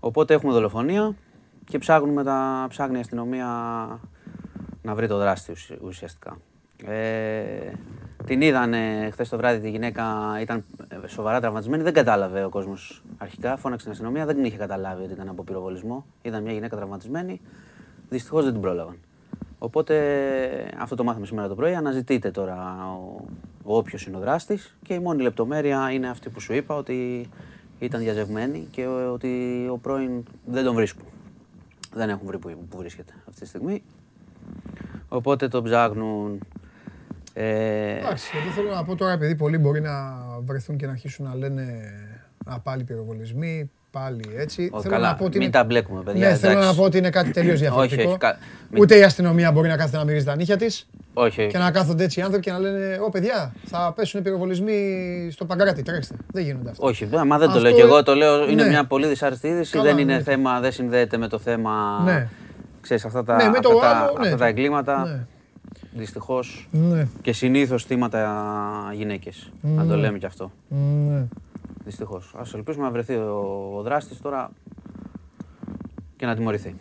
Οπότε έχουμε δολοφονία και ψάχνουμε τα, ψάχνει η αστυνομία να βρει το δράστη ουσι- ουσιαστικά. Ε, την είδανε χθες το βράδυ τη γυναίκα, ήταν ε, σοβαρά τραυματισμένη. Δεν κατάλαβε ο κόσμος αρχικά. Φώναξε την αστυνομία, δεν την είχε καταλάβει ότι ήταν από πυροβολισμό. Είδαν μια γυναίκα τραυματισμένη. Δυστυχώς δεν την πρόλαβαν. Οπότε αυτό το μάθαμε σήμερα το πρωί. Αναζητείται τώρα ο, ο όποιος είναι ο δράστης και η μόνη λεπτομέρεια είναι αυτή που σου είπα ότι ήταν διαζευμένη και ο- ότι ο πρώην δεν τον βρίσκουν. Δεν έχουν βρει που, που βρίσκεται αυτή τη στιγμή. Οπότε τον ψάχνουν. Ε, Εντάξει, γιατί θέλω να πω τώρα, επειδή πολλοί μπορεί να βρεθούν και να αρχίσουν να λένε Α, πάλι πυροβολισμοί, πάλι έτσι. Ω, θέλω καλά, να πω ότι μην είναι... τα μπλέκουμε, παιδιά, Ναι, θέλω εντάξει. να πω ότι είναι κάτι τελείως διαφορετικό. όχι, κα- μην- Ούτε η αστυνομία μπορεί να κάθεται να μυρίζει τα νύχια της όχι, όχι. και να κάθονται έτσι οι άνθρωποι και να λένε Ω παιδιά, θα πέσουν πυροβολισμοί στο παγκράτη. Τρέξτε. Δεν γίνονται αυτά. Όχι, μα δεν το Αυτό- λέω και εγώ, το λέω, είναι Ναι. μια πολύ δυσάρεστη είδηση, Καλά, δεν είναι ναι. θέμα, δεν συνδέεται με το θέμα, Ναι. ξέρεις, αυτά τα, Ναι, με το αυτά, τα- άλλο, ναι. αυτά τα εγκλήματα, Ναι. δυστυχώς, Ναι. και συνήθως θύματα γυναίκες, να το λέμε κι αυτό, Ναι. δυστυχώς. Ας ελπίσουμε να βρεθεί ο, ο δράστης τώρα και να τιμωρηθεί.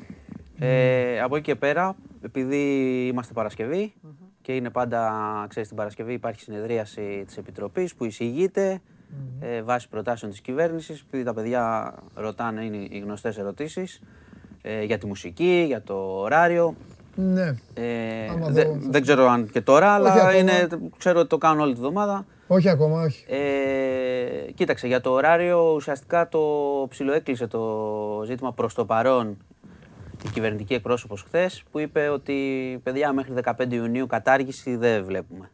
Ε, από εκεί και πέρα, επειδή είμαστε Παρασκευή και είναι πάντα, ξέρεις, την Παρασκευή υπάρχει συνεδρίαση της Επιτροπής που εισηγείται ε, βάσει προτάσεων της κυβέρνησης, επειδή τα παιδιά ρωτάνε, είναι οι γνωστές ερωτήσεις, ε, για τη μουσική, για το ωράριο. Ναι. Ε, Άμα δε- δω- δεν ξέρω αν και τώρα, αλλά ακόμα. είναι, ξέρω ότι το κάνουν όλη τη βδομάδα. Όχι ακόμα, όχι. Ε, κοίταξε, για το ωράριο ουσιαστικά το ψιλοέκλεισε το ζήτημα προς το παρόν η κυβερνητική εκπρόσωπος χθες που είπε ότι παιδιά μέχρι 15 Ιουνίου κατάργηση δεν βλέπουμε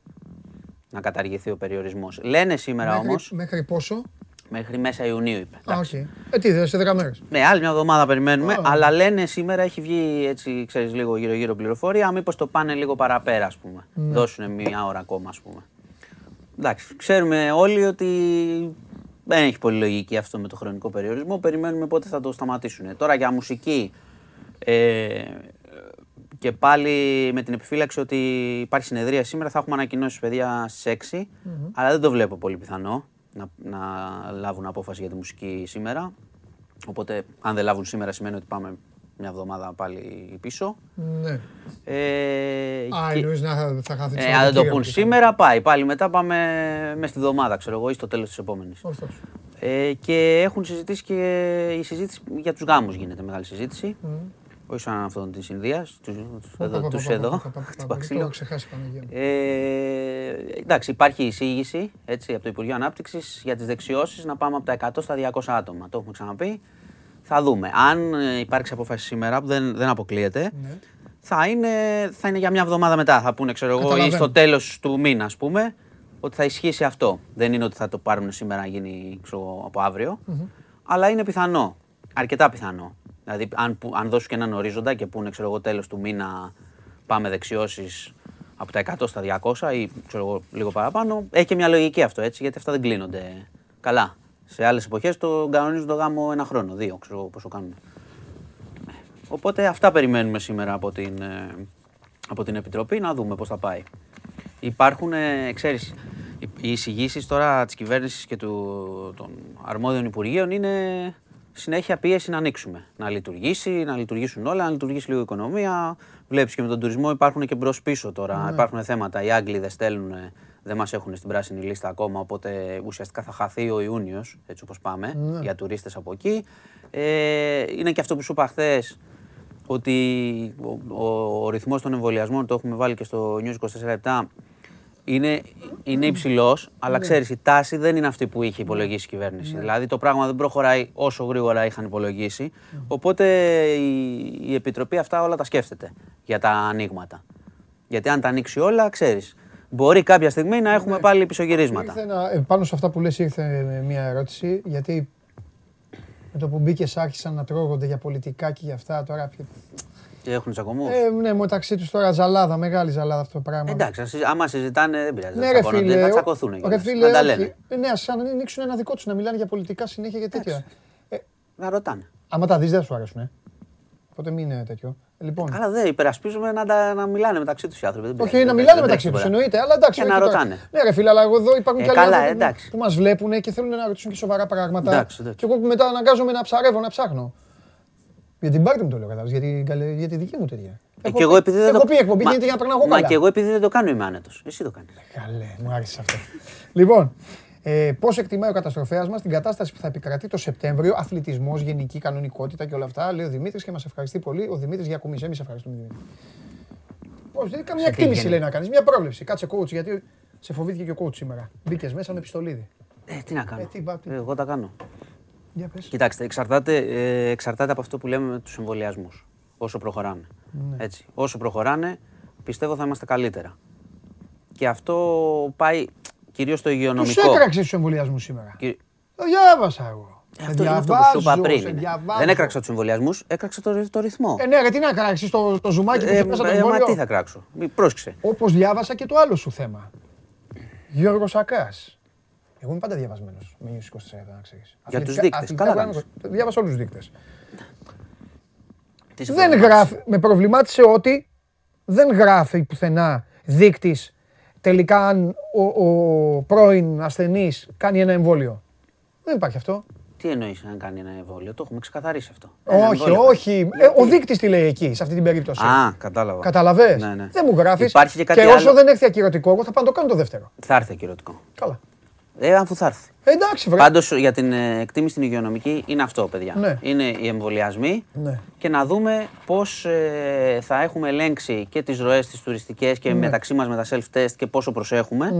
να καταργηθεί ο περιορισμός. Λένε σήμερα Μέχρι, όμως, μέχρι πόσο; μέχρι μέσα Ιουνίου είπε. Α, Εντάξει. όχι. Ε, τι, δες, σε 10 μέρες. Ναι, άλλη μια εβδομάδα περιμένουμε, Α. αλλά λένε σήμερα έχει βγει έτσι, ξέρεις, λίγο γύρω-γύρω πληροφορία, μήπως το πάνε λίγο παραπέρα, ας πούμε. Ναι. Δώσουν μια ώρα ακόμα, ας πούμε. Εντάξει, ξέρουμε όλοι ότι δεν έχει πολύ λογική αυτό με το χρονικό περιορισμό, περιμένουμε πότε θα το σταματήσουν. Τώρα για μουσική, ε, και πάλι με την επιφύλαξη ότι υπάρχει συνεδρία σήμερα, θα έχουμε ανακοινώσεις παιδιά στις 6, αλλά δεν το βλέπω πολύ πιθανό να, να λάβουν απόφαση για τη μουσική σήμερα. Οπότε, αν δεν λάβουν σήμερα, σημαίνει ότι πάμε μια εβδομάδα πάλι πίσω. Ναι. Ε, Α, και- εννοείς να θα, θα χάθει ε, αν δεν το πούν σήμερα, πάει. Πάλι μετά πάμε με στη εβδομάδα, ξέρω εγώ, ή στο τέλος της επόμενης. Ωστόσο. Ε, και έχουν συζητήσει και η συζήτηση για τους γάμους γίνεται μεγάλη συζήτηση. Όχι σαν αυτόν της Ινδίας, εδώ, τους εδώ, στην Το Παξίλο. έχω ξεχάσει Παναγία μου. Ε, εντάξει, υπάρχει εισήγηση έτσι, από το Υπουργείο Ανάπτυξης για τις δεξιώσεις να πάμε από τα 100 στα 200 άτομα. Το έχουμε ξαναπεί. Θα δούμε. Αν ε, υπάρξει απόφαση σήμερα, που δεν, δεν αποκλείεται, Ναι. θα, είναι, θα είναι για μια εβδομάδα μετά. Θα πούνε, ξέρω εγώ, ή Καταλαβαίνω. στο τέλος του μήνα, ας πούμε, ότι θα ισχύσει αυτό. Δεν είναι ότι θα το πάρουν σήμερα να γίνει ξέρω, εγώ, από αύριο, αλλά είναι πιθανό. Αρκετά πιθανό. Δηλαδή, αν, που- αν δώσουν και έναν ορίζοντα και πούνε, ξέρω εγώ, τέλος του μήνα πάμε δεξιώσεις από τα 100 στα 200 ή ξέρω εγώ, λίγο παραπάνω, έχει και μια λογική αυτό έτσι, γιατί αυτά δεν κλείνονται καλά. Σε άλλες εποχές το κανονίζουν το γάμο ένα χρόνο, δύο, ξέρω εγώ πόσο κάνουν. Οπότε αυτά περιμένουμε σήμερα από την, ε, από την Επιτροπή, να δούμε πώς θα πάει. Υπάρχουν, ε, ξέρεις, οι- οι εισηγήσεις τώρα της κυβέρνησης και του, των αρμόδιων υπουργείων είναι συνέχεια πίεση να ανοίξουμε. Να λειτουργήσει, να λειτουργήσουν όλα, να λειτουργήσει λίγο η οικονομία. Βλέπεις και με τον τουρισμό υπάρχουν και μπρος πίσω τώρα. Υπάρχουν θέματα. Οι Άγγλοι δεν στέλνουν, ε, δεν μας έχουν στην πράσινη λίστα ακόμα, οπότε ουσιαστικά θα χαθεί ο Ιούνιος, έτσι όπως πάμε, για τουρίστες από εκεί. Ε, είναι και αυτό που σου είπα χθες, ότι ο, ο, ο ρυθμός των εμβολιασμών, το έχουμε βάλει και στο News 24-7, είναι, είναι υψηλός, αλλά ξέρεις, η τάση δεν είναι αυτή που είχε υπολογίσει η κυβέρνηση. Δηλαδή το πράγμα δεν προχωράει όσο γρήγορα είχαν υπολογίσει. Οπότε η, η Επιτροπή αυτά όλα τα σκέφτεται για τα ανοίγματα. Γιατί αν τα ανοίξει όλα, ξέρεις, μπορεί κάποια στιγμή να έχουμε πάλι πισωγυρίσματα. Ήρθε ένα- ε, πάνω σε αυτά που λες ήρθε μια ερώτηση, γιατί με το που μπήκε άρχισαν να τρώγονται για πολιτικά και για αυτά τώρα. ποιο- Και έχουν τσακωμού. Ε, ναι, μεταξύ τους τώρα ζαλάδα, μεγάλη ζαλάδα αυτό το πράγμα. Εντάξει, αν συζη- άμα συζητάνε, δεν πειράζει. Ναι, δεν ρε τσακώνονται, φίλε. θα ο- τσακωθούν ρε κιόλας. φίλε, Να τα όχι. λένε. Ε, Ναι, ας ανοίξουν ένα δικό τους να μιλάνε για πολιτικά συνέχεια και τέτοια. Ε, Να ρωτάνε. άμα τα δεις δεν θα σου αρέσουν, ε. Οπότε μην είναι τέτοιο. Ε, Λοιπόν, Καλά, δεν υπερασπίζουμε να, τα, να μιλάνε μεταξύ τους οι άνθρωποι. δεν όχι πειράζει, να δεν μιλάνε τρέχει μεταξύ τους τίποτα. εννοείται, αλλά εντάξει. Και να εννοείται τώρα. ρωτάνε. Ναι, ρε φίλε, αλλά εγώ εδώ υπάρχουν Ε, και άλλοι καλά, άνθρωποι που- εντάξει. που μας βλέπουν και θέλουν να ρωτήσουν και σοβαρά πράγματα. Εντάξει, εντάξει. Και εγώ που μετά αναγκάζομαι να ψαρεύω, να ψάχνω. Για την πάρτι μου το λέω, κατάλαβες, για την, καλε- για τη δική μου τέτοια. Ε, Έχω και εγώ πει- επειδή δεν έχω το... πει εκπομπή Μα- γίνεται για να περνάω εγώ Μα καλά. και εγώ επειδή δεν το κάνω είμαι άνετος. Εσύ το κάνεις. Καλέ, μου άρεσε αυτό. λοιπόν, ε, πώς εκτιμάει ο καταστροφέας μας την κατάσταση που θα επικρατεί το Σεπτέμβριο, αθλητισμός, γενική κανονικότητα και όλα αυτά, λέει ο Δημήτρης και μας ευχαριστεί πολύ. Ο Δημήτρης για κουμισέ, εμείς ευχαριστούμε. Δημήτρη. Πώς, ε, καμία Σε τι εκτίμηση γενική; λέει να κάνεις, μια πρόβλεψη. Κάτσε coach, γιατί σε φοβήθηκε και ο coach σήμερα. Μπήκες μέσα με πιστολίδι. Ε, τι να κάνω; Ε, τι, μπα, τι. Ε, εγώ τα κάνω. Για πες. Κοιτάξτε, εξαρτάται, ε, εξαρτάται από αυτό που λέμε με τους εμβολιασμούς. Όσο προχωράνε. Ναι. Έτσι. Όσο προχωράνε, πιστεύω θα είμαστε καλύτερα. Και αυτό πάει κυρίως στο Τους υγειονομικό. έκραξε τους εμβολιασμούς σήμερα. Κυ- Το διάβασα εγώ. Ε, Σε Αυτό είναι αυτό που σου είπα διαβάζω, πριν. σε είναι. διαβάζω. Δεν έκραξα τους εμβολιασμούς, έκραξα το, το ρυθμό. Ε, ναι, ρε, τι να κράξεις το, το ζουμάκι που Ε, σου μέσα το ε, μα τι εμβόλιο. θα κράξω. Μη πρόσεξε. Όπως διάβασα και το άλλο σου θέμα. Γιώργος Σακά. Εγώ είμαι πάντα διαβασμένος με News 24, να ξέρεις. Για τους δείκτες. Καλά κάνεις. Διάβασα όλους τους δείκτες. Τι Δεν συμφωνώ. γράφει, με προβλημάτισε ότι δεν γράφει πουθενά δείκτης τελικά αν ο, ο πρώην ασθενής κάνει ένα εμβόλιο. Δεν υπάρχει αυτό. Τι εννοείς αν κάνει ένα εμβόλιο, το έχουμε ξεκαθαρίσει αυτό. Ένα όχι, εμβόλιο. όχι. Ε, ο δείκτης τι λέει εκεί, σε αυτή την περίπτωση. Α, κατάλαβα. Καταλαβέ. Ναι, ναι. Δεν μου γράφεις. Υπάρχει και κάτι όσο άλλο. δεν έρθει ακυρωτικό, εγώ θα πάω να το κάνω το δεύτερο. Θα έρθει ακυρωτικό. Καλά. Ε, αφού θα έρθει. Ε, εντάξει, βρε. Πάντως για την ε, εκτίμηση στην υγειονομική είναι αυτό, παιδιά. Ναι. Είναι οι εμβολιασμοί Ναι. και να δούμε πώς θα έχουμε ελέγξει και τις ροές τις τουριστικές και Ναι. μεταξύ μας με τα self-test και πόσο προσέχουμε,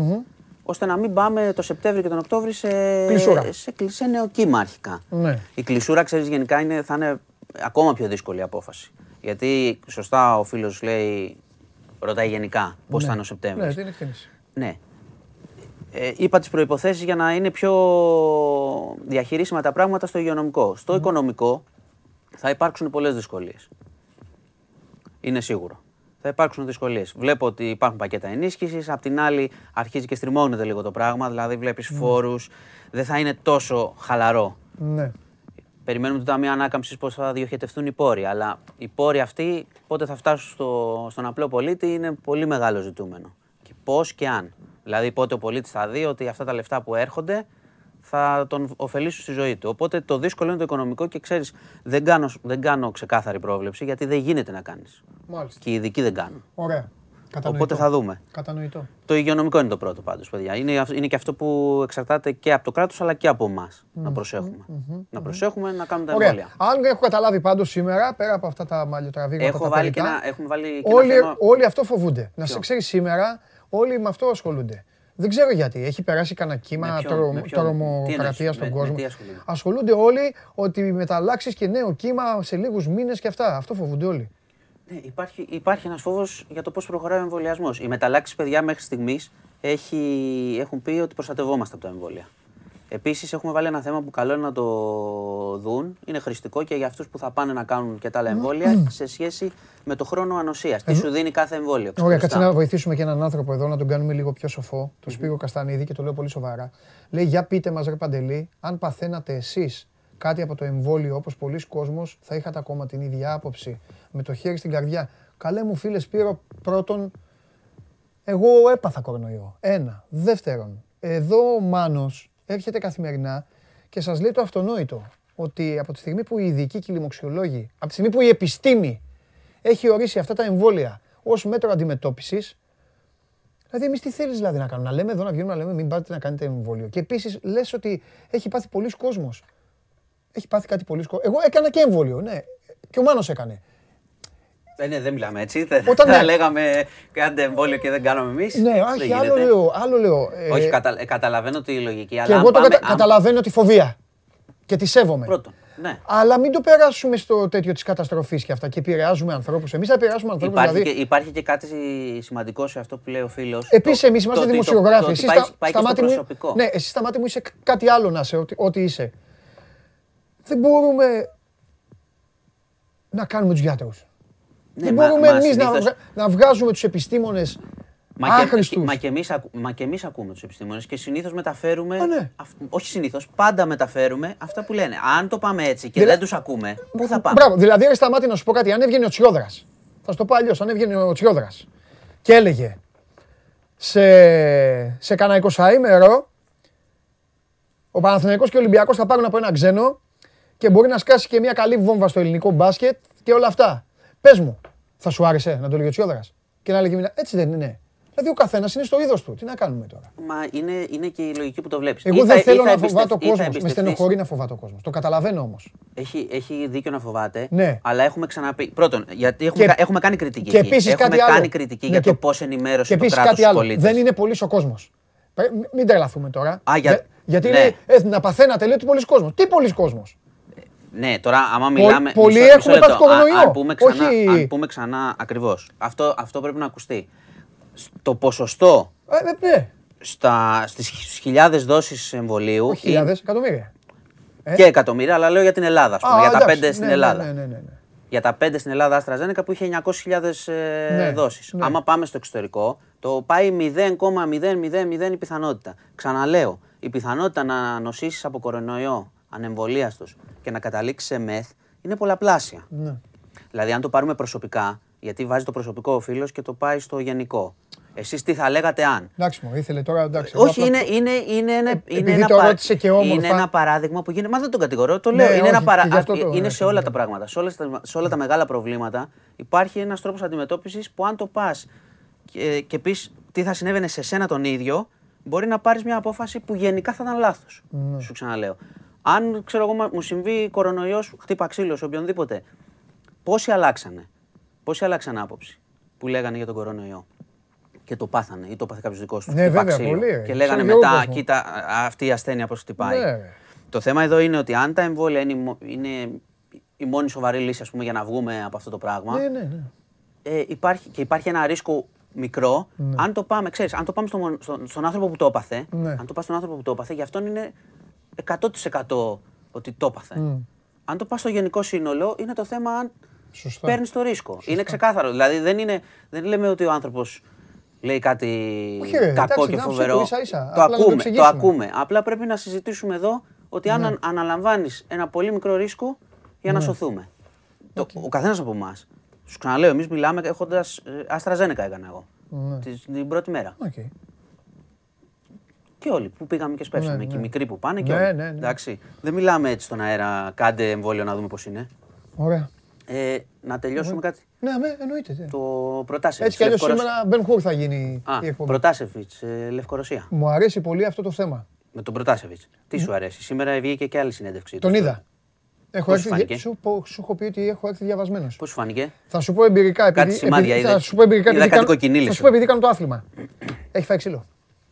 ώστε να μην πάμε το Σεπτέμβριο και τον Οκτώβριο σε, Κλεισούρα. σε, κλει- σε νεοκύμα αρχικά. Ναι. Η κλεισούρα, ξέρεις, γενικά είναι, θα είναι ακόμα πιο δύσκολη απόφαση. Γιατί σωστά ο φίλος λέει, ρωτάει γενικά πώς θα είναι ο Σεπτέμβριος. Ναι, την εκτίμηση. Ναι. Ε, είπα τις προϋποθέσεις για να είναι πιο διαχειρίσιμα τα πράγματα στο υγειονομικό. Στο οικονομικό θα υπάρξουν πολλές δυσκολίες. Είναι σίγουρο. Θα υπάρξουν δυσκολίες. Βλέπω ότι υπάρχουν πακέτα ενίσχυσης, απ' την άλλη αρχίζει και στριμώνεται λίγο το πράγμα, δηλαδή βλέπεις φόρους, δεν θα είναι τόσο χαλαρό. Ναι. Περιμένουμε το Ταμείο Ανάκαμψης πώς θα διοχετευτούν οι πόροι. Αλλά οι πόροι αυτοί πότε θα φτάσουν στο, στον απλό πολίτη είναι πολύ μεγάλο ζητούμενο. Και πώς και αν. Δηλαδή πότε ο πολίτης θα δει ότι αυτά τα λεφτά που έρχονται θα τον ωφελήσουν στη ζωή του. Οπότε το δύσκολο είναι το οικονομικό και ξέρεις, δεν κάνω, δεν κάνω ξεκάθαρη πρόβλεψη γιατί δεν γίνεται να κάνεις. Μάλιστα. Και οι ειδικοί δεν κάνουν. Ωραία. Κατανοητό. Οπότε θα δούμε. Κατανοητό. Το υγειονομικό είναι το πρώτο πάντως, παιδιά. Είναι, αυ- είναι και αυτό που εξαρτάται και από το κράτος αλλά και από εμάς. Να προσέχουμε. Να προσέχουμε να κάνουμε τα Ωραία. εμβόλια. Αν έχω καταλάβει πάντως σήμερα, πέρα από αυτά τα μαλλιοτραβήγματα. Έχω τα βάλει και τελικά, ένα, έχουμε βάλει και όλοι, ένα θέμα. όλοι αυτό φοβούνται. Να σε Ποιο; ξέρεις σήμερα, όλοι με αυτό ασχολούνται. Δεν ξέρω γιατί. Έχει περάσει κανένα κύμα Με ποιον, με ποιον, τι τρομοκρατία εννοείς, στον με- κόσμο. με τι ασχολούνται; ασχολούνται όλοι ότι μεταλλάξει και νέο κύμα σε λίγους μήνες και αυτά. Αυτό φοβούνται όλοι. Ναι, υπάρχει, υπάρχει ένας φόβος για το πώς προχωράει ο εμβολιασμός. Οι μεταλλάξεις, παιδιά, μέχρι στιγμής έχουν πει ότι προστατευόμαστε από τα εμβόλια. Επίσης, έχουμε βάλει ένα θέμα που καλό είναι να το δουν. Είναι χρηστικό και για αυτούς που θα πάνε να κάνουν και τα άλλα εμβόλια σε σχέση με το χρόνο ανοσίας. Τι σου δίνει κάθε εμβόλιο. Ωραία, ξεχωριστά. κάτσε να βοηθήσουμε και έναν άνθρωπο εδώ να τον κάνουμε λίγο πιο σοφό. Το Σπύρο Καστανίδη και το λέω πολύ σοβαρά. Λέει, για πείτε μας ρε Παντελή, αν παθαίνατε εσείς κάτι από το εμβόλιο όπως πολλοί κόσμος, θα είχατε ακόμα την ίδια άποψη. Με το χέρι στην καρδιά. Καλέ μου φίλες Σπύρο, πρώτον, εγώ έπαθα κορονοϊό. Ένα. Δεύτερον, εδώ ο Μάνος έρχεται καθημερινά και σας λέει το αυτονόητο. Ότι από τη στιγμή που οι ειδικοί και οι λοιμοξιολόγοι, από τη στιγμή που η επιστήμη έχει ορίσει αυτά τα εμβόλια ως μέτρο αντιμετώπισης, Δηλαδή, εμείς τι θέλεις δηλαδή να κάνουμε, να λέμε εδώ να βγαίνουμε να λέμε μην πάτε να κάνετε εμβόλιο. Και επίσης λες ότι έχει πάθει πολλοί κόσμος. Έχει πάθει κάτι πολλοί κόσμο. Εγώ έκανα και εμβόλιο, ναι. Και ο Μάνος έκανε. Ε, ναι, δεν μιλάμε έτσι. Δεν Όταν θα ναι. λέγαμε κάντε εμβόλιο και δεν κάνουμε εμείς. Ναι, όχι, άλλο λέω. Άλλο λέω. Ε, Όχι, κατα, ε, καταλαβαίνω τη λογική. και αλλά εγώ αν το πάμε, κατα- αν- καταλαβαίνω τη φοβία. Και τη σέβομαι. Πρώτον, ναι. Αλλά μην το περάσουμε στο τέτοιο της καταστροφής και αυτά. Και επηρεάζουμε ανθρώπους. Εμείς θα επηρεάσουμε ανθρώπους. Υπάρχει, Δηλαδή, και, υπάρχει και κάτι σημαντικό σε αυτό που λέει ο φίλος. Επίσης, εμείς είμαστε δημοσιογράφοι. Εσύ πάει, στα, πάει στα και στο μάτια μου, προσωπικό. ναι, εσύ στα μάτια μου είσαι κάτι άλλο να είσαι, ό,τι, ό,τι είσαι. Δεν μπορούμε να κάνουμε τους γιατρούς. Ναι, Δεν μα- μπορούμε μας εμείς να, συνήθως- βγα- να βγάζουμε τους επιστήμονες Μα και, άχρηστους. μα και εμείς, ακου- μα και εμείς ακούμε τους επιστήμονες και συνήθως μεταφέρουμε, Α, ναι. αυ- όχι συνήθως, πάντα μεταφέρουμε αυτά που λένε. Αν το πάμε έτσι και Δηλα- δεν τους ακούμε, πού θα πάμε; Μπράβο, δηλαδή ρε σταμάτη να σου πω κάτι. Αν έβγαινε ο Τσιόδρας, θα σου το πω αλλιώς, αν έβγαινε ο Τσιόδρας και έλεγε σε, σε κανένα 20 ο Παναθηναϊκός και ο Ολυμπιακός θα πάρουν από ένα ξένο και μπορεί να σκάσει και μια καλή βόμβα στο ελληνικό μπάσκετ και όλα αυτά. Πες μου, θα σου άρεσε να το λέγει ο Τσιόδρας; Και να λέγει μια- έτσι δεν είναι. Δηλαδή ο καθένας είναι στο είδος του. Τι να κάνουμε τώρα; Μα είναι, είναι και η λογική που το βλέπεις. Εγώ Ή δεν θα- θέλω ή θα να εμπιστευ- φοβάται ο ή θα κόσμος. Με εμπιστευτείς. στενοχωρεί να φοβάται ο κόσμος. Το καταλαβαίνω όμως. Έχει, έχει δίκιο να φοβάται. Ναι. Αλλά έχουμε ξαναπεί. Πρώτον, γιατί έχουμε, Και- κα- έχουμε κάνει κριτική. Και εκεί. επίσης έχουμε κάτι άλλο. κάνει κριτική Ναι, για και- το πώς ενημέρωσε Και το επίσης κράτος κάτι τους άλλο. πολίτες. Δεν είναι πολύς ο κόσμος. Μην τρελαθούμε τώρα. Α, για- γιατί ναι. λέει, ε, να παθαίνατε, λέει ότι πολλοί κόσμος. Τι πολλοί κόσμος; Ναι, τώρα άμα μιλάμε. πολλοί μισό- έχουμε μισό πάθει λεπτό. κορονοϊό. Αν, αν πούμε ξανά, Όχι- αν πούμε ξανά ακριβώς. Αυτό, αυτό πρέπει να ακουστεί. Το ποσοστό Ε, ναι, Στα, στις χιλιάδες δόσεις εμβολίου όχι χιλιάδες, εκατομμύρια. και εκατομμύρια, αλλά λέω για την Ελλάδα, ας πούμε, Α, για τα εντάξει, πέντε στην ναι, Ελλάδα. Ναι, ναι, ναι, ναι. Για τα πέντε στην Ελλάδα AstraZeneca που είχε 900.000 ε, Ναι, δόσεις. ναι. Άμα πάμε στο εξωτερικό, το πάει 0,000 η πιθανότητα. Ξαναλέω, η πιθανότητα να νοσήσεις από κορονοϊό ανεμβολίαστος και να καταλήξεις σε μεθ είναι πολλαπλάσια. Ναι. Δηλαδή, αν το πάρουμε προσωπικά, γιατί βάζει το προσωπικό ο φίλος και το πάει στο γενικό. Εσείς τι θα λέγατε αν; Εντάξει μου, ήθελε τώρα, εντάξει. εγώ Όχι, απλά- είναι, είναι, είναι, ένα, είναι, επειδή ένα, το πα- ρώτησε και όμορφα. είναι ένα παράδειγμα που γίνεται. Μα δεν τον κατηγορώ, το Ναι, λέω. είναι όχι, ένα παρα... και γι' αυτό α, το- είναι ναι, σε όλα ναι. τα πράγματα. Σε, όλες τα, σε όλα τα μεγάλα προβλήματα υπάρχει ένας τρόπος αντιμετώπισης που αν το πας και, και πεις τι θα συνέβαινε σε σένα τον ίδιο, μπορεί να πάρεις μια απόφαση που γενικά θα ήταν λάθος. Ναι. Σου ξαναλέω. Αν ξέρω εγώ, μα- μου συμβεί κορονοϊός, χτύπα ξύλο, οποιονδήποτε. Πόσοι αλλάξανε; Πόσοι αλλάξαν άποψη που λέγανε για τον κορονοϊό; Και το πάθανε ή το πάθε κάποιος δικός τους. Ναι, βέβαια, πολύ, ρε. Και λέγανε Ξέρω και εγώ μετά, κόσμο. κοίτα, α- αυτή η ασθένεια πώς χτυπάει. Ναι, ρε. Το θέμα εδώ είναι ότι αν τα εμβόλια είναι, η μο- είναι η μόνη σοβαρή λύση ας πούμε, για να βγούμε από αυτό το πράγμα, Ναι, ναι, ναι. ε, υπάρχει, και υπάρχει ένα ρίσκο μικρό, αν το πάμε, ξέρεις, αν το πάμε στο, μον- στον, στον άνθρωπο που το έπαθε, Ναι. αν το πας στον άνθρωπο που το έπαθε, για αυτόν είναι 100% ότι το έπαθε. Αν το πας στο γενικό σύνολο, είναι το θέμα αν Σωστά. παίρνεις το ρίσκο. Είναι ξεκάθαρο. Δηλαδή δεν, είναι, δεν λέμε ότι ο άνθρωπος λέει κάτι Όχι, ρε, κακό εντάξει, και να σου φοβερό. πω ίσα-ίσα. Το Απλά να το ακούμε, το εξηγήσουμε. ακούμε. Απλά πρέπει να συζητήσουμε εδώ ότι αν αν αναλαμβάνεις ένα πολύ μικρό ρίσκο για Ναι. να σωθούμε. Το, ο καθένας από εμάς. Σου ξαναλέω, εμείς μιλάμε έχοντας. AstraZeneca έκανα εγώ. Ναι. Τη- την πρώτη μέρα. Οκ. Και όλοι που πήγαμε και σπέσαμε. Ναι, και οι ναι. μικροί που πάνε και Ναι, όλοι. ναι, ναι. Εντάξει. Δεν μιλάμε έτσι στον αέρα. Κάντε εμβόλιο να δούμε πώς είναι. Ωραία. Ε, να τελειώσουμε κάτι; Ναι, ναι, εννοείται. ναι. Το Προτάσεβιτ. Έτσι κι αλλιώς σήμερα Μπεν Χουρ θα γίνει Α, η εκπομπή. Προτάσεβιτ, ε, Λευκορωσία. Μου αρέσει πολύ αυτό το θέμα. Με τον Προτάσεβιτ. Τι σου αρέσει; Σήμερα βγήκε και άλλη συνέντευξη. Τον είδα. Έχω Πώς σου έρθει, φάνηκε; σου, πω- σου έχω πει ότι έχω έρθει διαβασμένος. Πώς σου φάνηκε; Θα σου πω εμπειρικά. Επειδή, Κάτι σημάδια επειδή- είδα. Θα σου πω εμπειρικά. Είδα επειδή κάτι κάνω- κοκκινίλες Θα σου σου. πω επειδή κάνω το άθλημα. Έχει φάει ξύλο.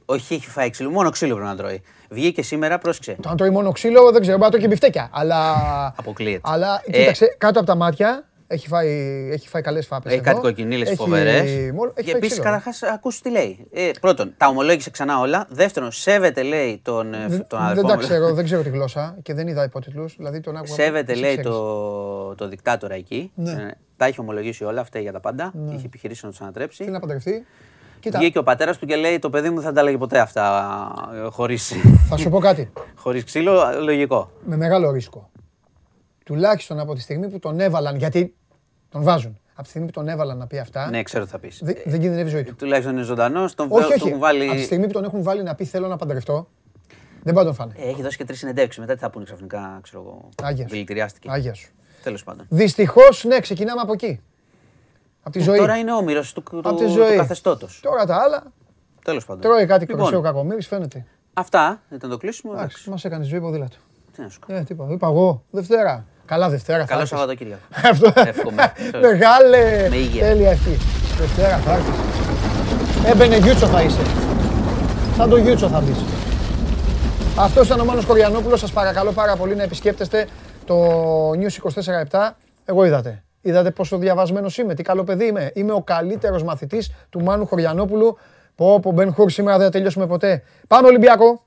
Όχι, έχει φάει ξύλο. Μόνο ξύλο πρέπει να τρώει. Βγήκε σήμερα, πρόσεξε. Το αν τρώει μόνο ξύλο δεν ξέρω. Μπορεί να τρώει και μπιφτέκια. Αλλά. Αποκλείεται. Αλλά Ε, κοίταξε, κάτω από τα μάτια έχει φάει, έχει φάει καλές φάπες. Έχει κάτι κοκκινίλες φοβερές. Και Και επίσης, καταρχάς, ακούς τι λέει. Ε, πρώτον, τα ομολόγησε ξανά όλα. Δεύτερον, σέβεται, λέει, τον, ε, Δεν, τον δεν αδερφό τα μου. ξέρω, δεν ξέρω τη γλώσσα και δεν είδα υπότιτλους. Δηλαδή τον άκουγα. Σέβεται, εσύ λέει, ξέρεις. το, το δικτάτορα εκεί. Ναι. Ε, τα έχει ομολογήσει όλα, αυτά για τα πάντα. Είχε επιχειρήσει να τους ανατρέψει. Θέλει να παντρευτεί. Κοίτα, Βγήκε ο πατέρας του και λέει: Το παιδί μου δεν θα τα έλεγε ποτέ αυτά χωρί θα σου πω κάτι. χωρίς ξύλο. Λογικό. με μεγάλο ρίσκο. Τουλάχιστον από τη στιγμή που τον έβαλαν, γιατί τον βάζουν. Από τη στιγμή που τον έβαλαν να πει αυτά, Ναι, ξέρω τι θα πεις. δεν, δεν κινδυνεύει η ζωή του. Τουλάχιστον είναι ζωντανός. Τον όχι, τον όχι. έχουν βάλει. Από τη στιγμή που τον έχουν βάλει να πει θέλω να παντρευτώ, δεν πάει να τον φάνε. Ε, έχει δώσει και τρεις συνεντεύξεις. Μετά τι θα πούνε ξαφνικά, ξέρω εγώ. Άγιας σου. Δηλητηριάστηκε. Άγιας σου. Τέλος πάντων. Δυστυχώς, ναι, ξεκινάμε από εκεί. Από τη ζωή. Ε, Τώρα είναι όμοιρο του, του, Από τη του ζωή. καθεστώτος. Τώρα τα άλλα, Τέλος πάντων. τρώει κάτι Λοιπόν, κροσαίο κακομοίρη, φαίνεται. Αυτά ήταν το κλείσιμο. Εντάξει, Εντάξει. μας έκανες ζωή ποδήλατο. Τι να σου κάνω. Ε, τι είπα, είπα εγώ, Δευτέρα. Καλά Δευτέρα θα Καλό έρθεις. Σαββατοκύριακο. Αυτό. Εύχομαι. Μεγάλε. Με υγεία. Τέλεια αυτή. Δευτέρα θα έρθεις. Έμπαινε γιούτσο θα είσαι. Σαν το γιούτσο θα μπεις. Αυτό ήταν ο Μάνος Κοριανόπουλος. Σας παρακαλώ πάρα πολύ να επισκέπτεστε το News 24-7. Εγώ είδατε. Είδατε πόσο διαβασμένος είμαι, τι καλό παιδί είμαι. Είμαι ο καλύτερος μαθητής του Μάνου Χωριανόπουλου. Πω, πω, Μπεν Χουρ, σήμερα δεν θα τελειώσουμε ποτέ. Πάμε Ολυμπιακό.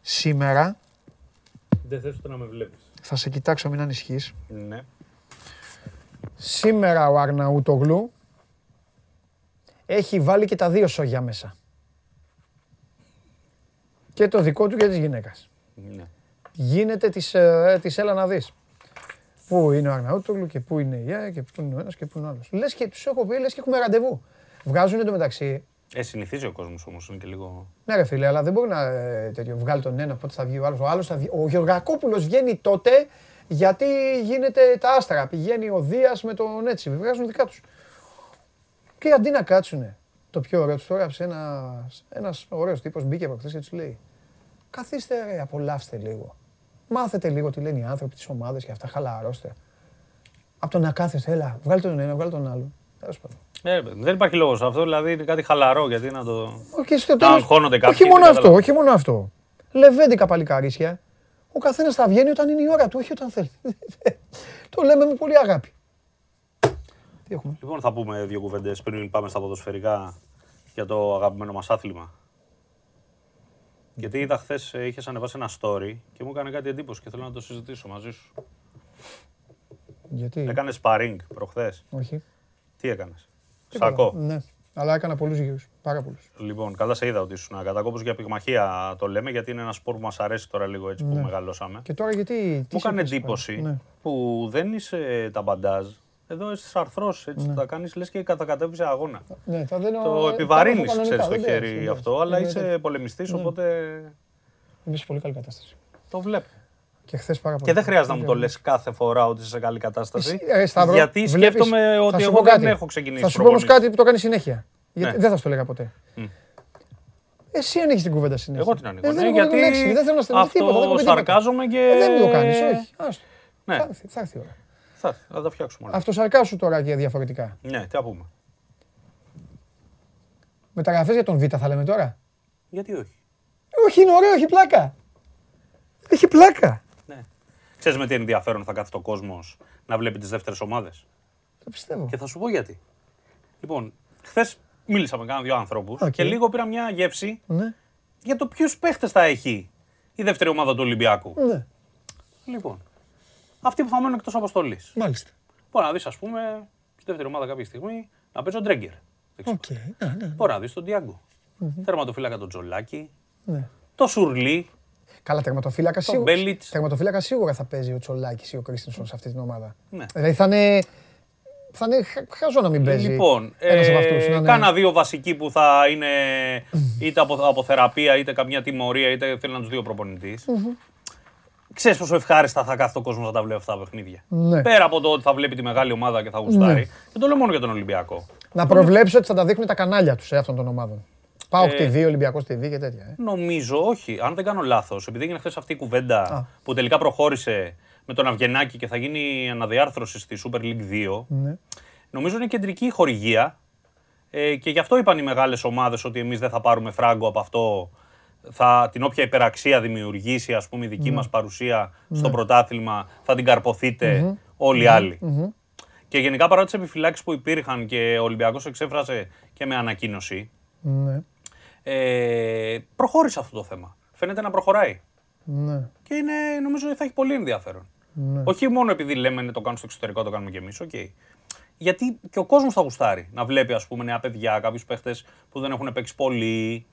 Σήμερα Δεν θες ούτε να με βλέπεις. θα σε κοιτάξω, μην ανησυχείς. Ναι. Σήμερα ο Αρναούτογλου έχει βάλει και τα δύο σόγια μέσα. Και το δικό του και της γυναίκας. ναι. Γίνεται της, ε, της έλα να δεις. Πού είναι ο Αρναούτογλου και πού είναι η ΕΕ και πού είναι ο ένας και πού είναι ο άλλος. Λες και τους έχω πει, λες και έχουμε ραντεβού. Βγάζουν εντωμεταξύ. Ε, συνηθίζει ο κόσμος όμως, είναι και λίγο... Ναι ρε φίλε, αλλά δεν μπορεί να ε, τέτοιο, βγάλει τον ένα, πότε θα βγει ο άλλος. Ο, άλλος θα βγει. ο Γεωργακόπουλος βγαίνει τότε γιατί γίνεται τα άστρα. Πηγαίνει ο Δίας με τον έτσι, βγάζουν δικά τους. Και αντί να κάτσουνε, το πιο ωραίο τους το έγραψε ένας, ένας ωραίος τύπος, μπήκε προχθές και τους λέει Καθίστε ρε, απολαύστε λίγο. Μάθετε λίγο τι λένε οι άνθρωποι, τις ομάδες και αυτά, χαλαρώστε. Από το να κάθεστε, έλα, βγάλει τον ένα, βγάλει τον άλλο. Τέλος πάντων. Ε, δεν υπάρχει λόγος αυτό, δηλαδή είναι κάτι χαλαρό γιατί να το. Όχι, στο Να τέλος- αγχώνονται κάποιοι. όχι δεν μόνο αυτό, καταλαβαίνω. όχι μόνο αυτό. Λεβέντικα παλικαρίσια. Ο καθένας θα βγαίνει όταν είναι η ώρα του, όχι όταν θέλει. το λέμε με πολύ αγάπη. Τι έχουμε; Λοιπόν, θα πούμε δύο κουβέντες πριν πάμε στα ποδοσφαιρικά για το αγαπημένο μας άθλημα. Γιατί είδα χθες είχες ανεβάσει ένα story και μου έκανε κάτι εντύπωση και θέλω να το συζητήσω μαζί σου. Γιατί; Έκανες sparring προχθές. Όχι. Τι έκανες; Τίποτα. Σακό. Ναι. Αλλά έκανα πολλούς γύρους. Πάρα πολλούς. Λοιπόν, καλά σε είδα ότι ήσουν κατακόπο για πυγμαχία το λέμε, γιατί είναι ένας σπορ που μας αρέσει τώρα λίγο έτσι που Ναι. μεγαλώσαμε. Και τώρα γιατί. τι Μου έκανε σε εντύπωση Ναι. που δεν είσαι τα μπαντάζ. Εδώ είσαι αρθρός, έτσι τα κάνεις λες και κατακατεύει σε αγώνα. Ναι, θα δίνω. Το επιβαρύνει, τα έχω ξέρεις κανονικά, το δεν χέρι πειράζει, αυτό, δεν αλλά πειράζει. είσαι Ναι, πολεμιστής, Ναι. οπότε Είμαι σε πολύ καλή κατάσταση. το βλέπω. Και χθες πάρα πολύ. Και δεν χρειάζεται να μου το λες κάθε φορά ότι είσαι σε καλή κατάσταση. Εσύ, ε, Σταύρο, γιατί βλέπεις- σκέφτομαι θα ότι σου εγώ πω δεν κάτι. έχω ξεκινήσει. Θα σου πω όμως προπονήσεις. κάτι που το κάνει συνέχεια. Γιατί Ναι. δεν θα σου το έλεγα ποτέ. Μμ. Εσύ ανοίγεις την κουβέντα συνέχεια. Εγώ την ανοίγω. Ε, ναι, δεν έχω γιατί λέξη, δεν θέλω να στεναχθεί τίποτα. Δεν έχω αυτό πει τίποτα. σαρκάζομαι και. Ε, Δεν το κάνεις, όχι. Άστο. Ναι. Θα έρθει- Θα έρθει η ώρα. Θα, θα τα φτιάξουμε όλα. Αυτοσαρκάσου τώρα και διαφορετικά. Ναι, τι να πούμε. Μεταγραφές για τον Β θα λέμε τώρα; Γιατί όχι; Όχι, είναι ωραίο, έχει πλάκα. Έχει πλάκα. Ξέρει με τι ενδιαφέρον θα κάθεται ο κόσμος να βλέπει τις δεύτερες ομάδες; Το πιστεύω. Και θα σου πω γιατί. Λοιπόν, χθες μίλησα με κάνα δύο ανθρώπους Οκ. και λίγο πήρα μια γεύση Ναι, για το ποιους παίχτες θα έχει η δεύτερη ομάδα του Ολυμπιακού. ναι, Λοιπόν, αυτοί που θα μένουν εκτός αποστολής. μάλιστα. Μπορεί να δεις, ας πούμε, στη δεύτερη ομάδα κάποια στιγμή να παίζει ο Ντρέγκερ. Οκ, ναι, ναι, Μπορεί να δεις τον Ντιάγκο. Τερματοφύλακα τον Τζολάκη. ναι. Το Σουρλί. Καλά, τερματοφύλακας σίγουρα. Μπέλιτς. Τερματοφύλακας σίγουρα θα παίζει ο Τζολάκης ή ο Κρίστινσον σε αυτή την ομάδα. Ναι. Δηλαδή θα είναι. Θα είναι χα- χαζό να μην παίζει. Λοιπόν, ένας ε, από αυτούς, να είναι- κάνα δύο βασικοί που θα είναι είτε από, από θεραπεία είτε καμιά τιμωρία είτε θέλει να τους δύο προπονητής. Ξέρεις πόσο ευχάριστα θα κάθεται ο κόσμος να τα βλέπει αυτά τα παιχνίδια. Ναι. Πέρα από το ότι θα βλέπει τη μεγάλη ομάδα και θα γουστάρει. Δεν το λέω μόνο για τον Ολυμπιακό. Να προβλέψω ότι θα τα δείχνουν τα κανάλια τους αυτών των ομάδων. Πάω Ε, TV, Ολυμπιακός TV και τέτοια. Ε. Νομίζω, όχι. Αν δεν κάνω λάθος, επειδή έγινε χθες αυτή η κουβέντα που τελικά προχώρησε με τον Αυγενάκη και θα γίνει αναδιάρθρωση στη Super League 2, Ναι. νομίζω είναι κεντρική η χορηγία. Ε, και γι' αυτό είπαν οι μεγάλες ομάδες ότι εμείς δεν θα πάρουμε φράγκο από αυτό. Θα, την όποια υπεραξία δημιουργήσει ας πούμε, η δική μας παρουσία στο πρωτάθλημα θα την καρποθείτε όλοι οι άλλοι. Και γενικά παρά τις επιφυλάξεις που υπήρχαν και ο Ολυμπιακός εξέφρασε και με ανακοίνωση, Ναι. Ε, προχώρησε αυτό το θέμα. Φαίνεται να προχωράει. Ναι. Και είναι, νομίζω ότι θα έχει πολύ ενδιαφέρον. Όχι μόνο επειδή λέμε ναι, το κάνουν στο εξωτερικό, το κάνουμε κι εμείς. Okay. Γιατί και ο κόσμος θα γουστάρει να βλέπει ας πούμε, νέα παιδιά, κάποιους παίχτες που δεν έχουν παίξει πολύ.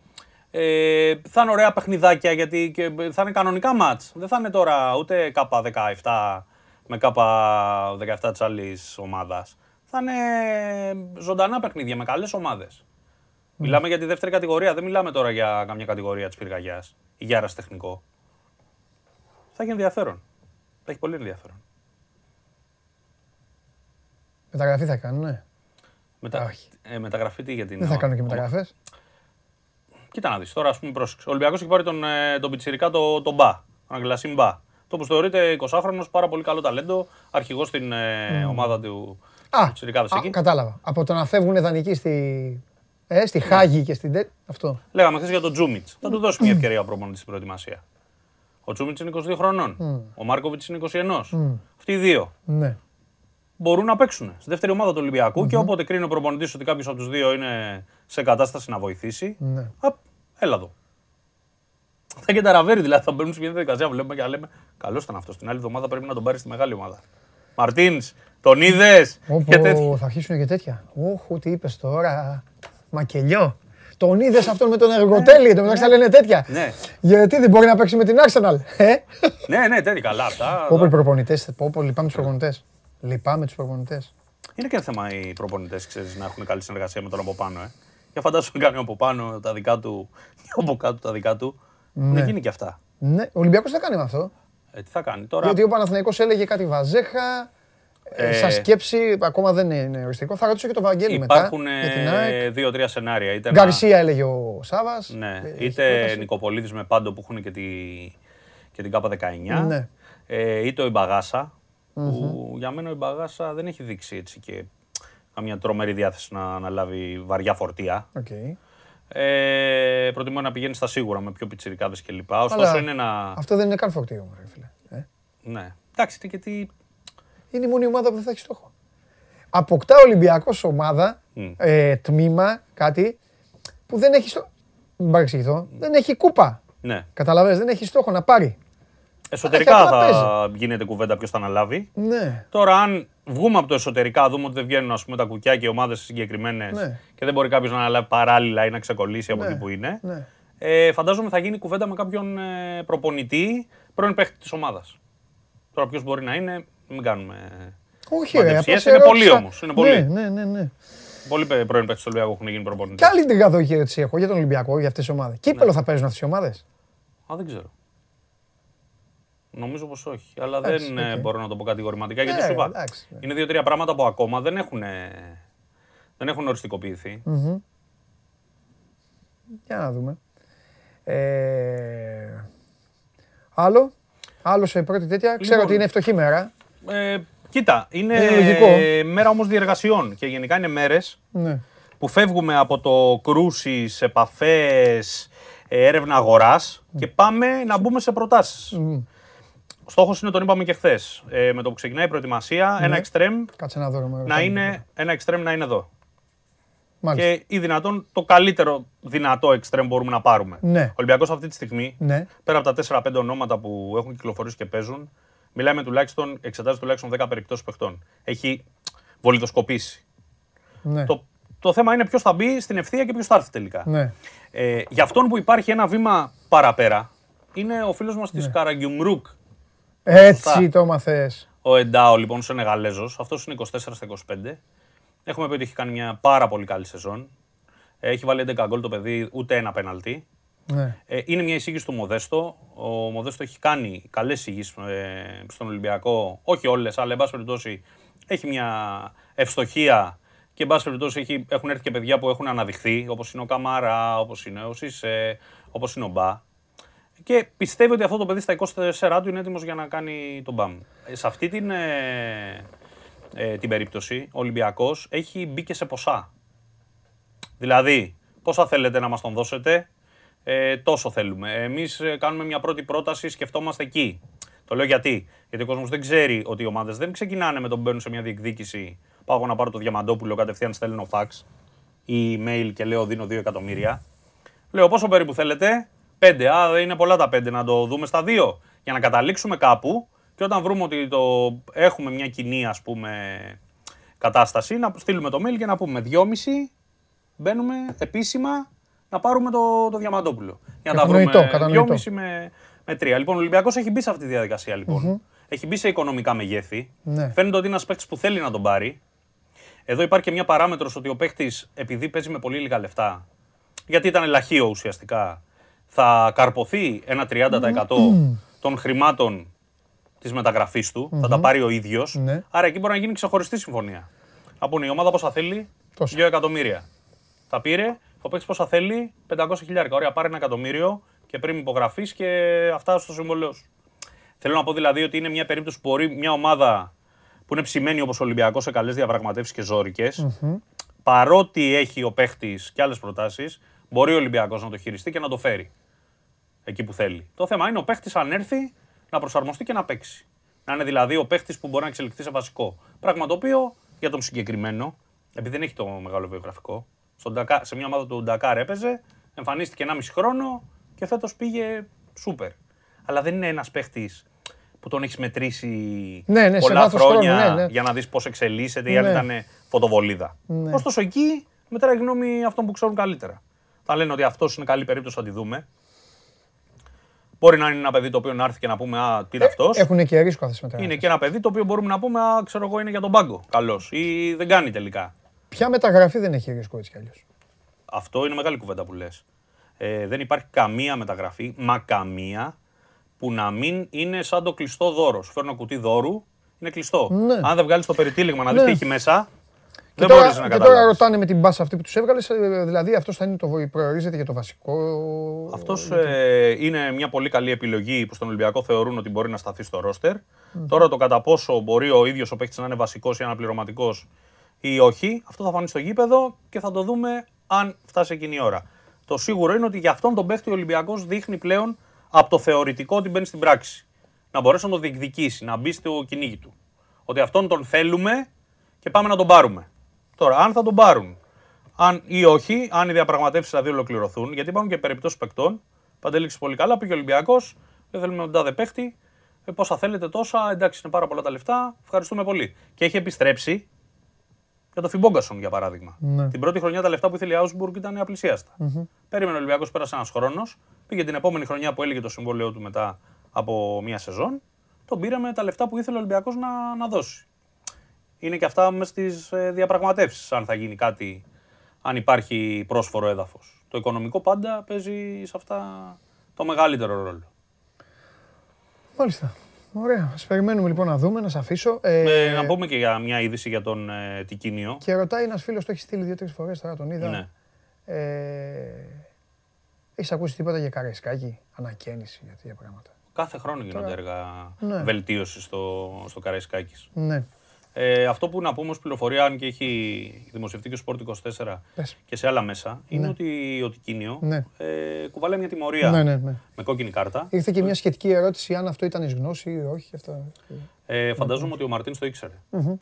Ε, θα είναι ωραία παιχνιδάκια γιατί και θα είναι κανονικά μάτς. Δεν θα είναι τώρα ούτε K17 με K17 της άλλης ομάδας. Θα είναι ζωντανά παιχνίδια με καλές ομάδες. Μιλάμε για τη δεύτερη κατηγορία, δεν μιλάμε τώρα για καμιά κατηγορία της πυρκαγιά ή για αεραστεχνικό. Θα έχει ενδιαφέρον. Θα έχει πολύ ενδιαφέρον. Μεταγραφή θα κάνουν, ναι. Μετα... Όχι. Ε, μεταγραφή τι για την. Δεν θα κάνουν και μεταγραφές; Κοίτα να δεις τώρα, ας πούμε, πρόσεξε. Ο Ολυμπιακός έχει πάρει τον, ε, τον Πιτσυρικά το, τον Μπα, τον Αγγελασίν Μπα. Το που θεωρείται 20χρονο, πάρα πολύ καλό ταλέντο, αρχηγός στην ε, ομάδα του Α, Πιτσυρικάδε α, εκεί. κατάλαβα. Από το να φεύγουν δανεικοί στη, ε, στη Χάγη και στην Τε... Αυτό. Λέγαμε χθες για τον Τζούμιτ. Θα του δώσει μια ευκαιρία ο προπονητής στην προετοιμασία. Ο Τζούμιτ είναι 22 χρονών. Ο Μάρκοβιτς είναι 21. Αυτοί οι δύο Ναι. μπορούν να παίξουν στη δεύτερη ομάδα του ολυμπιακου και όποτε κρίνει ο προπονητής ότι κάποιος από τους δύο είναι σε κατάσταση να βοηθήσει, Ναι. απ, έλα εδώ. Θα και τα ραβέρι δηλαδή, θα μπαίνουν σε μια διαδικασία που λέμε και λέμε Καλό ήταν αυτός. Την άλλη εβδομάδα πρέπει να τον πάρει στη μεγάλη ομάδα. Μαρτίνς, τον είδες. Και τέτοια. Όπω θα αρχίσουν και τέτοια. Όχου, τι είπες τώρα. Μακελιό. Τον είδες αυτόν με τον εργοτέλη, το μεταξύ θα λένε τέτοια. Ναι, Γιατί δεν μπορεί να παίξει με την Arsenal. Ε; ναι, ναι, τέτοια καλά αυτά. Πω πω οι προπονητές, πω πω λυπάμαι τους προπονητές. Λυπάμαι τους προπονητές. Είναι και θέμα οι προπονητές να έχουν καλή συνεργασία με τον από πάνω. Ε. Για φαντάσου να κάνει από πάνω τα δικά του και από κάτω τα δικά του. Ναι. Δεν γίνει και αυτά. Ναι, ο Ολυμπιακός θα κάνει με αυτό. Ε, τι θα κάνει τώρα; Γιατί ο Παναθηναϊκός έλεγε κάτι βαζέχα. Ε, Ε, σαν σκέψη, ακόμα δεν είναι οριστικό. Θα ρωτήσω και τον Βαγγέλη μετά. Υπάρχουν για την ΑΕΚ. ε, δύο-τρία σενάρια. Είτε ένα- Γκαρσία έλεγε ο Σάβας. Ναι, Ε, έχει είτε πρόταση. Νικοπολίδης με πάντο που έχουν και, τη, και την ΚΑΠΑ19, Ναι. ε, είτε ο Ιμπαγάσα, που για μένα ο Ιμπαγάσα δεν έχει δείξει έτσι και καμία τρομερή διάθεση να αναλάβει βαριά φορτία. Οκ. Ε, προτιμώ να πηγαίνει στα σίγουρα με πιο πιτσιρικάδες κλπ. Ωστόσο Αλλά είναι ένα. Αυτό δεν είναι καν φορτίο, ρε φίλε. Ε. Ναι. Εντάξει, είναι γιατί. Είναι η μόνη ομάδα που δεν θα έχει στόχο. Αποκτά ο Ολυμπιακός ομάδα, Μμ. ε, τμήμα, κάτι που δεν έχει στόχο. Μην παρεξηγηθώ. Δεν έχει κούπα. Ναι. Καταλαβαίνεις, δεν έχει στόχο να πάρει. Εσωτερικά απλά θα γίνεται κουβέντα ποιος θα αναλάβει. Ναι. Τώρα, αν βγούμε από το εσωτερικά, δούμε ότι δεν βγαίνουν ας πούμε, τα κουκιά και οι ομάδες συγκεκριμένες Ναι. και δεν μπορεί κάποιος να αναλάβει παράλληλα ή να ξεκολλήσει από Ναι, εκεί που είναι. ναι. Ε, φαντάζομαι θα γίνει κουβέντα με κάποιον ε, προπονητή, πρώην παίχτη της ομάδας. Τώρα, ποιος μπορεί να είναι, μην κάνουμε. Όχι, ρε. Μαντεψίες. απλά σε Είναι πολύ ρώτησα. όμως, είναι πολύ. Ναι, ναι, ναι. ναι. Πολλοί παι- πρώην παίχτε του Ολυμπιακού έχουν γίνει προπονητές. Και άλλη την καθοχήρεξη έχω για τον Ολυμπιακό, για αυτές τις ομάδες. Κύπελο Ναι. θα παίζουν αυτές οι ομάδες; Α, δεν ξέρω. Νομίζω πως όχι. Αλλά Εντάξει, δεν ε, οκ. μπορώ να το πω κατηγορηματικά γιατί Ναι, σου είπα. εντάξει, ναι. Είναι δύο-τρία πράγματα που ακόμα δεν έχουν, ε, δεν έχουν οριστικοποιηθεί. Για να δούμε. Ε, άλλο. Άλλο σε πρώτη τέτοια. Ξέρω Λοιπόν. ότι είναι φτωχή μέρα. Ε, κοίτα, είναι Είναι λογικό. ε, μέρα όμως διεργασιών και γενικά είναι μέρες Ναι. που φεύγουμε από το κρούσεις, επαφές, ε, έρευνα αγοράς και πάμε να μπούμε σε προτάσεις. Ο στόχος είναι, τον είπαμε και χθες. Ε, με το που ξεκινάει η προετοιμασία, Ναι. ένα εξτρέμ Κάτσε να δω. ρε, να είναι, ένα εξτρέμ να είναι εδώ. Μάλιστα. Και ή δυνατόν το καλύτερο δυνατό εξτρέμ μπορούμε να πάρουμε. Ναι. Ο Ολυμπιακός αυτή τη στιγμή, Ναι. πέρα από τα 4-5 ονόματα που έχουν κυκλοφορήσει και παίζουν, μιλάμε τουλάχιστον, εξετάζει τουλάχιστον 10 περιπτώσεις παιχτών. Έχει βολιτοσκοπήσει. Ναι. Το, το θέμα είναι ποιος θα μπει στην ευθεία και ποιος θα έρθει τελικά. Ναι. Ε, για αυτόν που υπάρχει ένα βήμα παραπέρα είναι ο φίλος μας Ναι. τη Καραγκιουμρούκ. Έτσι Σωστά. το μαθες. Ο Εντάο λοιπόν, ο Σενεγαλέζο. Αυτός είναι 24 στα 25. Έχουμε πει ότι έχει κάνει μια πάρα πολύ καλή σεζόν. Ε, Έχει βάλει 11 γκολ το παιδί, ούτε ένα πέναλτι. Ναι. Ε, είναι μια εισήγηση του Μοδέστο. Ο Μοδέστο έχει κάνει καλές εισηγήσεις ε, στον Ολυμπιακό. Όχι όλες, αλλά εν πάση περιπτώσει έχει μια ευστοχία και εν πάση περιπτώσει έχει, έχουν έρθει και παιδιά που έχουν αναδειχθεί, όπως είναι ο Καμαρά, όπως είναι ο Σισε, όπως είναι ο Μπα. Και πιστεύει ότι αυτό το παιδί στα 24 του είναι έτοιμος για να κάνει τον μπαμ. Ε, σε αυτή την, ε, ε, την περίπτωση, ο Ολυμπιακός έχει μπει και σε ποσά. Δηλαδή, πόσα θέλετε να μας τον δώσετε, ε, τόσο θέλουμε. Εμείς ε, κάνουμε μια πρώτη πρόταση, σκεφτόμαστε εκεί. Το λέω γιατί. Γιατί ο κόσμος δεν ξέρει ότι οι ομάδες δεν ξεκινάνε με τον που μπαίνουν σε μια διεκδίκηση. Πάω εγώ να πάρω το Διαμαντόπουλο, κατευθείαν στέλνω φαξ ή email και λέω δίνω 2 εκατομμύρια. Λέω πόσο περίπου θέλετε, 5. Α, είναι πολλά τα 5, να το δούμε στα 2. Για να καταλήξουμε κάπου και όταν βρούμε ότι το έχουμε μια κοινή ας πούμε κατάσταση, να στείλουμε το mail και να πούμε 2,5 μπαίνουμε επίσημα να πάρουμε το, το Διαμαντόπουλο. Για να τα Κατανοητό, βρούμε κατανοητό. 2,5 με, με 3. Λοιπόν, ο Ολυμπιακός έχει μπει σε αυτή τη διαδικασία λοιπόν. Έχει μπει σε οικονομικά μεγέθη. Ναι. Φαίνεται ότι είναι ένας παίχτη που θέλει να τον πάρει. Εδώ υπάρχει και μια παράμετρος ότι ο παίχτη, επειδή παίζει με πολύ λίγα λεφτά, γιατί ήταν λαχείο ουσιαστικά, θα καρποθεί ένα 30% των χρημάτων της μεταγραφής του. Θα τα πάρει ο ίδιος. Ναι. Άρα εκεί μπορεί να γίνει ξεχωριστή συμφωνία. Να πούνε η ομάδα πόσα θέλει, Τόσα. 2 εκατομμύρια. Τα πήρε, ο παίκτης πόσα θέλει, 500 χιλιάρικα. Ωραία, πάρε ένα εκατομμύριο και πριν υπογραφείς και αυτά στο συμβολέο σου. Θέλω να πω δηλαδή ότι είναι μια περίπτωση που μπορεί μια ομάδα που είναι ψημένη όπως ο Ολυμπιακός σε καλές διαπραγματεύσεις και ζώρικες, παρότι έχει ο παίχτη και άλλες προτάσεις, μπορεί ο Ολυμπιακός να το χειριστεί και να το φέρει εκεί που θέλει. Το θέμα είναι ο παίχτη αν έρθει να προσαρμοστεί και να παίξει. Να είναι δηλαδή ο παίχτη που μπορεί να εξελιχθεί σε βασικό. Πράγμα το οποίο για τον συγκεκριμένο, επειδή δεν έχει το μεγάλο βιογραφικό, στον Ντακα- σε μια ομάδα του Ντακάρ έπαιζε, εμφανίστηκε 1,5 χρόνο και φέτος πήγε σούπερ. Αλλά δεν είναι ένας παίχτης που τον έχεις μετρήσει Ναι, ναι, σε πολλά βάθος χρόνια χρόνου, ναι, ναι. για να δεις πώς εξελίσσεται ή αν Ναι. ήταν φωτοβολίδα. Ναι. Ωστόσο εκεί μετράει η γνώμη αυτών που ξέρουν καλύτερα. Θα λένε ότι αυτός είναι καλή περίπτωση να τη δούμε. Μπορεί να είναι ένα παιδί το οποίο να έρθει και να πούμε Α, τι είναι αυτός. Έχουν και ρίσκο αυτές μετά. Είναι και ένα παιδί το οποίο μπορούμε να πούμε Α, ξέρω εγώ, είναι για τον πάγκο. Καλός. Ή δεν κάνει τελικά. Ποια μεταγραφή δεν έχει ρίσκο έτσι κι αλλιώς. Αυτό είναι μεγάλη κουβέντα που λες. Ε, δεν υπάρχει καμία μεταγραφή, μα καμία, που να μην είναι σαν το κλειστό δώρο. Σου φέρνω κουτί δώρου, είναι κλειστό. Ναι. Αν δεν βγάλεις το περιτύλιγμα να δεις Ναι. τι έχει μέσα, Και δεν τώρα, μπορεί να και τώρα καταλάβει. ρωτάνε με την μπάσα αυτή που τους έβγαλες, δηλαδή αυτό θα είναι το προορίζεται για το βασικό. Αυτός ε, είναι μια πολύ καλή επιλογή που στον Ολυμπιακό θεωρούν ότι μπορεί να σταθεί στο ρόστερ. Τώρα το κατά πόσο μπορεί ο ίδιος ο παίκτης να είναι βασικός ή αναπληρωματικός ή όχι. Αυτό θα φανεί στο γήπεδο και θα το δούμε αν φτάσει εκείνη η ώρα. Το σίγουρο είναι ότι για αυτόν τον παίχτη ο Ολυμπιακός δείχνει πλέον από το θεωρητικό ότι μπαίνει στην πράξη. Να μπορέσει να το διεκδικήσει, να μπει στο κυνήγι του. Ότι αυτόν τον θέλουμε και πάμε να τον πάρουμε. Τώρα, αν θα τον πάρουν αν ή όχι, αν οι διαπραγματεύσεις δηλαδή ολοκληρωθούν, γιατί υπάρχουν και περιπτώσεις παικτών. Παντέληξε πολύ καλά, πήγε ο Ολυμπιακός, δεν θέλουμε τον τάδε παίχτη. Ε, πόσα θέλετε τόσα, εντάξει, είναι πάρα πολλά τα λεφτά. Ευχαριστούμε πολύ. Και έχει επιστρέψει για το Φιμπόγκασον για παράδειγμα. Ναι. Την πρώτη χρονιά τα λεφτά που ήθελε η Άουσμπουργκ ήταν απλησιαστα Περίμενε ο Ολυμπιακός, πέρασε ένας χρόνος. Πήγε την επόμενη χρονιά που έλεγε το συμβόλαιό του μετά από μία σεζόν. Τον πήρε με τα λεφτά που ήθελε ο Ολυμπιακός να, να δώσει. Είναι και αυτά μες στις διαπραγματεύσεις, αν θα γίνει κάτι, αν υπάρχει πρόσφορο έδαφος. Το οικονομικό πάντα παίζει σε αυτά το μεγαλύτερο ρόλο. Μάλιστα. Ωραία. Ας περιμένουμε λοιπόν να δούμε, να σε αφήσω. Ε, Ε, να πούμε και για μια είδηση για τον ε, Τικίνιο. Και ρωτάει ένας φίλος, το έχει στείλει δύο-τρεις φορές, τώρα τον είδα. Ναι. Ε, έχεις ακούσει τίποτα για καραϊσκάκι, ανακαίνιση, για τέτοια πράγματα. Κάθε χρόνο γίνονται έργα Ναι. βελτίωσης στο, στο Καραϊσκάκης. Ναι. Ε, αυτό που να πούμε ως πληροφορία, αν και έχει δημοσιευτεί και ο Sport 24 Πες. και σε άλλα μέσα, είναι Ναι. ότι ο Τικίνιο Ναι. ε, κουβαλάει μια τιμωρία Ναι, ναι, ναι. με κόκκινη κάρτα. Ήρθε και μια σχετική ερώτηση αν αυτό ήταν εις γνώση ή όχι. Αυτό. Ε, φαντάζομαι ότι ο Μαρτίν το ήξερε.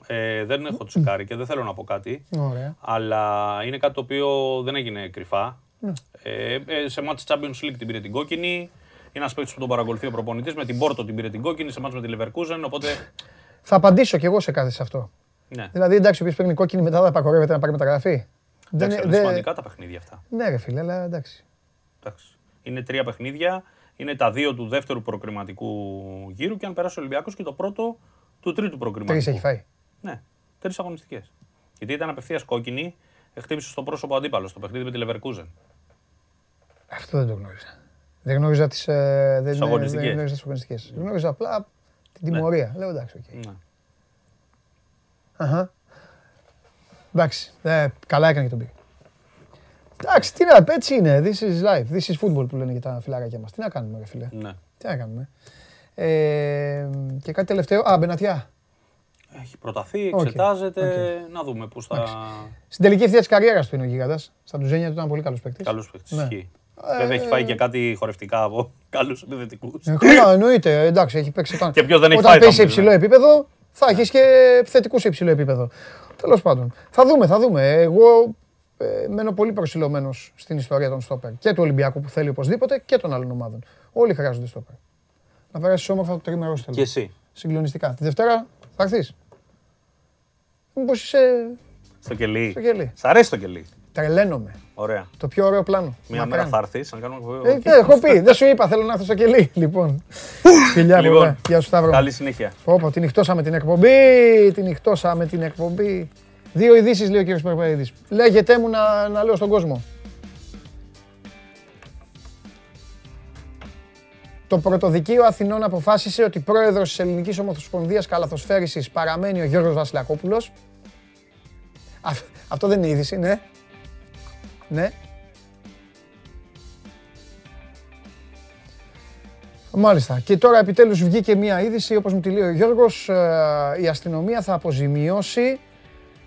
Ε, δεν έχω τσεκάρει και δεν θέλω να πω κάτι. Ωραία. Αλλά είναι κάτι το οποίο δεν έγινε κρυφά. Ναι. Ε, ε, σε μάτς Champions League την πήρε την κόκκινη. Είναι ένας παίκτης που τον παρακολουθεί ο προπονητής. Με την Πόρτο την πήρε την κόκκινη. Σε μάτς με τη Leverkusen. Οπότε. Θα απαντήσω κι εγώ σε κάτι σε αυτό. Ναι. Δηλαδή, εντάξει, ο οποίος παίρνει κόκκινη μετά θα απαγορεύεται να πάρει μεταγραφή. Εντάξει, Δεν- είναι δεν- σημαντικά τα παιχνίδια αυτά. Ναι, ρε φίλε, αλλά εντάξει. Εντάξει. Είναι τρία παιχνίδια. Είναι τα δύο του δεύτερου προκριματικού γύρου και αν περάσει ο Ολυμπιακός και το πρώτο του τρίτου προκριματικού. Τρεις έχει φάει. Ναι, τρεις αγωνιστικές. Γιατί ήταν απευθείας κόκκινη, χτύπησε στο πρόσωπο αντίπαλος στο παιχνίδι με τη Leverkusen. Αυτό δεν το γνώριζα. Δεν γνώριζα τις, ε, δεν, Τις δεν αγωνιστικές. γνώριζα τις αγωνιστικές. Γνώριζα απλά την τιμωρία. Λέω εντάξει, οκ. Ναι. Αχα. Εντάξει, ε, καλά έκανε και τον πήγε. Εντάξει, τι να, έτσι είναι. This is life. This is football που λένε για τα φιλαράκια μας. Τι να κάνουμε, ρε φίλε. ναι. Τι να κάνουμε. Ε, και κάτι τελευταίο. Α, Μπενατιά. Έχει προταθεί, Οκ, εξετάζεται. Να δούμε πώς θα. Στην τελική ευθεία της καριέρας του είναι ο γίγαντα. Στα Ντουζένια του ήταν πολύ καλός παίκτης. Καλός παίκτης. Ναι. Ισχύει. Βέβαια έχει φάει και κάτι χορευτικά από καλούς επιθετικού. Ε, Καλά, εννοείται. Εντάξει, έχει παίξει όταν. Και ποιος δεν έχει όταν φάει παίζει σε τον υψηλό επίπεδο, θα έχεις και επιθετικούς σε υψηλό επίπεδο. Τέλος πάντων. Θα δούμε, θα δούμε. Εγώ ε, μένω πολύ προσιλωμένος στην ιστορία των στόπερ. Και του Ολυμπιακού που θέλει οπωσδήποτε και των άλλων ομάδων. Όλοι χρειάζονται στόπερ. Να περάσει όμορφα το τρίμερο στο Και εσύ. Συγκλονιστικά. Τη Δευτέρα θα έρθεις; Μήπως είσαι. Στο κελί. Στο κελί. Σ' αρέσει το κελί. Τρελαίνομαι. Ωραία. Το πιο ωραίο πλάνο. Μια Μακράν. μέρα θα έρθεις να κάνουμε Ε, ναι, έχω πει, δεν σου είπα, θέλω να έρθω στο κελί. Λοιπόν. Φιλιά Λοιπόν, πολλά. Γεια σου Σταύρο. Καλή συνέχεια. Πω, πω, την νυχτώσαμε την εκπομπή, την νυχτώσαμε την εκπομπή. Δύο ειδήσεις λέει ο κύριος Περπαρίδης. Λέγεται μου να, να λέω στον κόσμο. Το Πρωτοδικείο Αθηνών αποφάσισε ότι πρόεδρος της Ελληνικής Ομοσπονδίας Καλαθοσφαίρισης παραμένει ο Γιώργος Βασιλακόπουλος. Α- αυτό δεν είναι είδηση, ναι. Ναι. Μάλιστα. Και τώρα επιτέλους βγήκε μία είδηση, όπως μου τη λέει ο Γιώργος, ε, η αστυνομία θα αποζημιώσει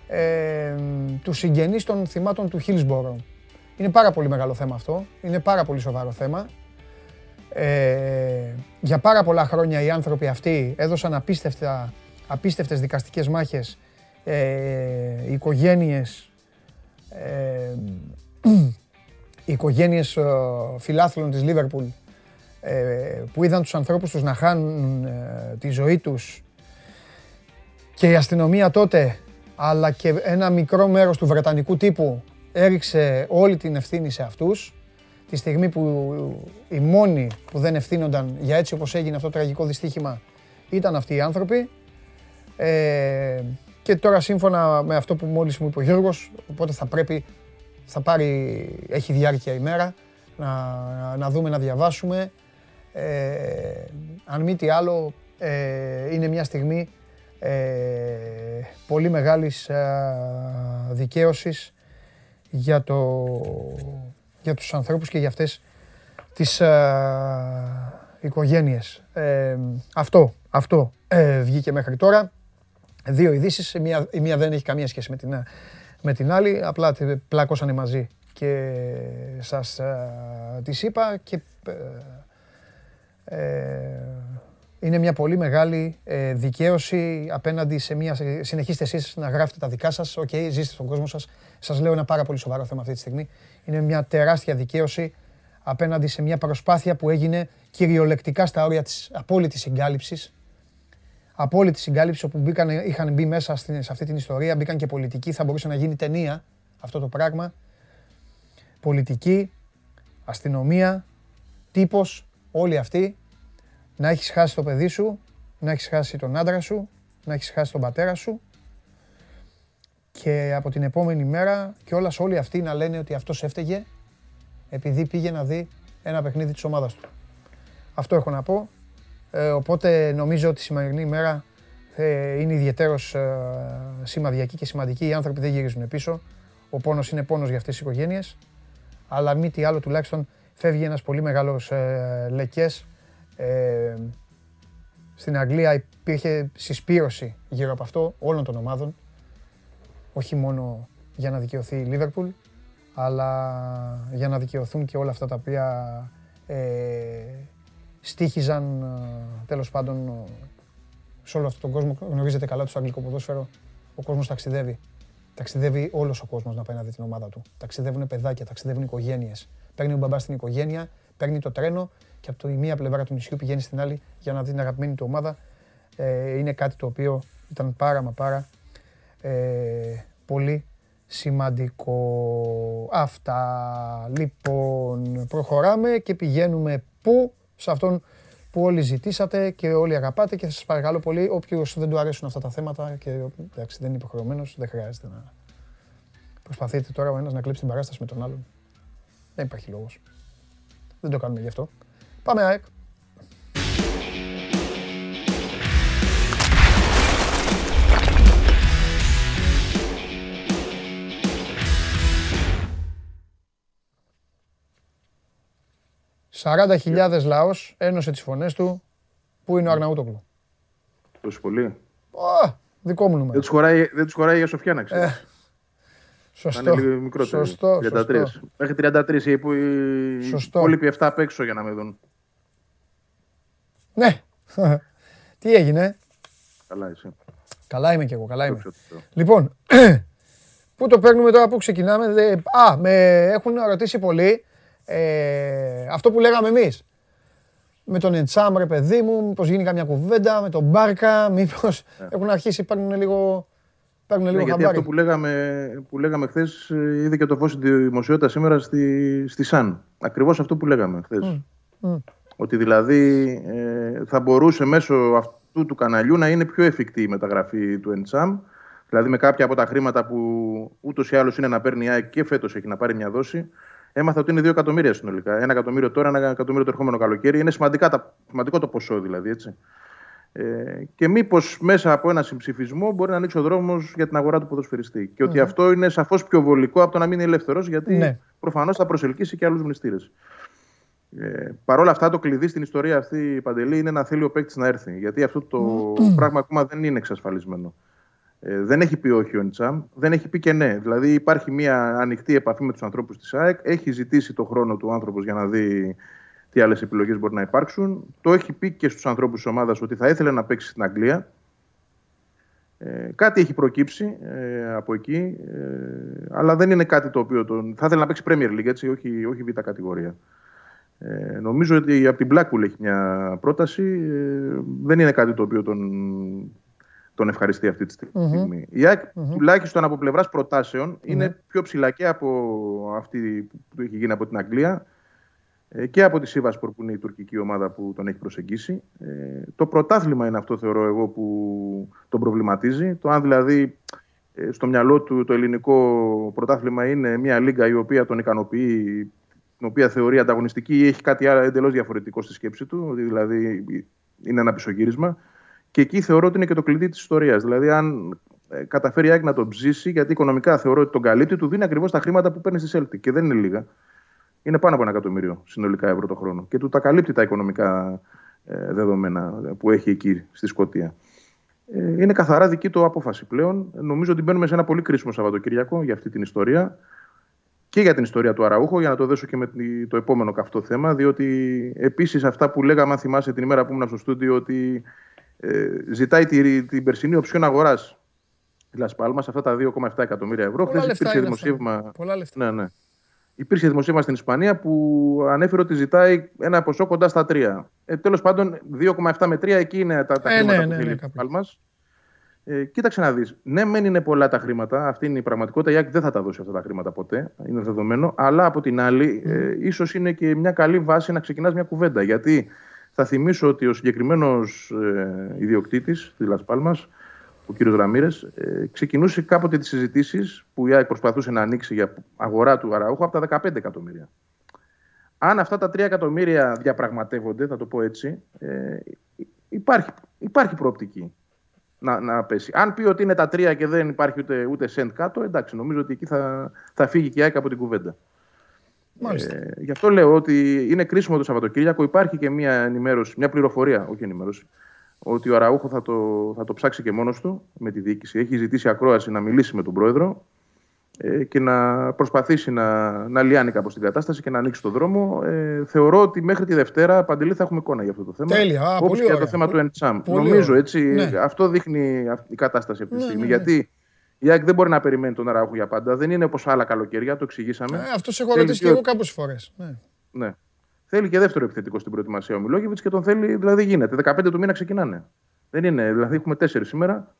ε, τους συγγενείς των θυμάτων του Χίλσμπορο. Είναι πάρα πολύ μεγάλο θέμα αυτό. Είναι πάρα πολύ σοβαρό θέμα. Ε, για πάρα πολλά χρόνια οι άνθρωποι αυτοί έδωσαν απίστευτα, απίστευτες δικαστικές μάχες. Ε, οι οικογένειες, ε, οι οικογένειες ε, φιλάθλων της Λίβερπουλ ε, που είδαν τους ανθρώπους τους να χάνουν ε, τη ζωή τους και η αστυνομία τότε αλλά και ένα μικρό μέρος του βρετανικού τύπου έριξε όλη την ευθύνη σε αυτούς τη στιγμή που οι μόνοι που δεν ευθύνονταν για έτσι όπως έγινε αυτό το τραγικό δυστύχημα ήταν αυτοί οι άνθρωποι. Ε, και τώρα σύμφωνα με αυτό που μόλις μου είπε ο Γιώργος οπότε θα πρέπει θα πάρει, έχει διάρκεια η μέρα να, να δούμε, να διαβάσουμε ε, αν μη τι άλλο ε, είναι μια στιγμή ε, πολύ μεγάλης ε, δικαίωσης για, το, για τους ανθρώπους και για αυτές τις ε, οικογένειες. Ε, αυτό, αυτό ε, βγήκε μέχρι τώρα. δύο ειδήσεις. Η μία, η μία δεν έχει καμία σχέση με την, με την άλλη. Απλά τε- πλάκωσανε μαζί και σας ε, τις είπα και ε, ε, είναι μια πολύ μεγάλη ε, δικαίωση απέναντι σε μια. Συνεχίστε εσείς να γράφετε τα δικά σας. Οκ, ζήστε στον κόσμο σας. Σας λέω ένα πάρα πολύ σοβαρό θέμα αυτή τη στιγμή. Είναι μια τεράστια δικαίωση απέναντι σε μια προσπάθεια που έγινε κυριολεκτικά στα όρια της απόλυτης συγκάλυψης απόλυτη συγκάλυψη όπου μπήκαν, είχαν μπει μέσα στην, σε αυτή την ιστορία, μπήκαν και πολιτικοί, θα μπορούσε να γίνει ταινία αυτό το πράγμα. Πολιτική, αστυνομία, τύπος, όλοι αυτοί, να έχεις χάσει το παιδί σου, να έχεις χάσει τον άντρα σου, να έχεις χάσει τον πατέρα σου και από την επόμενη μέρα και όλοι αυτοί να λένε ότι αυτός έφταιγε επειδή πήγε να δει ένα παιχνίδι της ομάδας του. Αυτό έχω να πω. Ε, οπότε νομίζω ότι η σημερινή ημέρα ε, είναι ιδιαίτερος ε, σημαδιακή και σημαντική. Οι άνθρωποι δεν γυρίζουν πίσω. Ο πόνος είναι πόνος για αυτές τις οικογένειες. Αλλά μη τι άλλο τουλάχιστον φεύγει ένας πολύ μεγάλος ε, λεκές. Ε, στην Αγγλία υπήρχε συσπήρωση γύρω από αυτό όλων των ομάδων. Όχι μόνο για να δικαιωθεί η Λίβερπουλ, αλλά για να δικαιωθούν και όλα αυτά τα οποία ε, στήχιζαν ε, τέλος πάντων ε, σε όλο αυτόν τον κόσμο. Γνωρίζετε καλά το αγγλικό ποδόσφαιρο. Ο κόσμος ταξιδεύει. Ταξιδεύει όλος ο κόσμος να πάει να δει την ομάδα του. Ταξιδεύουν παιδάκια, ταξιδεύουν οικογένειες. Παίρνει ο μπαμπάς στην οικογένεια, παίρνει το τρένο και από τη μία πλευρά του νησιού πηγαίνει στην άλλη για να δει την αγαπημένη του ομάδα. Ε, είναι κάτι το οποίο ήταν πάρα μα πάρα ε, πολύ σημαντικό. Αυτά. Λοιπόν, προχωράμε και πηγαίνουμε πού, σε αυτόν που όλοι ζητήσατε και όλοι αγαπάτε και σας παρακαλώ πολύ, όποιος δεν του αρέσουν αυτά τα θέματα και εντάξει δεν είναι υποχρεωμένος, δεν χρειάζεται να προσπαθείτε τώρα ο ένας να κλέψει την παράσταση με τον άλλον. Δεν υπάρχει λόγος. Δεν το κάνουμε γι' αυτό. Πάμε ΑΕΚ. Σαράντα χιλιάδες λαός ένωσε τις φωνές του. Πού είναι ο Αρναούτογλου. Τόσο πολύ. Ω, δικό μου νούμερο. Δεν τους χωράει, δεν τους χωράει η Σοφιά να ξέρεις. Ε, Θα Σωστό. είναι λίγο μικρότερο. Σωστό, 33. σωστό. Μέχρι 33 οι υπο- οι Σωστό. υπόλοιποι 7 απ' έξω για να με δουν. Ναι. Τι έγινε; Καλά, εσύ. Καλά είμαι κι εγώ, καλά είμαι. Δόξα τω Θεώ. Λοιπόν, πού το παίρνουμε τώρα, πού ξεκινάμε. Δε- Α, με έχουν ρωτήσει πολλοί ε, αυτό που λέγαμε εμείς. Με τον Εντσάμ, ρε παιδί μου, μήπως γίνει καμιά κουβέντα, με τον Μπάρκα, μήπως έχουν αρχίσει, παίρνουν λίγο, παίρνουν Ναι, λίγο γιατί χαμπάρι. αυτό που λέγαμε, που λέγαμε χθες είδε και το φως στη δημοσιότητα σήμερα στη, στη ΣΑΝ. Ακριβώς αυτό που λέγαμε χθες. μμ. Ότι δηλαδή ε, θα μπορούσε μέσω αυτού του καναλιού να είναι πιο εφικτή η μεταγραφή του Εντσάμ. Δηλαδή με κάποια από τα χρήματα που ούτως ή άλλως είναι να παίρνει η ΑΕΚ και φέτος έχει να πάρει μια δόση. Έμαθα ότι είναι 2 εκατομμύρια συνολικά. Ένα εκατομμύριο τώρα, ένα εκατομμύριο το ερχόμενο καλοκαίρι. Είναι σημαντικά τα, σημαντικό το ποσό δηλαδή. Έτσι. Ε, και μήπως μέσα από ένα συμψηφισμό μπορεί να ανοίξει ο δρόμος για την αγορά του ποδοσφαιριστή. Και ότι αυτό είναι σαφώς πιο βολικό από το να μείνει ελεύθερος, γιατί Ναι. προφανώς θα προσελκύσει και άλλους μνηστήρες. Ε, Παρ' όλα αυτά, το κλειδί στην ιστορία αυτή, η Παντελή, είναι να θέλει ο παίκτης να έρθει. Γιατί αυτό το πράγμα ακόμα δεν είναι εξασφαλισμένο. Ε, δεν έχει πει όχι ο Νιτσάμ, δεν έχει πει και ναι. Δηλαδή, υπάρχει μια ανοιχτή επαφή με τους ανθρώπους της ΑΕΚ. Έχει ζητήσει το χρόνο του άνθρωπος για να δει τι άλλες επιλογές μπορεί να υπάρξουν. Το έχει πει και στους ανθρώπους της ομάδας ότι θα ήθελε να παίξει στην Αγγλία. Ε, κάτι έχει προκύψει ε, από εκεί, ε, αλλά δεν είναι κάτι το οποίο τον. Θα ήθελε να παίξει Premier League, έτσι, όχι, όχι β' κατηγορία. Ε, νομίζω ότι από την Blackpool έχει μια πρόταση. Ε, δεν είναι κάτι το οποίο τον, τον ευχαριστεί αυτή τη στιγμή. Η ΑΕΚ, τουλάχιστον από πλευράς προτάσεων, είναι πιο ψηλά και από αυτή που έχει γίνει από την Αγγλία ε, και από τη Σίβασπορ που είναι η τουρκική ομάδα που τον έχει προσεγγίσει. Ε, το πρωτάθλημα είναι αυτό θεωρώ εγώ που τον προβληματίζει. Το αν δηλαδή ε, στο μυαλό του το ελληνικό πρωτάθλημα είναι μια λίγα η οποία τον ικανοποιεί, την οποία θεωρεί ανταγωνιστική ή έχει κάτι άλλο εντελώς διαφορετικό στη σκέψη του, ότι δηλαδή είναι ένα πισωγύρισμα. Και εκεί θεωρώ ότι είναι και το κλειδί της ιστορίας. Δηλαδή, αν ε, καταφέρει η ΑΕΚ να τον ψήσει, γιατί οικονομικά θεωρώ ότι τον καλύπτει, του δίνει ακριβώς τα χρήματα που παίρνει στη Celtic. Και δεν είναι λίγα. Είναι πάνω από ένα εκατομμύριο συνολικά ευρώ το χρόνο. Και του τα καλύπτει τα οικονομικά ε, δεδομένα που έχει εκεί στη Σκωτία. Ε, είναι καθαρά δική του απόφαση πλέον. Νομίζω ότι μπαίνουμε σε ένα πολύ κρίσιμο Σαββατοκύριακο για αυτή την ιστορία και για την ιστορία του Αραούχο, για να το δέσω και με τη- το επόμενο καυτό θέμα, διότι επίσης αυτά που λέγαμε, αν θυμάσαι την ημέρα που ήμουν στο στούντιο, ότι ε, ζητάει τη, την περσινή οψιόν αγοράς η Las Palmas, αυτά τα 2,7 εκατομμύρια ευρώ. Πολλά Χθες λεφτά υπήρξε είναι αυτά. δημοσίευμα, Πολλά λεφτά. ναι, ναι. Υπήρξε δημοσίευμα στην Ισπανία που ανέφερε ότι ζητάει ένα ποσό κοντά στα 3. Ε, Τέλος πάντων, 2,7 με 3 εκεί είναι τα, τα Ε, χρήματα ναι, που ναι, θέλει ναι, η κάπου. Πάλμας. Ε, κοίταξε να δεις. Ναι, μεν είναι πολλά τα χρήματα, αυτή είναι η πραγματικότητα. Η ΑΕΚ δεν θα τα δώσει αυτά τα χρήματα ποτέ, είναι δεδομένο. Αλλά από την άλλη, ε, ίσως είναι και μια καλή βάση να ξεκινάς μια κουβέντα. Γιατί θα θυμίσω ότι ο συγκεκριμένος ε, ιδιοκτήτης της Λασπάλμα, ο κ. Ραμύρε, ε, ξεκινούσε κάποτε τις συζητήσεις που η ΑΕΚ προσπαθούσε να ανοίξει για αγορά του Αραούχου από τα 15 εκατομμύρια. Αν αυτά τα 3 εκατομμύρια διαπραγματεύονται, θα το πω έτσι, ε, υπάρχει, υπάρχει προοπτική να, να πέσει. Αν πει ότι είναι τα 3 και δεν υπάρχει ούτε, ούτε σεντ κάτω, εντάξει, νομίζω ότι εκεί θα, θα φύγει και η ΑΕΚ από την κουβέντα. Μάλιστα. Ε, γι' αυτό λέω ότι είναι κρίσιμο το Σαββατοκύριακο. Υπάρχει και μια ενημέρωση, μια πληροφορία, όχι ενημέρωση, ότι ο Αραούχο θα το, θα το ψάξει και μόνος του με τη διοίκηση. Έχει ζητήσει ακρόαση να μιλήσει με τον πρόεδρο ε, και να προσπαθήσει να, να λιάνει κάπως την κατάσταση και να ανοίξει τον δρόμο. Ε, θεωρώ ότι μέχρι τη Δευτέρα, Παντελή, θα έχουμε εικόνα για αυτό το θέμα. Τέλεια. Α, Όπως πολύ και για ωραία. το θέμα του Εντσάμ. Πολύ Νομίζω ωραία. έτσι, Ναι. αυτό δείχνει αυ- η κατάσταση αυτή τη Ναι, στιγμή. ναι, ναι. Γιατί η ΑΕΚ δεν μπορεί να περιμένει τον Αραούχο για πάντα. Δεν είναι όπως άλλα καλοκαιριά, το εξηγήσαμε. Ε, αυτός σε έχω Θέλει ρωτήσει και δύο- εγώ κάποιες φορές. Ναι. ναι. Θέλει και δεύτερο επιθετικό στην προετοιμασία ο Μιλόγεβιτς και τον θέλει, δηλαδή γίνεται. 15 του μήνα ξεκινάνε. Δεν είναι, δηλαδή έχουμε 4 σήμερα.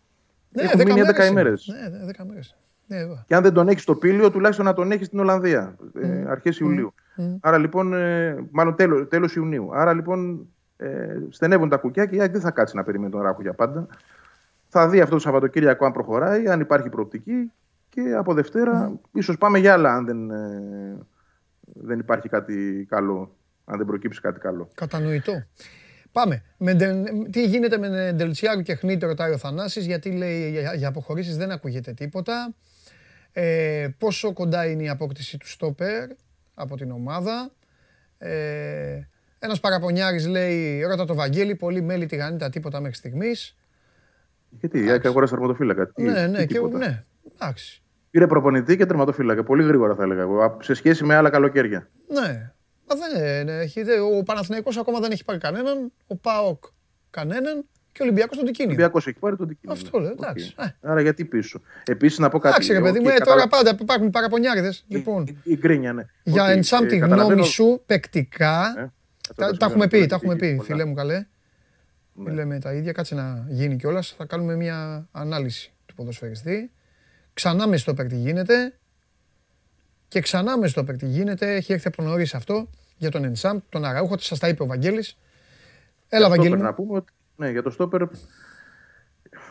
Ναι, Έχουν δέκα μείνει 11 μέρες είναι. ημέρες. Ναι, ναι, 10 μέρες. Ναι, εδώ. Και αν δεν τον έχει στο πύλιο, τουλάχιστον να τον έχει στην Ολλανδία. Ε, Αρχές Ιουλίου. Άρα λοιπόν, ε, μάλλον τέλος τέλος Ιουνίου. Άρα λοιπόν, ε, στενεύουν τα κουκιά και η ΑΕΚ δεν θα κάτσει να περιμένει τον Ράχο για πάντα. Θα δει αυτό το Σαββατοκύριακο αν προχωράει, αν υπάρχει προοπτική και από Δευτέρα ίσως πάμε για άλλα αν δεν, ε, δεν υπάρχει κάτι καλό, αν δεν προκύψει κάτι καλό. Κατανοητό. Πάμε. Με, ντε- τι γίνεται με Ντελτσιάρου και Χνίτη, ρωτάει ο Θανάσης, γιατί λέει για, για αποχωρήσεις δεν ακούγεται τίποτα. Ε, πόσο κοντά είναι η απόκτηση του Στόπερ από την ομάδα. Ε, ένας παραπονιάρης λέει, ρώτα το Βαγγέλη, πολύ μέλη τηγανίτα τίποτα μέχρι στιγμής. Γιατί η ΑΕΚ αγόρασε τερματοφύλακα. Τι- ναι, τι ναι, και, τίποτα. ναι, εντάξει. Πήρε προπονητή και τερματοφύλακα. Πολύ γρήγορα θα έλεγα εγώ. α- Σε σχέση με άλλα καλοκαίρια. Ναι. Μα δεν είναι, έχει, δε- ο Παναθηναϊκός ακόμα δεν έχει πάρει κανέναν, ο ΠΑΟΚ κανέναν και ο Ολυμπιακός τον Ο Τικίνιο. Ολυμπιακός έχει πάρει τον Τικίνιο. Αυτό λέω, Οκ. εντάξει. Ε. Άρα γιατί πίσω. Επίσης να πω κάτι. Εντάξει ρε παιδί οκ, μου, ε, καταλα- τώρα πάντα υπάρχουν παραπονιάριδες. Η- Λοιπόν, η- Η γκρίνια, ναι. για Οκ, εντσάμ ε, τη καταλαβαίνω- γνώμη σου, παικτικά, Ε, αυτό τα, τα τα έχουμε συμβαίνουν πει, πολλά τα έχουμε και πει, πολλά. φίλε μου καλέ. Ναι. Λέμε τα ίδια, κάτσε να γίνει κιόλας. Θα κάνουμε μια ανάλυση του ποδοσφαιριστή. Ξανά μες στο τι γίνεται. Και ξανά μες στο τι γίνεται. Έχει έρθει από νωρίς αυτό για τον Ενσάμ, τον Αραούχο. Σας τα είπε ο Βαγγέλης. Έλα, Για Βαγγέλη. στόπερ μου. Να πούμε ότι, ναι, για το στόπερ.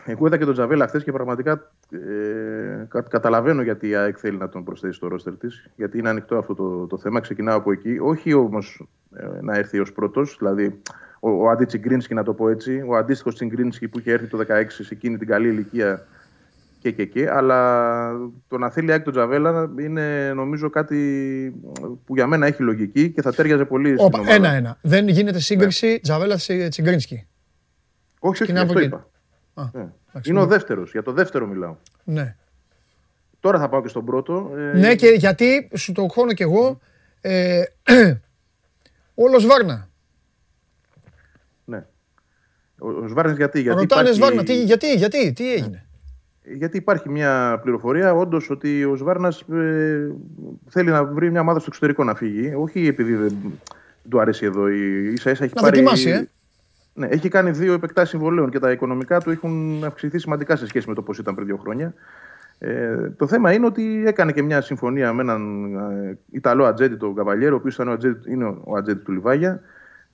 Εγώ είδα και τον Τζαβέλα χθες και πραγματικά ε, κα- καταλαβαίνω γιατί η ΑΕΚ θέλει να τον προσθέσει στο ρόστερ της. Γιατί είναι ανοιχτό αυτό το, το θέμα. Ξεκινάω από εκεί. Όχι όμως να έρθει ως πρώτος. Δηλαδή, ο, ο αντί Τσιγκρίνσκι, να το πω έτσι. Ο αντίστοιχος Τσιγκρίνσκι που είχε έρθει το 16 σε εκείνη την καλή ηλικία και και και. Αλλά το να θέλει η ΑΕΚ τον Τζαβέλα είναι νομίζω κάτι που για μένα έχει λογική και θα τέριαζε πολύ στην Όπα, ομάδα. ένα-ένα. Δεν γίνεται σύγκριση Τζαβέλα Τσιγκρίνσκι. Όχι, όχι, Ξεκινάμε αυτό από είπα. Α, Ναι. εντάξει, Είναι ο ναι. δεύτερος. Για το δεύτερο μιλάω. Ναι. Τώρα θα πάω και στον πρώτο. Ε, Ναι, και γιατί σου το χώνω κι εγώ. Ε, όλος Βάρνα. Ναι. Ο, ο Σβάρνης γιατί. γιατί Ρωτάνε υπάρχει- Σβάρνα, τι, γιατί, γιατί, τι έγινε; Γιατί υπάρχει μια πληροφορία όντως ότι ο Σβάρνας θέλει να βρει μια ομάδα στο εξωτερικό να φύγει. Όχι επειδή δεν του αρέσει εδώ. Η, ίσα ίσα έχει Να πάρει. δοκιμάσει, ε. Ναι, έχει κάνει δύο επεκτάσεις συμβολέων και τα οικονομικά του έχουν αυξηθεί σημαντικά σε σχέση με το πώς ήταν πριν δύο χρόνια. Ε, το θέμα είναι ότι έκανε και μια συμφωνία με έναν ε, Ιταλό ατζέντη, τον Καβαλιέρο, ο οποίος είναι ο ατζέντη του Λιβάγια.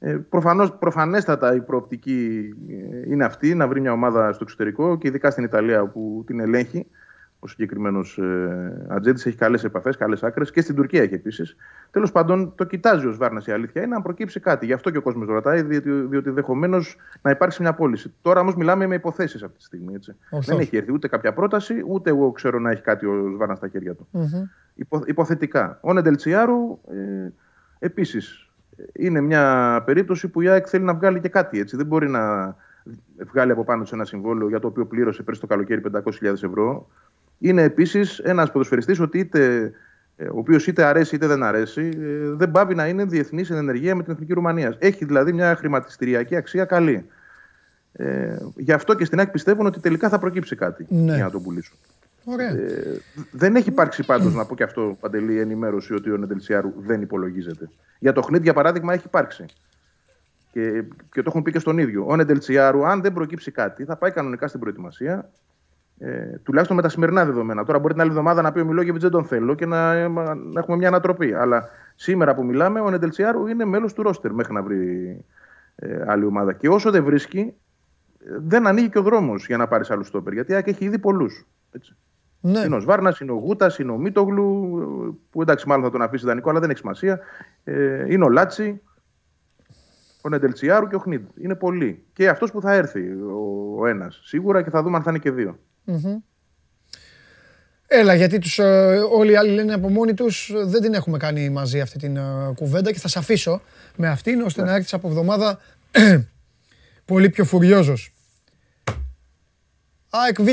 Ε, προφανώς, προφανέστατα η προοπτική ε, είναι αυτή, να βρει μια ομάδα στο εξωτερικό και ειδικά στην Ιταλία που την ελέγχει. Ο συγκεκριμένος ε, ατζέντης έχει καλές επαφές, καλές άκρες και στην Τουρκία έχει επίσης. Τέλος πάντων, το κοιτάζει ο Σβάρνα η αλήθεια είναι να προκύψει κάτι. Γι' αυτό και ο κόσμος ρωτάει, διότι, διότι ενδεχομένω να υπάρξει μια πώληση. Τώρα όμως μιλάμε με υποθέσεις αυτή τη στιγμή. Έτσι. Ορθώς. Δεν έχει έρθει ούτε κάποια πρόταση, ούτε εγώ ξέρω να έχει κάτι ο Σβάρνα στα χέρια του. Υπο, υποθετικά. Ο Νεντελτσιάρου ε, επίσης είναι μια περίπτωση που η ΑΕΚ θέλει να βγάλει και κάτι έτσι. Δεν μπορεί να, βγάλει από πάνω σε ένα συμβόλαιο για το οποίο πλήρωσε πέρσι το καλοκαίρι 500.000 ευρώ. Είναι επίσης ένας ποδοσφαιριστής ότι είτε, ε, ο οποίος είτε αρέσει είτε δεν αρέσει, ε, δεν πάβει να είναι διεθνής εν ενεργεία με την Εθνική Ρουμανίας. Έχει δηλαδή μια χρηματιστηριακή αξία καλή. Ε, γι' αυτό και στην ΑΕΚ πιστεύουν ότι τελικά θα προκύψει κάτι Ναι. για να τον πουλήσουν. Ωραία. Ε, δεν έχει υπάρξει πάντως, να πω και αυτό, Παντελή, ενημέρωση ότι ο Νεντελσιάρου δεν υπολογίζεται. Για το Χνίτ, για παράδειγμα, έχει υπάρξει. Και, και το έχουν πει και στον ίδιο. Ο Νεντελσιάρου, αν δεν προκύψει κάτι, θα πάει κανονικά στην προετοιμασία. Ε, τουλάχιστον με τα σημερινά δεδομένα. Τώρα μπορεί την άλλη εβδομάδα να πει ο Μιλόγεβιτς δεν τον θέλω και να, ε, να έχουμε μια ανατροπή. Αλλά σήμερα που μιλάμε, ο Νεντελσιάρου είναι μέλος του ρόστερ μέχρι να βρει ε, άλλη ομάδα. Και όσο δεν βρίσκει, ε, δεν ανοίγει και ο δρόμος για να πάρει άλλους στόπερ. Γιατί η ΑΕΚ έχει ήδη πολλούς. Ναι. Είναι ο Σβάρνας, είναι ο Γούτας, είναι ο Μίτογλου, που εντάξει, μάλλον θα τον αφήσει δανεικό, αλλά δεν έχει σημασία. Ε, είναι ο Λάτσι, ο Νεντελτσιάρου και ο Χνίδ. Είναι πολλοί. Και αυτός που θα έρθει ο, ο ένας σίγουρα και θα δούμε αν θα είναι και δύο. Μμμ. Έλα, γιατί τους, ε, όλοι οι άλλοι λένε από μόνοι τους ε, δεν την έχουμε κάνει μαζί αυτή την ε, κουβέντα και θα σε αφήσω με αυτήν ώστε να έρθεις από εβδομάδα πολύ πιο φουριόζος. ΑΕΚ Β.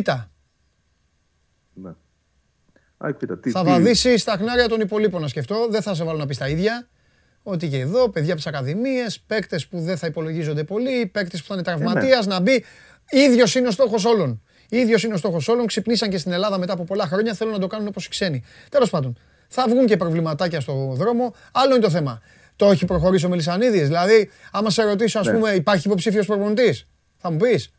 Ναι. Α, κοίτα, τι, Θα τι- βαδίσει στα χνάρια των υπολείπων να σκεφτώ. Δεν θα σε βάλω να πεις τα ίδια. Ότι και εδώ, παιδιά από τις ακαδημίες, παίκτες που δεν θα υπολογίζονται πολύ, παίκτες που θα είναι τραυματίας, να μπει. ίδιος είναι ο στόχος όλων. ίδιος είναι ο στόχος όλων. Ξυπνήσαν και στην Ελλάδα μετά από πολλά χρόνια. Θέλουν να το κάνουν όπως οι ξένοι. Τέλος πάντων, θα βγουν και προβληματάκια στο δρόμο. Άλλο είναι το θέμα. Το έχει προχωρήσει ο Μελισανίδης. Δηλαδή, άμα σε ρωτήσω, ας Ναι. πούμε, υπάρχει υποψήφιος προπονητής, θα μου πεις.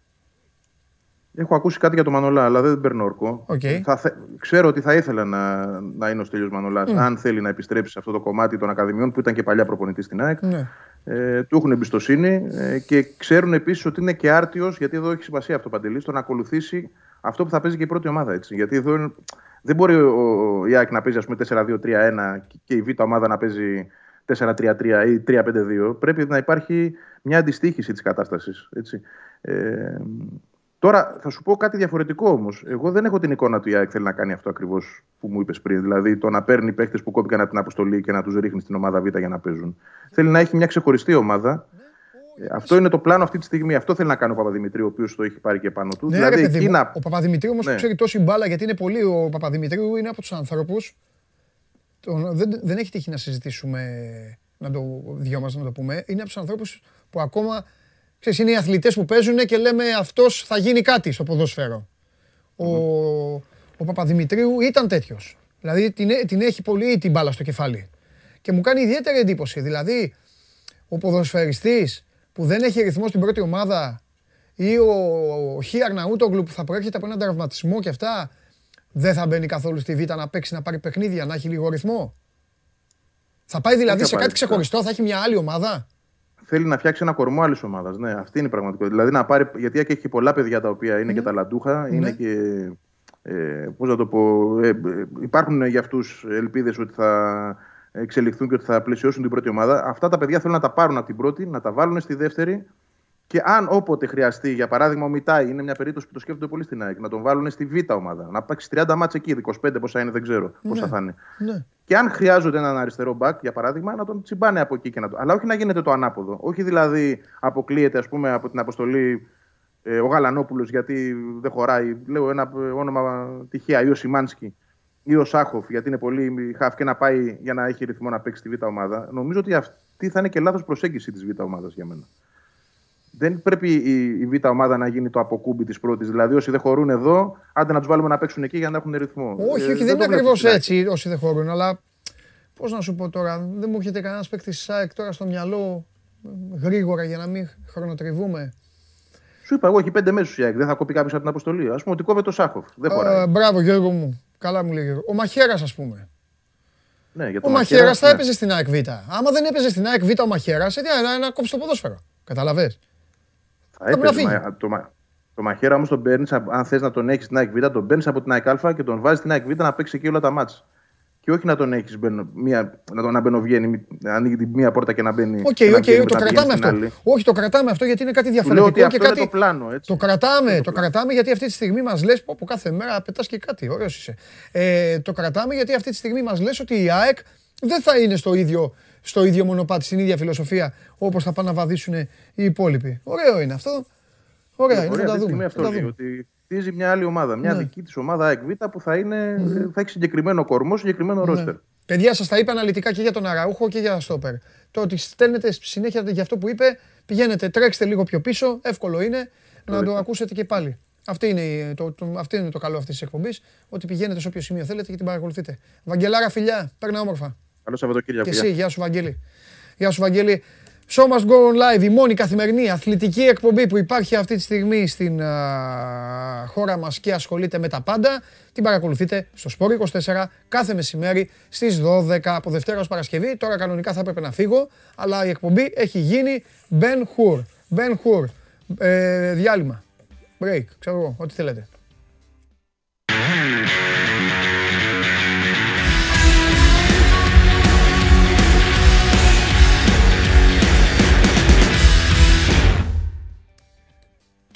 Έχω ακούσει κάτι για τον Μανολά, αλλά δεν παίρνω όρκο. Οκ. Θα θε- Ξέρω ότι θα ήθελα να, να είναι ο Στέλιος Μανολάς, Μμ. αν θέλει να επιστρέψει σε αυτό το κομμάτι των Ακαδημιών που ήταν και παλιά προπονητής στην ΑΕΚ. Ναι. Ε, του έχουν εμπιστοσύνη ε, και ξέρουν επίσης ότι είναι και άρτιος, γιατί εδώ έχει σημασία αυτό Παντελή, στο να ακολουθήσει αυτό που θα παίζει και η πρώτη ομάδα. Έτσι. Γιατί εδώ είναι- δεν μπορεί ο, ο, η ΑΕΚ να παίζει ας πούμε 4-2-3-1 και- και η Β' ομάδα να παίζει 4-3-3 ή 3-5-2. Πρέπει να υπάρχει μια αντιστοίχηση της κατάστασης. Ε, Τώρα θα σου πω κάτι διαφορετικό όμως. Εγώ δεν έχω την εικόνα του η ΑΕΚ θέλει να κάνει αυτό ακριβώς που μου είπες πριν. Δηλαδή το να παίρνει παίχτε που κόπηκαν από την αποστολή και να τους ρίχνει στην ομάδα Β για να παίζουν. Θέλει να έχει μια ξεχωριστή ομάδα. Ε, αυτό είναι το πλάνο αυτή τη στιγμή. Αυτό θέλει να κάνει ο Παπαδημητρίου, ο οποίος το έχει πάρει και πάνω του. Ναι, δηλαδή ρε παιδί εκεί μου, να- ο Παπαδημητρίου όμως Ναι. ξέρει τόση μπάλα γιατί είναι πολύ. Ο Παπαδημητρίου είναι από τους ανθρώπου. Δεν, δεν έχει τύχει να συζητήσουμε, να το δυο μας να το πούμε. Είναι από τους ανθρώπους που ακόμα. Ξέρεις, είναι οι αθλητές που παίζουν και λέμε αυτός θα γίνει κάτι στο ποδόσφαιρο. Ο, ο Παπαδημητρίου ήταν τέτοιος. Δηλαδή την, έ- την έχει πολύ την μπάλα στο κεφάλι. Και μου κάνει ιδιαίτερη εντύπωση. Δηλαδή, ο ποδοσφαιριστής που δεν έχει ρυθμό στην πρώτη ομάδα ή ο, ο Χι Αρναούτογλου που θα προέρχεται από έναν τραυματισμό και αυτά, δεν θα μπαίνει καθόλου στη Β' να παίξει, να πάρει παιχνίδια, να έχει λίγο ρυθμό. Θα πάει δηλαδή Όχι σε κάτι απαραίτητα. ξεχωριστό, θα έχει μια άλλη ομάδα. Θέλει να φτιάξει ένα κορμό άλλης ομάδας. Ναι, αυτή είναι η πραγματικότητα. Δηλαδή να πάρει. Γιατί η ΑΕΚ έχει πολλά παιδιά τα οποία είναι και ταλαντούχα, είναι Ναι. και. Ε, πώς να το πω. Ε, ε, υπάρχουν για αυτούς ελπίδες ότι θα εξελιχθούν και ότι θα πλαισιώσουν την πρώτη ομάδα. Αυτά τα παιδιά θέλουν να τα πάρουν από την πρώτη, να τα βάλουν στη δεύτερη και αν όποτε χρειαστεί, για παράδειγμα, ο Μιτάη είναι μια περίπτωση που το σκέφτονται πολύ στην ΑΕΚ, να τον βάλουν στη Β' ομάδα. Να παίξει 30 μάτσε εκεί, 25 πόσα είναι, δεν ξέρω πόσα Ναι. θα είναι. Ναι. Και αν χρειάζονται έναν αριστερό μπακ, για παράδειγμα, να τον τσιμπάνε από εκεί και να το. Αλλά όχι να γίνεται το ανάποδο. Όχι δηλαδή αποκλείεται ας πούμε, από την αποστολή ε, ο Γαλανόπουλος γιατί δεν χωράει. Λέω ένα ε, όνομα τυχαία, ή ο Σιμάνσκι ή ο Σάχοφ, γιατί είναι πολύ χαφ και να πάει για να έχει ρυθμό να παίξει τη Β' ομάδα. Νομίζω ότι αυτή θα είναι και λάθος προσέγγιση της Β' ομάδας για μένα. Δεν πρέπει η, η Β' ομάδα να γίνει το αποκούμπι της πρώτης. Δηλαδή, όσοι δεν χωρούν εδώ, άντε να τους βάλουμε να παίξουν εκεί για να έχουν ρυθμό. Όχι, Ε, όχι, δεν το είναι βλέπω ακριβώς στην ΑΕΚ. έτσι όσοι δεν χωρούν, αλλά πώς να σου πω τώρα, δεν μου έρχεται κανένας παίκτης της ΣΑΕΚ τώρα στο μυαλό ε, γρήγορα για να μην χρονοτριβούμε. Σου είπα, εγώ έχει πέντε μέσους η ΑΕΚ. Δεν θα κοπεί κάποιος από την αποστολή. Α πούμε ότι κόβεται το Σάχοφ. Δεν χωράει. Ε, μπράβο Γιώργο μου. Καλά μου λέει Γιώργο. Ο Μαχαίρας, ας πούμε. ναι, για το Ο Μαχαίρας θα ναι. έπαιζε στην ΑΕΚ Β. Άμα δεν έπαιζε στην ΑΕΚ Β ο Μαχαίρας, να, να κόψει το ποδόσφαιρο. Καταλαβες. Θα πρέπει να έπαιζε, φύγει. μα- το, μα- το μαχαίρα όμω τον παίρνει, αν θες να τον έχεις στην ΑΕΚ Β, τον παίρνει από την ΑΕΚ Α και τον βάζεις στην ΑΕΚ Β να παίξει εκεί όλα τα ματς. Και όχι να τον έχεις να τον να μπαινοβγαίνει, μη- να ανοίγει τη μία πόρτα και να μπαίνει. Οκ, και να οκ, βγαίνει το μετά κρατάμε βγαίνει στην αυτό. άλλη. Όχι, το κρατάμε αυτό γιατί είναι κάτι Του λέω διαφορετικό ότι και αυτό κάτι. είναι το πλάνο. Έτσι. Το κρατάμε, το κρατάμε γιατί αυτή τη στιγμή μας λες, πω, πω κάθε μέρα πετάς και κάτι, ωραίος είσαι. Ε, το κρατάμε γιατί αυτή τη στιγμή μας λες ότι η ΑΕΚ δεν θα είναι στο ίδιο, στο ίδιο μονοπάτι, στην ίδια φιλοσοφία όπως θα πάνε να βαδίσουν οι υπόλοιποι. Ωραίο είναι αυτό. Ωραία, Η είναι, πληροφορία θα τα αυτή τη στιγμή δούμε. αυτό θα τα λέει, δούμε. ότι χτίζει μια άλλη ομάδα. Μια Ναι. δική της ομάδα ΑΕΚ Β που θα, είναι, θα έχει συγκεκριμένο κορμό, συγκεκριμένο ρόστερ. Ναι. Παιδιά, σας τα είπα αναλυτικά και για τον Αραούχο και για Στόπερ. Το ότι στέλνετε συνέχεια για αυτό που είπε, πηγαίνετε, τρέξτε λίγο πιο πίσω, εύκολο είναι να το ακούσετε και πάλι. Αυτή είναι, η- το, το, αυτή είναι το καλό αυτής της εκπομπής, ότι πηγαίνετε σε όποιο σημείο θέλετε και την παρακολουθείτε. Βαγγελάρα, φιλιά, παίρνα όμορφα. Καλό Σαββατοκύριακο. Και γεια. εσύ, γεια σου Βαγγέλη. Γεια σου Βαγγέλη. Show must go on live, η μόνη καθημερινή αθλητική εκπομπή που υπάρχει αυτή τη στιγμή στην α, χώρα μας και ασχολείται με τα πάντα. Την παρακολουθείτε στο Σπόρ 24 κάθε μεσημέρι στις 12 από Δευτέρα ως Παρασκευή. Τώρα κανονικά θα έπρεπε να φύγω, αλλά η εκπομπή έχει γίνει Ben Hur. Ben Hur. Ε, διάλειμμα. Break, ξέρω εγώ, ό,τι θέλετε.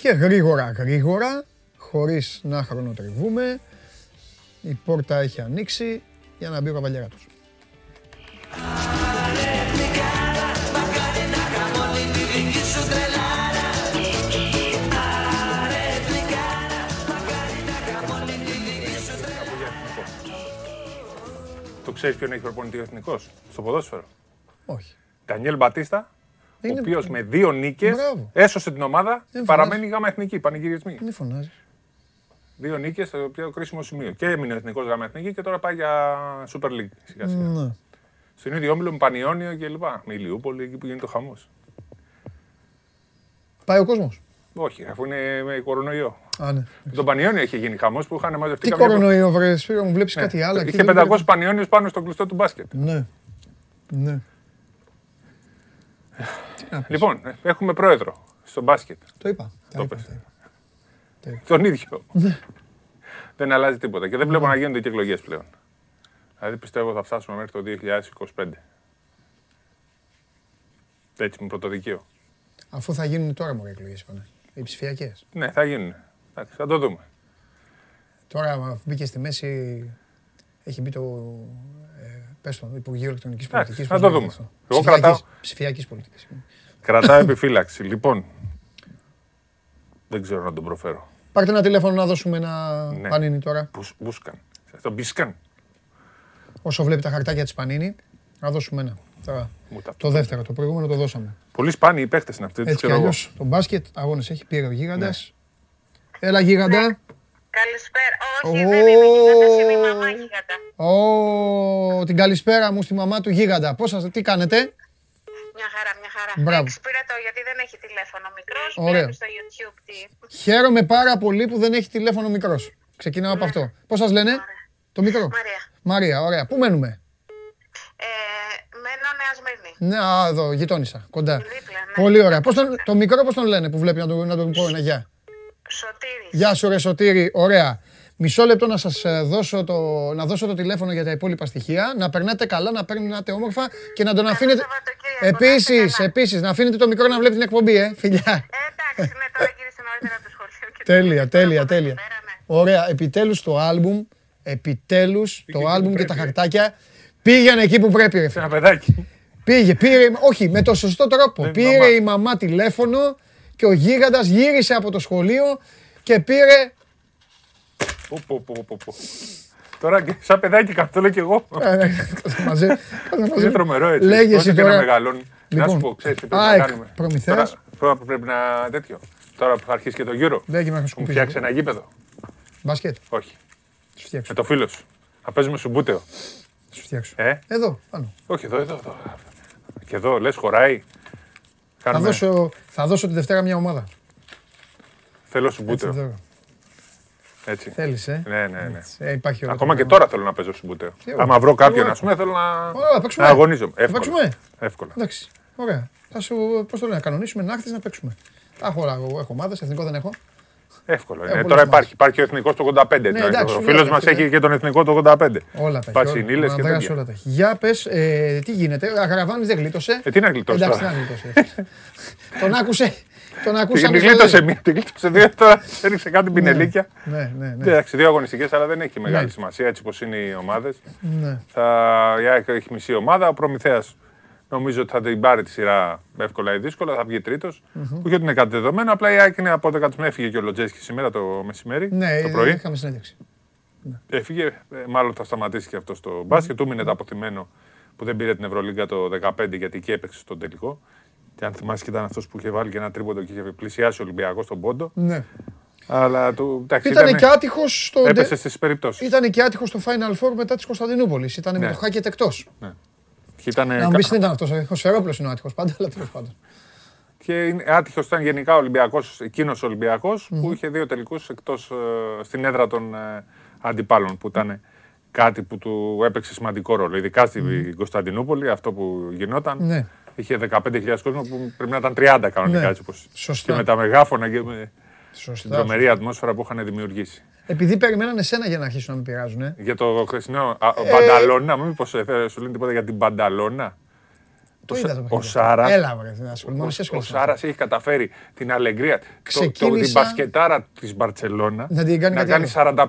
Και γρήγορα γρήγορα, χωρίς να χρονοτριβούμε, η πόρτα έχει ανοίξει για να μπει ο Καβαλιαράτος. Το ξέρεις ποιον έχει προπονητή ο εθνικός; Στο ποδόσφαιρο. Όχι. Ντανιέλ Μπατίστα, ο Είναι- οποίος με δύο νίκες Μπράβο. έσωσε την ομάδα, Δεν παραμένει γάμα εθνική, πανηγυρισμοί. Μη φωνάζεις. Δύο νίκες στο πιο κρίσιμο σημείο. Και έμεινε εθνικός γάμα εθνική και τώρα πάει για Super League σιγά σιγά. Ναι. Στην ίδιο όμιλο με Πανιόνιο και λοιπά. Με Ηλιούπολη, εκεί που γίνεται ο χαμός. Πάει ο κόσμος. Όχι, αφού είναι με κορονοϊό. Α, ναι. Με τον Πανιόνιο είχε γίνει χαμός που είχαν μαζευτεί Τι καμιά- κορονοϊό βρε, Σπύρο μου, βλέπεις Ναι. κάτι άλλο. εκεί Είχε δεν 500 βλέπεις. Πανιόνιους πάνω στο κλειστό του μπάσκετ. Ναι. Ναι. Λοιπόν, ε, έχουμε πρόεδρο στο μπάσκετ. Το είπα. Το είπες. Τον ίδιο. δεν αλλάζει τίποτα. Και δεν βλέπω να γίνονται και εκλογές πλέον. Δηλαδή πιστεύω θα φτάσουμε μέχρι το 2025. Έτσι με πρωτοδικείο. Αφού θα γίνουν τώρα μόνο οι εκλογές, είπανε. Οι ψηφιακές. Ναι, θα γίνουν. Εντάξει, θα το δούμε. Τώρα αφού μπήκε στη μέση, έχει μπει το ε, πες το, Υπουργείο Ηλεκτρονικής Εντάξει, Πολιτικής. θα πώς το λέγεται δούμε. αυτό; Εγώ Ψηφιακής- κρατάω- Ψηφιακής πολιτικής. Κρατάω επιφύλαξη. Λοιπόν, δεν ξέρω να τον προφέρω. Πάρτε ένα τηλέφωνο να δώσουμε ένα Ναι. πανίνι τώρα. Μπους- Μπούσκαν. Τον Μπίσκαν. Όσο βλέπει τα χαρτάκια της πανίνι, να δώσουμε ένα. Τώρα, Μου τα- το δεύτερο, το προηγούμενο το δώσαμε. Πολύ σπάνιοι παίχτε είναι αυτοί, τους Έτσι κι ξέρω εγώ. αλλιώς, το μπάσκετ, αγώνες έχει, πήρε ο Γίγαντας. Έλα Γίγαντα. Καλησπέρα. Ω. Όχι, δεν είμαι γίγαντας, είμαι η μαμά γίγαντα. Ω, την καλησπέρα μου στη μαμά του Γίγαντα. Πώς σας, τι κάνετε; Μια χαρά, μια χαρά. Μπράβο. Εξυπηρετώ γιατί δεν έχει τηλέφωνο μικρός. Ωραία. Βλέπει στο YouTube τι. Χαίρομαι πάρα πολύ που δεν έχει τηλέφωνο μικρός. Ξεκινάω από αυτό. Πώς σας λένε, το μικρό. Ναι. Μαρία. Μαρία, ωραία. Πού μένουμε; Ε, μένω Νέα Σμύρνη. Ναι, α, εδώ, γειτόνισσα, κοντά. Δίπλα, ναι. Πολύ ωραία. Πώς τον, το μικρό πώς τον λένε που βλέπει να τον, να τον πω ένα γεια; Σωτήρης. Γεια σου ρε Σωτήρη, ωραία. Μισό λεπτό να σας ε, δώσω το, να δώσω το τηλέφωνο για τα υπόλοιπα στοιχεία, να περνάτε καλά, να περνάτε όμορφα και να τον αφήνετε... Επίσης, επίσης, να αφήνετε το μικρό να βλέπει την εκπομπή, ε, φιλιά. Εντάξει, ναι, τώρα γύρισε νωρίτερα από το σχολείο. και Τέλεια, τέλεια, τέλεια. ναι. Ωραία, επιτέλους το άλμπουμ, επιτέλους το άλμπουμ και τα χαρτάκια πήγαινε εκεί που πρέπει ρε φίλε. Ένα παιδάκι. Πήγε, πήρε, όχι, με το σωστό τρόπο. Δεν Πήρε μαμά. η μαμά τηλέφωνο και ο γίγαντας γύρισε από το σχολείο και πήρε... Πω, πω, πω, πω, πω. Τώρα και σαν παιδάκι κάνω, το λέω κι εγώ. Ε, ναι, κάτσε μαζί, κάτσε μαζί. Είναι τρομερό έτσι. Λέγε Όσο εσύ και να τώρα. μεγαλώνει. Να Λοιπόν, σου πω, ξέρεις τι πρέπει ΑΕΚ, να κάνουμε. Προμηθέας. Τώρα, τώρα που πρέπει να τέτοιο. Τώρα που θα αρχίσει και το γύρο. Λέγε με να Μου σκουπίσει. φτιάξει ένα γήπεδο. Μπάσκετ, Όχι. σου φτιάξω. Με το φίλο σου. Να παίζουμε σουμπούτεο. Σου φτιάξω. Ε, Εδώ, πάνω. όχι εδώ, εδώ. εδώ. Και εδώ, λες, χωράει. Θα Κάνουμε. δώσω, θα δώσω τη Δευτέρα μια ομάδα. Θέλω Έτσι, σουμπούτεο. δώρο. Έτσι. Θέλεις, ε; Ναι, ναι, ναι. Έτσι, ε, υπάρχει όλο Ακόμα το και πράγμα. τώρα θέλω να παίζω σουμπούτεο. Και εγώ. Άμα βρω Και κάποιον, εγώ. ας πούμε, θέλω να, Ωραία, να παίξουμε. να αγωνίζομαι. Θα Εύκολα. παίξουμε. Εύκολα. Εντάξει, ωραία. Θα σου, πώς το λένε, να κανονίσουμε να έρθεις να παίξουμε. Τα έχω όλα, εγώ έχω ομάδες, εθνικό δεν έχω. Εύκολο. Ε, είναι. πολλές Τώρα ομάδες. υπάρχει, υπάρχει και ο εθνικός το 85. Ναι, εντάξει, ο όλα φίλος τα μας έχει, έχει ναι. και τον εθνικό το 85. Όλα τα έχει. Πατσινίλε όλα. και Ο Ανδρέας τέτοια. όλα τα έχει. Για πες, ε, τι γίνεται. Αγραβάνης δεν γλίτωσε. Ε, τι να γλιτώσει Εντάξει, τι τώρα. να γλίτωσε. Τον άκουσε. Τον άκουσα. Την γλίτωσε μία, την γλίτωσε δύο, τώρα έριξε κάτι πινελίκια. Ναι, ναι, ναι. Εντάξει, δύο αγωνιστικές, αλλά δεν έχει μεγάλη Ναι. σημασία έτσι πω είναι οι ομάδες. ναι. Θα... Η ΑΕΚ έχει μισή ομάδα. Ο Προμηθέας Νομίζω ότι θα την πάρει τη σειρά εύκολα ή δύσκολα, θα βγει τρίτος. Όχι ότι είναι κάτι δεδομένο, απλά η ΑΕΚ είναι από 10 τους έφυγε και ο Λοτζέσκι σήμερα το μεσημέρι. Ναι, το πρωί. είχαμε συνέντευξη. Έφυγε, ε, μάλλον θα σταματήσει και αυτό στο μπάσκετ. Του μείνε το αποθυμένο που δεν πήρε την Ευρωλίγκα το 2015 γιατί εκεί έπαιξε στον τελικό. Και αν θυμάσαι, και ήταν αυτός που είχε βάλει και ένα τρίποντο και είχε πλησιάσει ο Ολυμπιακός στον πόντο. Ναι. Αλλά του, εντάξει, Ήταν ήτανε- και άτυχος στο. Έπεσε στις περιπτώσεις. Ήταν και άτυχος στο Final Four μετά της Κωνσταντινούπολης. Ήταν με Ναι. το Χάκετ εκτό. Και, ήταν, Να μου πει δεν ήταν αυτό. Ο Σφερόπουλο είναι ο άτυχος πάντα, αλλά τέλος πάντων. και άτυχος ήταν γενικά ο Ολυμπιακός, εκείνος ο ολυμπιακο που είχε δύο τελικούς εκτός στην έδρα των ε, αντιπάλων. Που ήταν κάτι που του έπαιξε σημαντικό ρόλο. Ειδικά στην Κωνσταντινούπολη, αυτό που γινόταν. Ναι. Είχε 15.000 κόσμο που πρέπει να ήταν 30 κανονικά Ναι. έτσι όπως. Σωστά. Και με τα μεγάφωνα και με την Σωστά. τρομερή ατμόσφαιρα που είχαν δημιουργήσει. Επειδή περιμένανε εσένα για να αρχίσουν να με πειράζουν. Ε. Για το χθεσινό α, Μπανταλώνα, μήπω σου λένε τίποτα για την Μπανταλώνα; Το Ο είδα Σα- το Ο παιχνίδι. Σάρα. Έλα, βρε, δεν ασχολούμαι. Μόνο εσύ Ο ασχολείσαι. Σάρας έχει καταφέρει την αλεγκρία, το, το, την Ξεκίνησα- μπασκετάρα της Μπαρσελόνα Να την κάνει να κάτι κάνει άλλο.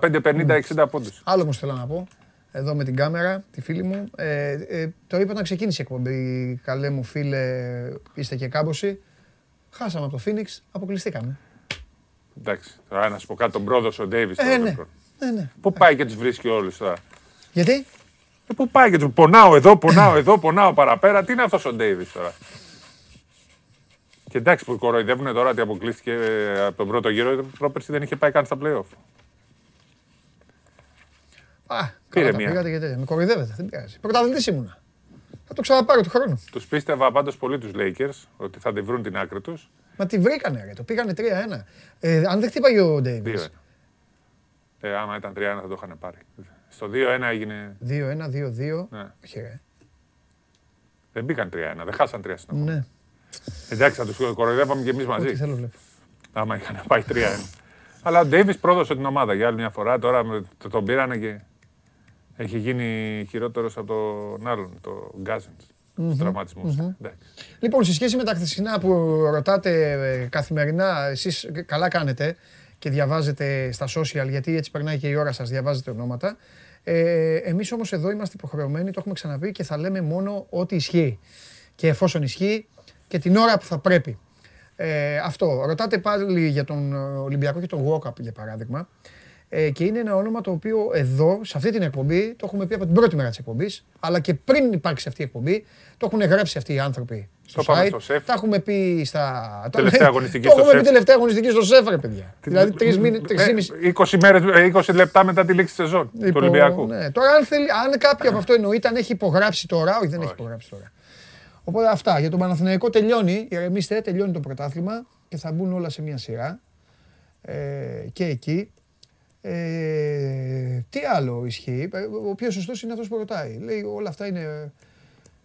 45-50-60 πόντους. Άλλο όμως θέλω να πω. Εδώ με την κάμερα, τη φίλη μου. Ε, ε, το είπα όταν ξεκίνησε η εκπομπή. Καλέ μου φίλε, είστε και κάμποση. Χάσαμε από το Phoenix, αποκλειστήκαμε. Εντάξει, τώρα να σου πω κάτι, τον πρόδωσε ο Ντέιβις. Ε, ναι. Ναι, ναι. Πού πάει και τους βρίσκει όλους τώρα; Γιατί; Ε, Πού πάει και του πονάω εδώ, πονάω εδώ, πονάω παραπέρα. Τι είναι αυτός ο Ντέιβις τώρα; Και εντάξει που κοροϊδεύουν τώρα ότι αποκλείστηκε ε, από τον πρώτο γύρο, πρόπερση δεν είχε πάει καν στα playoff. Α, Πήρε καλά τα μία. πήγατε και τέτοια. Με κοροϊδεύετε, δεν πειράζει. Πρωταθλητής ήμουνα. Θα το ξαναπάρω του χρόνου. Τους πίστευα πάντως πολύ τους Lakers ότι θα τη βρουν την άκρη τους. Μα τη βρήκανε, ρε. Το πήγανε 3-1. Ε, αν δεν χτύπαγε ο Ντέιβι. 2-1. Ε, άμα ήταν 3-1 θα το είχαν πάρει. Στο 2-1 έγινε. 2-1, 2-2. Ναι. Όχι, ρε. Δεν μπήκαν 3-1, δεν χάσαν 3 στην Ναι. Εντάξει, θα τους κοροϊδεύαμε και εμείς Ό,τι μαζί. θέλω βλέπω. Άμα είχαν πάει 3-1. Αλλά ο Ντέιβι πρόδωσε την ομάδα για άλλη μια φορά. Τώρα με- το- τον πήρανε και έχει γίνει χειρότερος από τον άλλον, το γκαζεντ Του τραυματισμούς. Λοιπόν, σε σχέση με τα χθεσινά που ρωτάτε ε, καθημερινά, εσείς καλά κάνετε και διαβάζετε στα social, γιατί έτσι περνάει και η ώρα σας, διαβάζετε ονόματα. Ε, εμείς όμως εδώ είμαστε υποχρεωμένοι, το έχουμε ξαναπεί και θα λέμε μόνο ό,τι ισχύει. Και εφόσον ισχύει και την ώρα που θα πρέπει. Ε, αυτό. Ρωτάτε πάλι για τον ε, Ολυμπιακό και τον Walkup για παράδειγμα. Ε, και είναι ένα όνομα το οποίο εδώ, σε αυτή την εκπομπή, το έχουμε πει από την πρώτη μέρα της εκπομπής, αλλά και πριν υπάρξει αυτή η εκπομπή, το έχουν γράψει αυτοί οι άνθρωποι στο Το πάμε site. στο σεφ. Τα έχουμε πει στα... Τελευταία αγωνιστική το στο έχουμε πει σεφ. τελευταία αγωνιστική στο σεφ, ρε παιδιά. δηλαδή τρεις μήνες, τρεις Ε, ή μισή. 20, μέρες, ε, 20 λεπτά μετά τη λήξη της σεζόν του Λοιπόν, Ολυμπιακού. Ναι. Τώρα, αν, θέλει, αν κάποιο από αυτό εννοείται, αν έχει υπογράψει τώρα, όχι δεν έχει υπογράψει τώρα. Οπότε αυτά. Για τον Παναθηναϊκό τελειώνει, ηρεμήστε, τελειώνει το πρωτάθλημα και θα μπουν όλα σε μια σειρά. Ε, και εκεί. Ε, τι άλλο ισχύει; Ε, Ο πιο σωστό είναι αυτός που ρωτάει. Λέει όλα αυτά είναι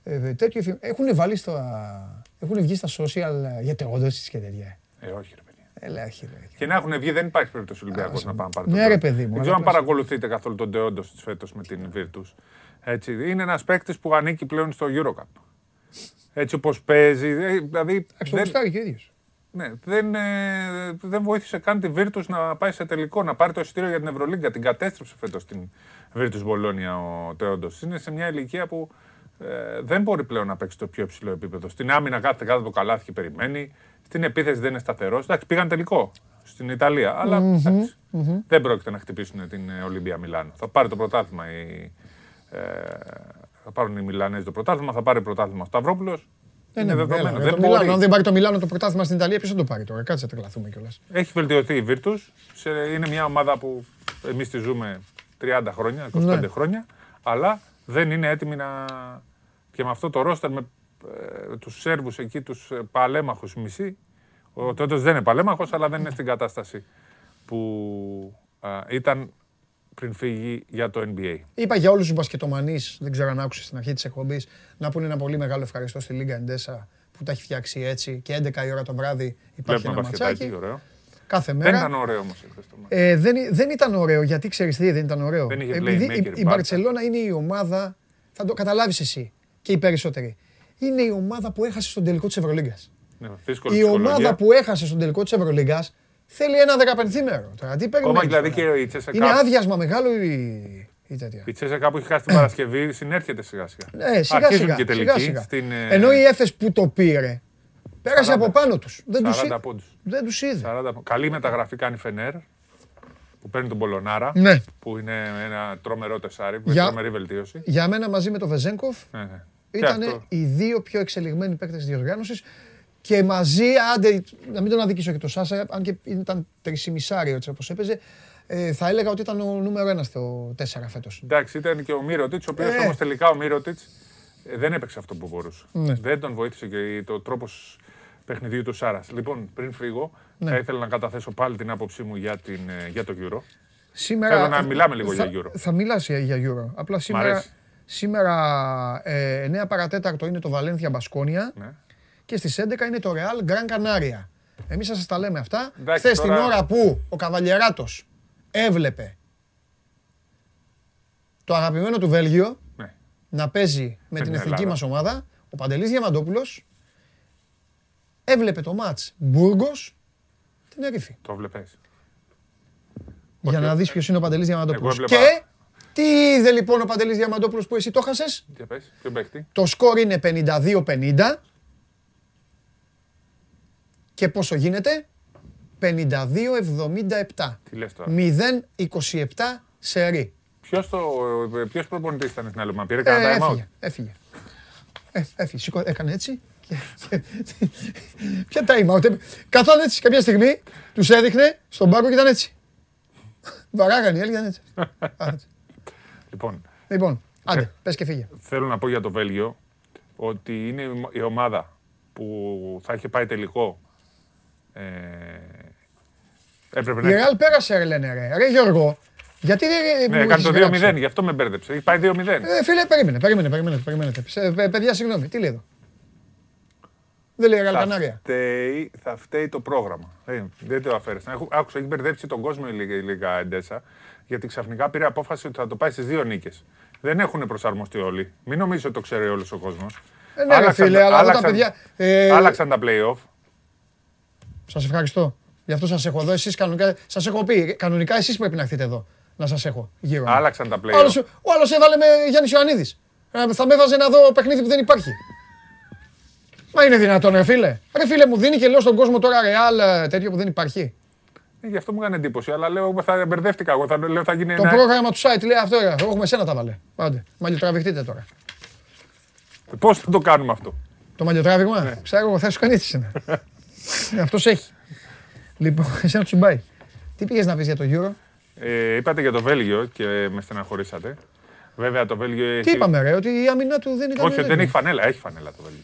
ε, τέτοιο. εφη- Έχουν βάλει στα. Έχουν βγει στα social για τερόντωση και τέτοια. Ε, όχι, ρε παιδιά. Έλα, όχι, ρε. Και να έχουν βγει, δεν υπάρχει περίπτωση ο Ολυμπιακό να πάμε πάρει. Ναι, τον ρε, Τεόντο. παιδί μου, Δεν ξέρω αν αλλά παρακολουθείτε καθόλου τον Τεόντος της φέτος με την Virtus. Έτσι, είναι ένας παίκτης που ανήκει πλέον στο Eurocup. Έτσι όπως παίζει. ε, Δηλαδή. Αυτό δεν- γουστάρει και ο ίδιος. Ναι, δεν, ε, δεν βοήθησε καν τη Virtus να πάει σε τελικό, να πάρει το εισιτήριο για την Ευρωλίγκα. Την κατέστρεψε φέτος την Virtus Μπολόνια ο Τεόντος. Είναι σε μια ηλικία που ε, δεν μπορεί πλέον να παίξει το πιο υψηλό επίπεδο. Στην άμυνα κάθεται κάτω από το καλάθι και περιμένει. Στην επίθεση δεν είναι σταθερός. Εντάξει, πήγαν τελικό στην Ιταλία. Αλλά εντάξει, δεν πρόκειται να χτυπήσουν την ε, Ολυμπία Μιλάνο. Θα πάρει το πρωτάθλημα η, ε, θα πάρουν οι Μιλανέζοι το πρωτάθλημα, θα πάρει πρωτάθλημα ο Σταυρόπουλος. Δεν είναι είναι δεδομένο. δεδομένο. Δεν Το Μιλάνο, μπορεί. αν δεν πάρει το Μιλάνο το πρωτάθλημα στην Ιταλία, ποιος θα το πάρει τώρα; Κάτσε να τρελαθούμε κιόλας. Έχει βελτιωθεί η Virtus. Σε- Είναι μια ομάδα που εμείς τη ζούμε 30 χρόνια, 25 Ναι. χρόνια, αλλά δεν είναι έτοιμη να. Και με αυτό το ρόστερ με ε, τους Σέρβους εκεί, τους παλέμαχους μισή. Ο Τόντο δεν είναι παλέμαχος, αλλά δεν είναι στην κατάσταση που α, ήταν πριν φύγει για το NBA. Είπα για όλους τους μπασκετομανείς, δεν ξέρω αν άκουσες στην αρχή της εκπομπής, να πούνε ένα πολύ μεγάλο ευχαριστώ στη Λίγκα Εντέσα που τα έχει φτιάξει έτσι και 11 η ώρα το βράδυ υπάρχει Βλέπουμε ένα μπασκετάκι, ματσάκι. ωραίο. Κάθε Δεν μέρα. ήταν ωραίο όμως εχθέ το μάτι. Ε, δεν, δεν ήταν ωραίο, γιατί ξέρεις τι δεν ήταν ωραίο. Δεν είχε Επειδή playmaker η, η η Μπαρσελόνα είναι η ομάδα, θα το καταλάβεις εσύ και οι περισσότεροι. Είναι η ομάδα που έχασε στον τελικό της Ευρωλίγκας. Ναι, δύσκολη Η ψυχολογία. ομάδα που έχασε στον τελικό της Ευρωλίγκας θέλει ένα δεκαπενθήμερο. Τώρα τι Ακόμα περιμένεις δηλαδή τώρα; και η Τσέσσεκα. Είναι άδειασμα μεγάλο η, η ή τέτοια; Η Τσέσκα που έχει χάσει την Παρασκευή συνέρχεται σιγά σιγά. Ναι, σιγά Αρχίζουν σιγά. και τελικοί. σιγά, σιγά. Στην, ε, Ενώ η Έφες που το πήρε, πέρασε 40. από πάνω τους. Δεν τους, 40 είδε. πόντους. δεν τους είδε. 40. Καλή μεταγραφή κάνει η Φενέρ που παίρνει τον Πολωνάρα. Ναι. Που είναι ένα τρομερό τεσάρι, Για- τρομερή βελτίωση. Για μένα μαζί με τον Βεζέγκοφ Ναι, ναι. Και ήταν αυτό. οι δύο πιο εξελιγμένοι παίκτες της διοργάνωσης και μαζί, άντε, να μην τον αδικήσω και το Σάσα, αν και ήταν τρισιμισάριο έτσι όπως έπαιζε, ε, θα έλεγα ότι ήταν ο νούμερο ένας στο 4 φέτος. Εντάξει, ήταν και ο Μύρωτιτς, ο οποίος Ε. όμως τελικά ο Μύρωτιτς δεν έπαιξε αυτό που μπορούσε. Ναι. Δεν τον βοήθησε και το τρόπος παιχνιδιού του Σάρας. Λοιπόν, πριν φύγω, Ναι. θα ήθελα να καταθέσω πάλι την άποψή μου για, την, ε, για το Euro. Σήμερα, Θέλω να μιλάμε λίγο θα, για Euro. Θα μιλάς για, για Euro. Απλά σήμερα, αρέσει. σήμερα ε, 9 παρατέταρτο είναι το Βαλένθια Μπασκόνια Ναι. και στις 11 είναι το Real Gran Canaria. Εμείς θα σας τα λέμε αυτά. Εντάξει, Χθες την τώρα- ώρα που ο Καβαλιεράτος έβλεπε το αγαπημένο του Βέλγιο Ναι. να παίζει με Με την την εθνική Ελλάδα. μας ομάδα, ο Παντελής Διαμαντόπουλος έβλεπε το μάτς Μπούργος την Ερήφη. Το βλέπεις. Για να δεις ποιος είναι ο Παντελής Διαμαντόπουλος. Εγώ έβλεπα- Και τι είδε λοιπόν ο Παντελής Διαμαντόπουλος που εσύ το χάσες. Για πες, ποιο παίχτη; Το σκορ είναι 52-50. Και πόσο γίνεται; 52-77. Τι λες τώρα; 0-27 σερί. Ποιος ποιος προπονητής ήταν στην άλλη ομάδα, πήρε Ε, κανένα time out. έφυγε, έφυγε. Ε, έφυγε, σήκω, έκανε έτσι. Και- Ποια time out. ε, Καθόταν έτσι κάποια στιγμή, τους έδειχνε στον πάγκο και ήταν έτσι. Βαράγανε οι άλλοι, ήταν έτσι. Α, έτσι. Λοιπόν, Λοιπόν, Ε. άντε, πες και φύγε. θέλω να πω για το Βέλγιο ότι είναι η- η ομάδα που θα είχε πάει τελικό. Ε, έπρεπε Η να Ρεάλ πέρασε, ρε, λένε ρε. Ρε Γιώργο, γιατί δεν Ναι, έκανε το 2-0, γι' αυτό με μπέρδεψε. Έχει πάει 2-0. Ε, φίλε, περίμενε, περίμενε, περίμενε. περίμενε. Σε- παι- παιδιά, συγγνώμη, τι λέει εδώ. Δεν λέει Ρεάλ θα, Κανάρια. φταίει, θα φταίει το πρόγραμμα. Ε, δεν το αφαίρεσα. Έχω- Άκουσα, έχει μπερδέψει τον κόσμο η Λίγα- η Λίγα Εντέσα, γιατί ξαφνικά πήρε απόφαση ότι θα το πάει στι δύο νίκες. Δεν έχουν προσαρμοστεί όλοι. Μην νομίζεις ότι το ξέρει όλος ο κόσμος. Ε, ναι, ρε, φίλε, αλλά αυτά τα παιδιά. Ε, άλλαξαν τα playoff. Σας ευχαριστώ. Γι' αυτό σας έχω εδώ. Εσείς κανονικά, σας έχω πει, κανονικά εσείς πρέπει να έρθετε εδώ. Να σας έχω γύρω. μου. Άλλαξαν τα Ο άλλος, playoff. ο άλλος έβαλε με Γιάννης Ιωαννίδης. Ε, θα με έβαζε να δω παιχνίδι που δεν υπάρχει. Μα είναι δυνατόν, ρε φίλε. Ρε φίλε, μου δίνει και λέω στον κόσμο τώρα ρεάλ ε, τέτοιο που δεν υπάρχει. Ε, γι' αυτό μου έκανε εντύπωση. Αλλά λέω, θα μπερδεύτηκα εγώ. Θα, λέω, θα γίνει Το ένα... πρόγραμμα του site λέει αυτό, ρε. Εγώ με σένα τα βάλε. Άντε, μαλλιοτραβηχτείτε τώρα. Πώς θα το κάνουμε αυτό; Το μαλλιοτράβηγμα, Ναι. ξέρω εγώ, θα σου κάνει έτσι είναι. Αυτός έχει. Λοιπόν, εσένα του πάει. Τι πήγες να πεις για το Euro; Ε, είπατε για το Βέλγιο και με στεναχωρήσατε. Βέβαια το Βέλγιο έχει. Τι είπαμε ρε, ότι η άμυνα του δεν ήταν... Όχι, δεν τέτοιο. έχει φανέλα. Έχει φανέλα το Βέλγιο.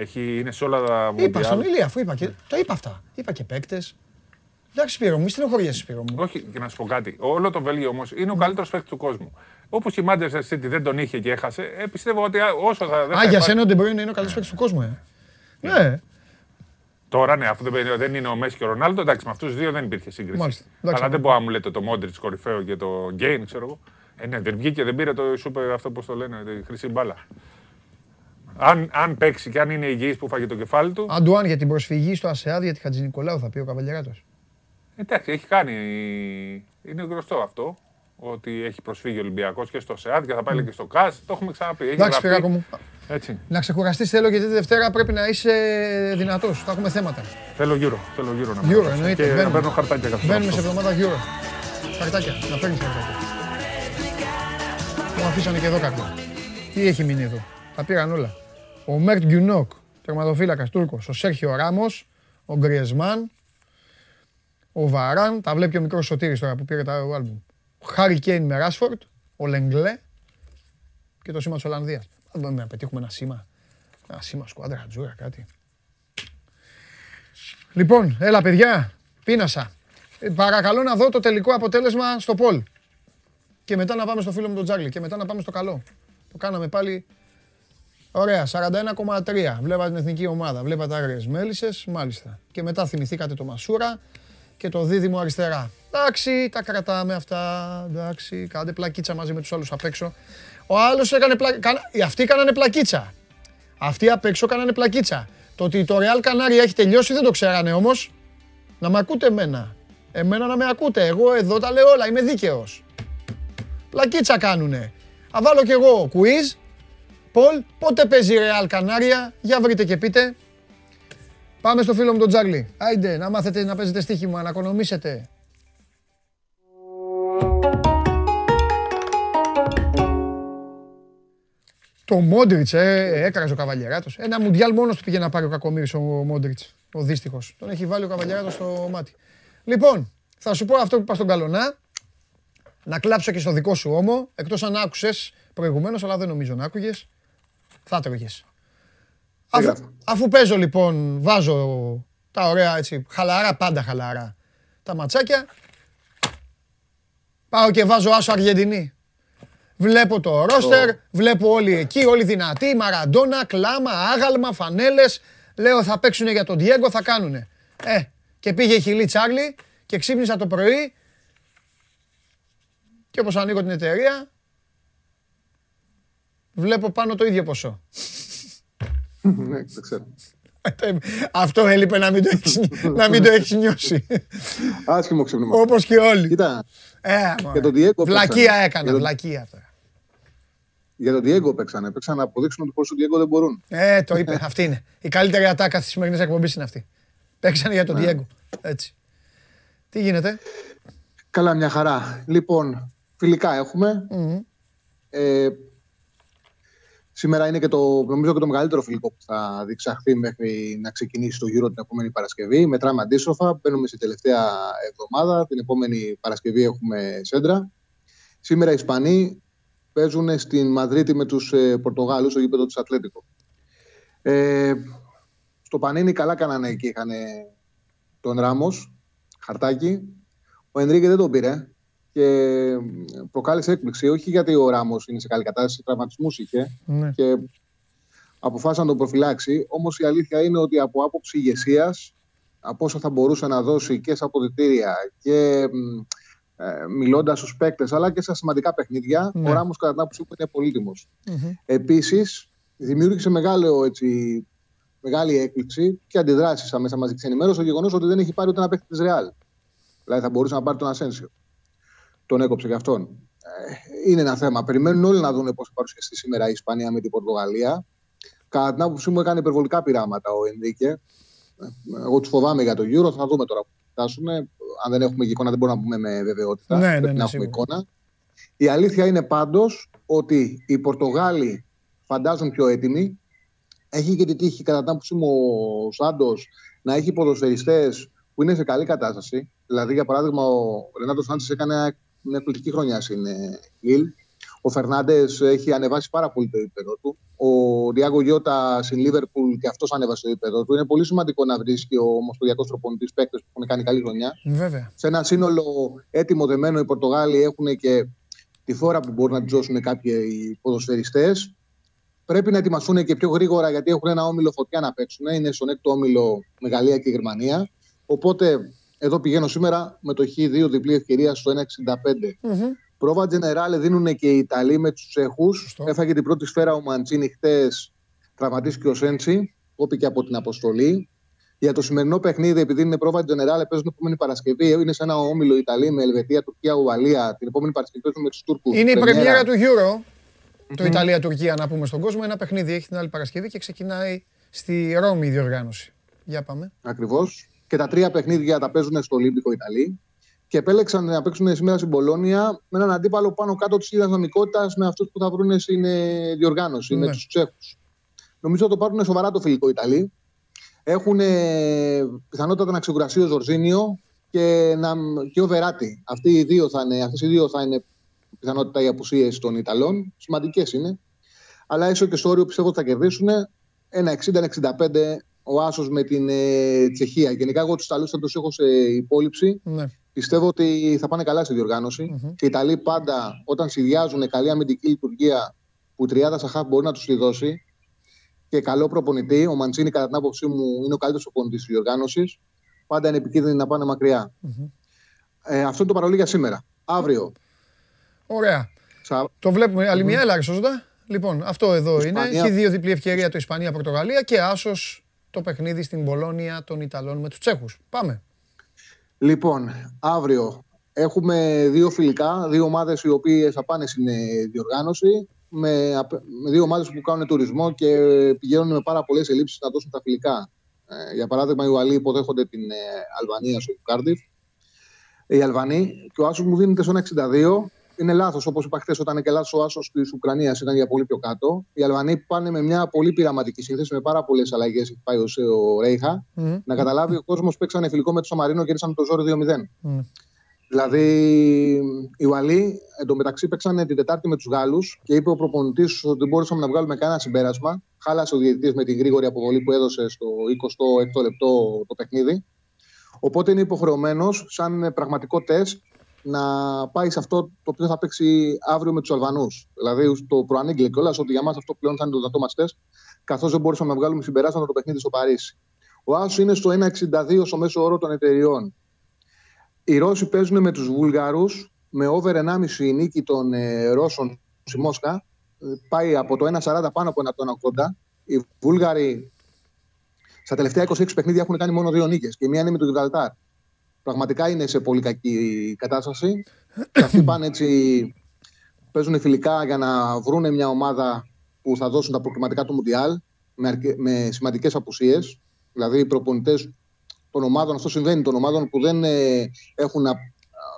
Έχει, είναι σε όλα τα Είπα στον Mundial. Ηλία, αφού είπα και... Το είπα αυτά. Είπα και παίκτες. Εντάξει Σπύρο μου, μη στενοχωριέσαι Σπύρο μου. Όχι, και να σου πω κάτι. Όλο το Βέλγιο όμως είναι ο καλύτερος παίκτης του κόσμου. Όπως η Manchester City δεν τον είχε και έχασε, ε, πιστεύω ότι α, όσο θα. δεν Α, θα για υπά- σένα ο Ντεμπρόιν είναι ο καλύτερος παίκτης του κόσμου, ε. Ναι, Τώρα ναι, αφού δεν, δεν είναι ο Μέσι και ο Ρονάλντο, εντάξει, με αυτούς τους δύο δεν υπήρχε σύγκριση. Μάλιστα. Εντάξει. Αλλά δεν μπορώ να μου λέτε το Μόντριτς κορυφαίο και το Γκέιν, ξέρω εγώ. Ε, ναι, δεν βγήκε, δεν πήρε το σούπερ αυτό που το λένε, τη χρυσή μπάλα. Αν, αν παίξει και αν είναι υγιής που έφαγε το κεφάλι του. Αντουάν για την προσφυγή στο ΑΣΕΑΔ για τη Χατζη Νικολάου θα πει ο Καβαλιαράτος. Εντάξει, έχει κάνει. Είναι γνωστό αυτό. Ότι έχει προσφύγει ο Ολυμπιακός και στο ΣΕΑΤ και θα πάει και στο ΚΑΣ. Το έχουμε ξαναπεί. Έχει Εντάξει γραφτεί. Σπυράκο μου, Έτσι. να ξεκουραστείς θέλω γιατί τη Δευτέρα πρέπει να είσαι δυνατός. Θα έχουμε θέματα. Θέλω γύρω. Θέλω γύρω να Euro, πάω. εννοείται. Και να Μπαίνουμε. παίρνω χαρτάκια καθόλου. Μπαίνουμε σε εβδομάδα Euro. Χαρτάκια, να παίρνεις χαρτάκια. Μου αφήσανε και εδώ κάποια. Τι έχει μείνει εδώ; Τα πήραν όλα. Ο Μέρτ Γκιουνόκ, τερματοφύλακας Τούρκος. Ο Σέρχιο Ράμος, ο Γκριεσμάν, ο Βαράν. Τα βλέπει ο μικρός Σωτήρης τώρα που πήρε τα άλμπουμ. Ο Χάρι Κέιν με Ράσφορντ, ο Λεγκλέ και το σήμα της Ολλανδίας. Θα δούμε να πετύχουμε ένα σήμα. Ένα σήμα Σκουάντρα Ατζούρα, κάτι. Λοιπόν, έλα παιδιά, πείνασα. Ε, παρακαλώ να δω το τελικό αποτέλεσμα στο poll. Και μετά να πάμε στο φίλο μου τον Τζάρλι. Και μετά να πάμε στο καλό. Το κάναμε πάλι. Ωραία, 41,3. Βλέπατε την εθνική ομάδα. Βλέπατε άγριες μέλισσες, μάλιστα. Και μετά θυμηθήκατε το Μασούρα και το δίδυμο αριστερά. Εντάξει, τα κρατάμε αυτά. Εντάξει, κάντε πλακίτσα μαζί με τους άλλους απ' έξω. Ο άλλος έκανε πλακίτσα. Αυτοί κάνανε πλακίτσα. Αυτοί απ' έξω κάνανε πλακίτσα. Το ότι το Real Canaria έχει τελειώσει δεν το ξέρανε όμως. Να με ακούτε εμένα. Εμένα να με ακούτε. Εγώ εδώ τα λέω όλα. Είμαι δίκαιος. Πλακίτσα κάνουνε. Θα βάλω κι εγώ quiz. Πολ, πότε παίζει η Real Κανάρια, για βρείτε και πείτε. Πάμε στο φίλο μου τον Τζάρλι. Άιντε, να μάθετε να παίζετε στοίχημα, να οικονομήσετε. Το Μόντριτς, ε, έκραζε ο Καβαλιεράτος. Ένα μουντιάλ μόνος του πήγε να πάρει ο Κακομήρη ο Μόντριτς. Ο δύστιχος. Τον έχει βάλει ο Καβαλιεράτος στο μάτι. Λοιπόν, θα σου πω αυτό που είπα στον Καλονά. Να κλάψω και στο δικό σου ώμο. Εκτός αν άκουσες προηγουμένως, αλλά δεν νομίζω να άκουγες. Θα τρώγε. Αφού, αφού παίζω λοιπόν, βάζω τα ωραία έτσι, χαλαρά, πάντα χαλαρά, τα ματσάκια. Πάω και βάζω άσο Αργεντινή. Βλέπω το ρόστερ, βλέπω όλοι εκεί, όλοι δυνατοί, Μαραντόνα, κλάμα, άγαλμα, φανέλες. Λέω θα παίξουν για τον Διέγκο, θα κάνουνε. Ε, και πήγε η χιλή Τσάρλι και ξύπνησα το πρωί και όπως ανοίγω την εταιρεία βλέπω πάνω το ίδιο ποσό. Ναι, το ξέρω. Αυτό έλειπε να μην το έχεις, να μην το έχεις νιώσει. Άσχημο ξύπνημα. Όπως και όλοι. Κοίτα, Ε, για τον Diego βλακεία παίξανε. έκανα, Για τον- βλακεία τώρα. Για τον Diego παίξανε. Παίξαν να αποδείξουν ότι πόσο Diego δεν μπορούν. Ε, το είπε. Αυτή είναι. Η καλύτερη ατάκα της σημερινής εκπομπής είναι αυτή. Παίξανε για τον Ναι. Diego. Έτσι. Τι γίνεται; Καλά, μια χαρά. Λοιπόν, φιλικά έχουμε. Μμμ. Ε, σήμερα είναι και το, νομίζω και το μεγαλύτερο φιλικό που θα διεξαχθεί μέχρι να ξεκινήσει το Euro την επόμενη Παρασκευή. Μετράμε αντίστροφα. Μπαίνουμε στη τελευταία εβδομάδα. Την επόμενη Παρασκευή έχουμε σέντρα. Σήμερα οι Ισπανοί παίζουν στην Μαδρίτη με τους ε, Πορτογάλους στο γήπεδο του Ατλέτικο. Ε, στο Πανίνι καλά κάνανε και είχαν τον Ράμος, χαρτάκι. Ο Ενρίκε δεν τον πήρε και προκάλεσε έκπληξη. Όχι γιατί ο Ράμος είναι σε καλή κατάσταση, τραυματισμούς είχε Ναι. και αποφάσισαν να τον προφυλάξει. Όμως η αλήθεια είναι ότι από άποψη ηγεσίας, από όσο θα μπορούσε να δώσει και σε αποδητήρια και μ, ε, μιλώντας στους παίκτες, αλλά και σε σημαντικά παιχνίδια, Ναι. ο Ράμος κατά την άποψή μου είναι πολύτιμος. Μμμ. Επίσης, δημιούργησε μεγάλο, έτσι, μεγάλη έκπληξη και αντιδράσεις στα μέσα μαζική ενημέρωση στο γεγονός ότι δεν έχει πάρει ούτε ένα παίκτη της Ρεάλ. Δηλαδή θα μπορούσε να πάρει τον Ασένσιο. Τον έκοψε και αυτόν. Ε, είναι ένα θέμα. Περιμένουν όλοι να δουν πώς θα παρουσιαστεί σήμερα η Ισπανία με την Πορτογαλία. Κατά την άποψή μου, έκανε υπερβολικά πειράματα ο Ενρίκε. Ε, Εγώ τους φοβάμαι για το Euro. Θα δούμε τώρα που θα φτάσουν. Αν δεν έχουμε και εικόνα, δεν μπορούμε να πούμε με βεβαιότητα. Ναι, ναι, Πρέπει ναι, να έχουμε σίγουρα. εικόνα. Η αλήθεια είναι πάντως ότι οι Πορτογάλοι φαντάζουν πιο έτοιμοι. Έχει και τη τύχη, κατά την άποψή μου, ο Σάντος να έχει ποδοσφαιριστές που είναι σε καλή κατάσταση. Δηλαδή, για παράδειγμα, ο Ρενάτο Σάντο έκανε μια εκπληκτική χρονιά στην ε, Λίλ. Ο Φερνάντες έχει ανεβάσει πάρα πολύ το επίπεδο του. Ο Διάγκο Γιώτα στην Λίβερπουλ και αυτός ανέβασε το επίπεδο του. Είναι πολύ σημαντικό να βρίσκει ο Ομοσπονδιακός Τροπονητής παίκτες που έχουν κάνει καλή χρονιά. Βέβαια. Σε ένα σύνολο έτοιμο δεμένο οι Πορτογάλοι έχουν και τη φόρα που μπορούν να τους δώσουν κάποιοι ποδοσφαιριστές. Πρέπει να ετοιμαστούν και πιο γρήγορα γιατί έχουν ένα όμιλο φωτιά να παίξουν. Είναι στον έκτο όμιλο με Γαλλία και Γερμανία. Οπότε εδώ πηγαίνω σήμερα με το Χ2 διπλή ευκαιρία στο 1,65. Μμμ. Πρόβα Τζενεράλε δίνουν και οι Ιταλοί με τους Τσέχου. Έφαγε την πρώτη σφαίρα ο Μαντσίνη χτες, τραυματίστηκε ο Σέντσι, κόπηκε από την αποστολή. Για το σημερινό παιχνίδι, επειδή είναι πρόβα Τζενεράλε, παίζουν την επόμενη Παρασκευή. Είναι σε ένα όμιλο Ιταλοί με Ελβετία, Τουρκία, Ουαλία. Την επόμενη Παρασκευή παίζουν με τους Τούρκους. Είναι η πρεμιέρα του Euro. Το Ιταλία-Τουρκία να πούμε στον κόσμο. Ένα παιχνίδι έχει την άλλη Παρασκευή και ξεκινάει στη Ρώμη η διοργάνωση. Για πάμε. Ακριβώς. Και τα τρία παιχνίδια τα παίζουν στο Ολύμπικο Ιταλοί. Και επέλεξαν να παίξουν σήμερα στην Πολώνια με έναν αντίπαλο πάνω κάτω της ίδιας δυναμικότητα με αυτούς που θα βρουν στην ε, διοργάνωση, με Ναι. τους Τσέχους. Νομίζω ότι το πάρουν σοβαρά το φιλικό Ιταλοί. Έχουν ε, πιθανότατα να ξεκουραστεί ο Ζορζίνιο και, να, και ο Βεράτη. Αυτοί οι δύο θα είναι, αυτές οι δύο θα είναι πιθανότητα οι απουσίες των Ιταλών. Σημαντικές είναι. Αλλά έστω και στο όριο πιστεύω ότι θα κερδίσουν. Ένα 60-65 ο Άσος με την ε, Τσεχία. Γενικά, εγώ τους Ιταλούς θα τους έχω σε υπόλοιψη. Ναι. Πιστεύω ότι θα πάνε καλά στη διοργάνωση. Και οι Ιταλοί πάντα, όταν συνδυάζουν καλή αμυντική λειτουργία που η τριάδα Σαχάφ μπορεί να τους τη δώσει και καλό προπονητή, ο Μαντσίνη, κατά την άποψή μου, είναι ο καλύτερος προπονητής της διοργάνωσης. Πάντα είναι επικίνδυνοι να πάνε μακριά. Ε, αυτό είναι το παρολί για σήμερα. Αύριο. Ωραία. Σα... Το βλέπουμε. Άλλη μια, έλα, σωστά. Λοιπόν, αυτό εδώ Ισπανία. είναι. Έχει δύο διπλή ευκαιρία το Ισπανία-Πορτογαλία και άσος το παιχνίδι στην Πολώνια των Ιταλών με τους Τσέχους. Πάμε. Λοιπόν, αύριο Έχουμε δύο φιλικά, δύο ομάδες οι οποίες θα πάνε στην ε, διοργάνωση. Με, απ- με δύο ομάδες που κάνουν τουρισμό και πηγαίνουν με πάρα πολλές ελλείψεις να δώσουν τα φιλικά. Ε, για παράδειγμα, οι Ουαλοί υποδέχονται την ε, Αλβανία στο Κάρντιφ. Οι Αλβανοί και ο Άσος μου δίνεται στο 1,62. Είναι λάθος, όπως είπα χθες, όταν και λάθος ο Άσος της Ουκρανίας ήταν για πολύ πιο κάτω. Οι Αλβανοί πάνε με μια πολύ πειραματική σύνθεση, με πάρα πολλές αλλαγές. Έχει πάει ο, ο Ρέια. Μμ. Να καταλάβει ο κόσμος παίξανε φιλικό με το Σαμαρίνο και ήρθαν το ζόρι 2-0. Μμ. Δηλαδή, οι Ουαλοί εντωμεταξύ παίξανε την Τετάρτη με τους Γάλλους και είπε ο προπονητής ότι δεν μπορούσαμε να βγάλουμε κανένα συμπέρασμα. Χάλασε ο διαιτητής με την γρήγορη αποβολή που έδωσε στο 26ο λεπτό το παιχνίδι. Οπότε είναι υποχρεωμένος, σαν πραγματικό τεστ, να πάει σε αυτό το οποίο θα παίξει αύριο με τους Αλβανούς. Δηλαδή, το προανήγγειλε κιόλας ότι για μας αυτό πλέον θα είναι το δυνατό μα τεστ, καθώς δεν μπορούσαμε να βγάλουμε συμπεράσματα το παιχνίδι στο Παρίσι. Ο Άσος είναι στο 1,62 στο μέσο όρο των εταιριών. Οι Ρώσοι παίζουν με τους Βούλγαρους με over 1,5 η νίκη των ε, Ρώσων στη Μόσχα. Ε, Πάει από το 1,40 πάνω από το 1,80. Οι Βούλγαροι στα τελευταία 26 παιχνίδια έχουν κάνει μόνο δύο νίκες και η μία είναι με τον Γιβραλτάρ. Πραγματικά είναι σε πολύ κακή κατάσταση. και αυτοί πάνε έτσι, παίζουν φιλικά για να βρουν μια ομάδα που θα δώσουν τα προκριματικά του Μουντιάλ με, αρκε... με σημαντικές απουσίες. Δηλαδή οι προπονητές των ομάδων, αυτό συμβαίνει, των ομάδων που δεν ε, έχουν να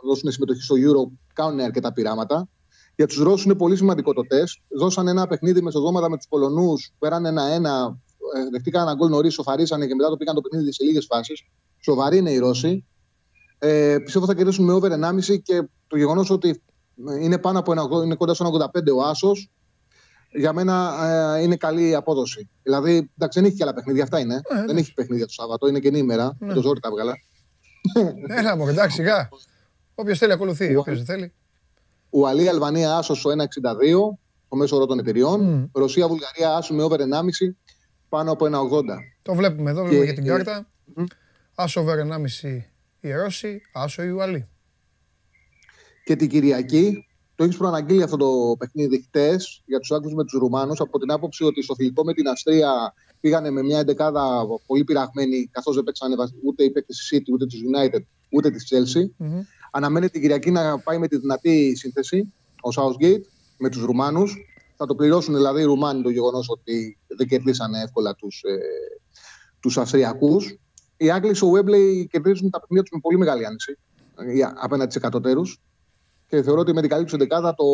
δώσουν συμμετοχή στο Euro, κάνουν αρκετά πειράματα. Για τους Ρώσους είναι πολύ σημαντικό το τεστ. Δώσαν ένα παιχνίδι μεσοδόματα με τους Πολωνούς, πέραν ένα-ένα, ε, δεχτήκαν ένα γκολ νωρίς, σοφαρίσανε και μετά το πήγαν το παιχνίδι σε λίγες φάσεις. Σοβαροί είναι οι Ρώσοι. Ε, πιστεύω θα κερδίσουν με over 1,5 και το γεγονός ότι είναι, πάνω από ένα, είναι κοντά στο 1,85 ο Άσος, για μένα ε, είναι καλή απόδοση. Δηλαδή, εντάξει, δεν έχει και άλλα παιχνίδια, αυτά είναι. δεν έχει παιχνίδια το Σάββατο, είναι καινή ημέρα. Ναι. Με το ζόρι τα έβγαλα. Έλα μου, εντάξει, σιγά. Όποιος θέλει ακολουθεί, όποιος δεν θέλει. Ουαλία, Αλβανία, Άσος στο 1,62 το μέσο όρο των εταιριών. Ρωσία, Βουλγαρία, Άσο με over 1,5 πάνω από 1,80. Το βλέπουμε εδώ, Και- βλέπουμε και την κάρτα. Άσο over 1,5 οι Ρώσοι, άσο οι Ουαλοί. Και την Κυριακή, το έχεις προαναγγείλει αυτό το παιχνίδι χτες για τους Άγγλους με τους Ρουμάνους, από την άποψη ότι στο φιλικό με την Αυστρία πήγανε με μια εντεκάδα πολύ πειραγμένη, καθώς δεν παίξανε βασ- ούτε οι παίκτες της City, ούτε της United, ούτε της Chelsea. Αναμένει την Κυριακή να πάει με τη δυνατή σύνθεση ο Southgate με τους Ρουμάνους. Θα το πληρώσουν δηλαδή οι Ρουμάνοι το γεγονός ότι δεν κερδίσανε εύκολα τους ε, τους Αυστριακούς. Οι Άγγλοι στο Wembley κερδίζουν τα παιχνίδια τους με πολύ μεγάλη άνεση ε, απέναντι σε εκατοτέρους. Και θεωρώ ότι με την καλή τους εντεκάδα το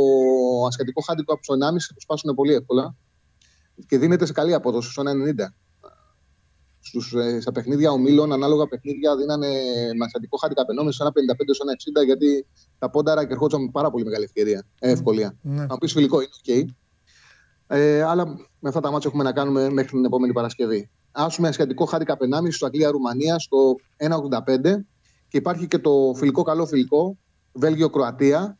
ασιατικό χάντικο από το 1,5 θα το σπάσουν πολύ εύκολα. Και δίνεται σε καλή απόδοση, στο 1,90. Στους, ε, στα παιχνίδια ομίλων, ανάλογα παιχνίδια, δίνανε με ασιατικό χάντικο απενόμενο στο 1,55 στο 1,60 γιατί τα πόνταρα και ερχόντουσαν με πάρα πολύ μεγάλη ευκαιρία, ε, ευκολία. Ναι. Να πεις φιλικό είναι οκ. Ε, αλλά με αυτά τα ματς έχουμε να κάνουμε μέχρι την επόμενη Παρασκευή. Άσο με ασιατικό χάντικαπ 1,5 στο Αγγλία-Ρουμανία στο 1,85 και υπάρχει και το φιλικό καλό φιλικό Βέλγιο-Κροατία.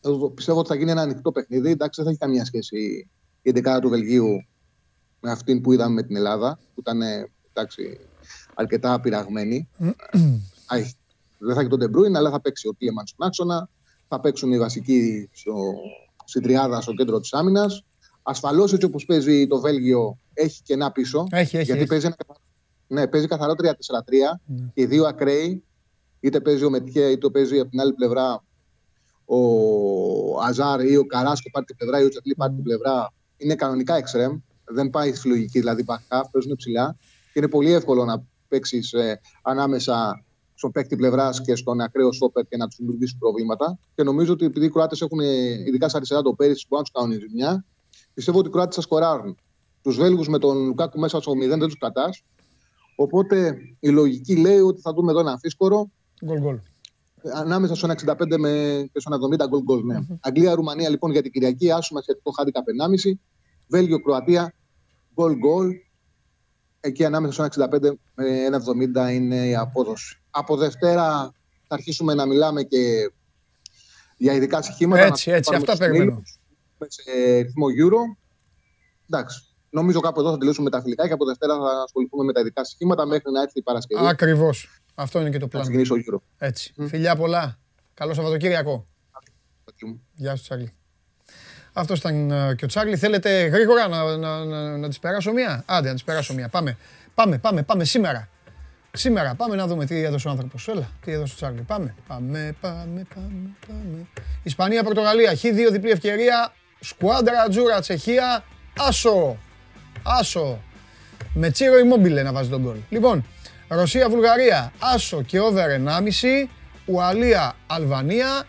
Εγώ Πιστεύω ότι θα γίνει ένα ανοιχτό παιχνίδι. Εντάξει, δεν θα έχει καμία σχέση η 11 του Βελγίου με αυτήν που είδαμε με την Ελλάδα, που ήταν ε, εντάξει, αρκετά πειραγμένη. Α, έχει- δεν θα έχει τον Ντεμπρούιν, αλλά θα παίξει ο Τίλεμανς στον άξονα. Θα παίξουν οι βασικοί στο, στην τριάδα στο κέντρο της άμυνας. Ασφαλώς έτσι όπως παίζει το Βέλγιο, έχει κενά πίσω. Έχει, έχει, γιατί έχει. Παίζει, ένα, καθα- ναι, παίζει καθαρό 3-4-3. Και οι δύο ακραίοι, είτε παίζει ο Μενιέ, είτε παίζει από την άλλη πλευρά ο Αζάρ ή ο Καράσκο πάρει την πλευρά ή ο Σαντλί πάρει την πλευρά. Είναι κανονικά εξτρεμ. Δεν πάει στη λογική, δηλαδή back half, παίζουν ψηλά. Και είναι πολύ εύκολο να παίξεις ανάμεσα στον παίκτη πλευράς και στον ακραίο στόπερ και να τους δημιουργήσεις προβλήματα. Και νομίζω ότι επειδή οι Κροάτες έχουν, ε, ειδικά στα αριστερά, το πέρυσι που να τους κάνουν ζημιά, πιστεύω ότι οι Κροάτες θα σκοράρουν. Τους Βέλγους με τον Λουκάκου μέσα στο 0 δεν τους κατά. Οπότε η λογική λέει ότι θα δούμε εδώ ένα αμφίσκορο Γκολ γκολ. ανάμεσα στο 1,65 με και στο 1,70 γκολ γκολ. Ναι. Αγγλία-Ρουμανία λοιπόν για την Κυριακή, άσουμε σχετικό χάντικα 1,5. Βέλγιο-Κροατία, γκολ γκολ. Εκεί ανάμεσα στο 1,65 με 1,70 είναι η απόδοση. Από Δευτέρα θα αρχίσουμε να μιλάμε και για ειδικά στοιχήματα. Έτσι, να έτσι, πάρουμε αυτά τους περιμένω. Μήλους, Σε ρυθμό Euro. Εντάξει. Νομίζω κάπου εδώ θα τελειώσουμε με τα φιλικά και από Δευτέρα θα ασχοληθούμε με τα ειδικά στοιχήματα μέχρι να έρθει η Παρασκευή. Ακριβώς. Αυτό είναι και το Να πλάνο. ξεκινήσει ο Euro. Έτσι. Φιλιά πολλά. Καλό Σαββατοκύριακο. Γεια σου, Τσάρλι. Αυτό ήταν ε, και ο Τσάρλι. Θέλετε γρήγορα να, να, να, να τις περάσω μία; Άντε, να τις περάσω μία. Πάμε. Πάμε, πάμε, πάμε σήμερα. Σήμερα πάμε να δούμε τι έδωσε ο άνθρωπος. Έλα, τι έδωσε ο Τσάρλι. Πάμε, πάμε, πάμε, πάμε, πάμε. Ισπανία, Πορτογαλία, χ2 διπλή ευκαιρία. Σκουάντρα, Ατζούρα, Τσεχία. Άσο, άσο. Με τσίρο Immobile να βάζει τον γκολ. Λοιπόν, Ρωσία, Βουλγαρία, άσο και over 1,5. Ουαλία, Αλβανία,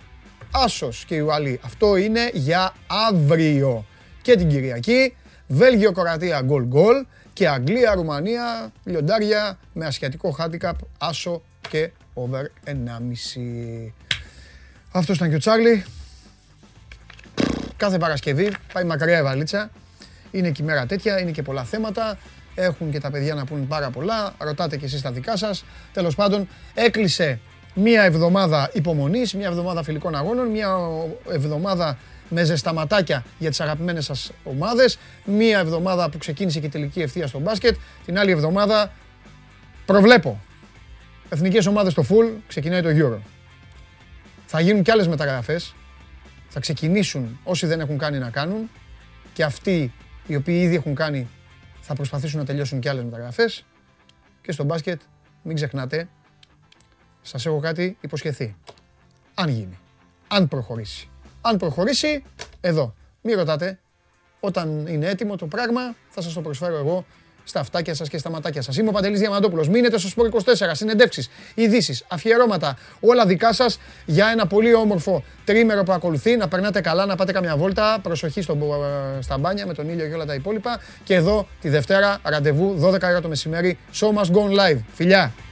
άσος και η Ουαλή. Αυτό είναι για αύριο και την Κυριακή. Βέλγιο, Κορατία, γκολ γκολ. Και Αγγλία, Ρουμανία, λιοντάρια με ασιατικό handicap, άσο και over 1,5. Αυτός ήταν και ο Τσάρλι. Κάθε Παρασκευή πάει μακριά η βαλίτσα. Είναι και η μέρα τέτοια, είναι και πολλά θέματα. Έχουν και τα παιδιά να πούν πάρα πολλά. Ρωτάτε και εσείς τα δικά σας. Τέλος πάντων, έκλεισε μία εβδομάδα υπομονής, μία εβδομάδα φιλικών αγώνων, μία εβδομάδα με ζεσταματάκια για τις αγαπημένες σας ομάδες, μία εβδομάδα που ξεκίνησε και η τελική ευθεία στο μπάσκετ, την άλλη εβδομάδα προβλέπω. Εθνικές ομάδες στο full, ξεκινάει το Euro. Θα γίνουν κι άλλες μεταγραφές, θα ξεκινήσουν όσοι δεν έχουν κάνει να κάνουν και αυτοί οι οποίοι ήδη έχουν κάνει θα προσπαθήσουν να τελειώσουν κι άλλες μεταγραφές και στο μπάσκετ μην ξεχνάτε σας έχω κάτι υποσχεθεί. Αν γίνει. Αν προχωρήσει. Αν προχωρήσει, εδώ. Μην ρωτάτε. Όταν είναι έτοιμο το πράγμα, θα σας το προσφέρω εγώ στα αυτάκια σας και στα ματάκια σας. Είμαι ο Παντελής Διαμαντόπουλος. Μείνετε στο Σπορ 24, συνεντεύξεις, ειδήσεις, αφιερώματα, όλα δικά σας για ένα πολύ όμορφο τρίμερο που ακολουθεί. Να περνάτε καλά, να πάτε καμιά βόλτα, προσοχή στο, ε, στα μπάνια με τον ήλιο και όλα τα υπόλοιπα. Και εδώ τη Δευτέρα, ραντεβού, 12 ώρα το μεσημέρι, Show Must Go On Live. Φιλιά!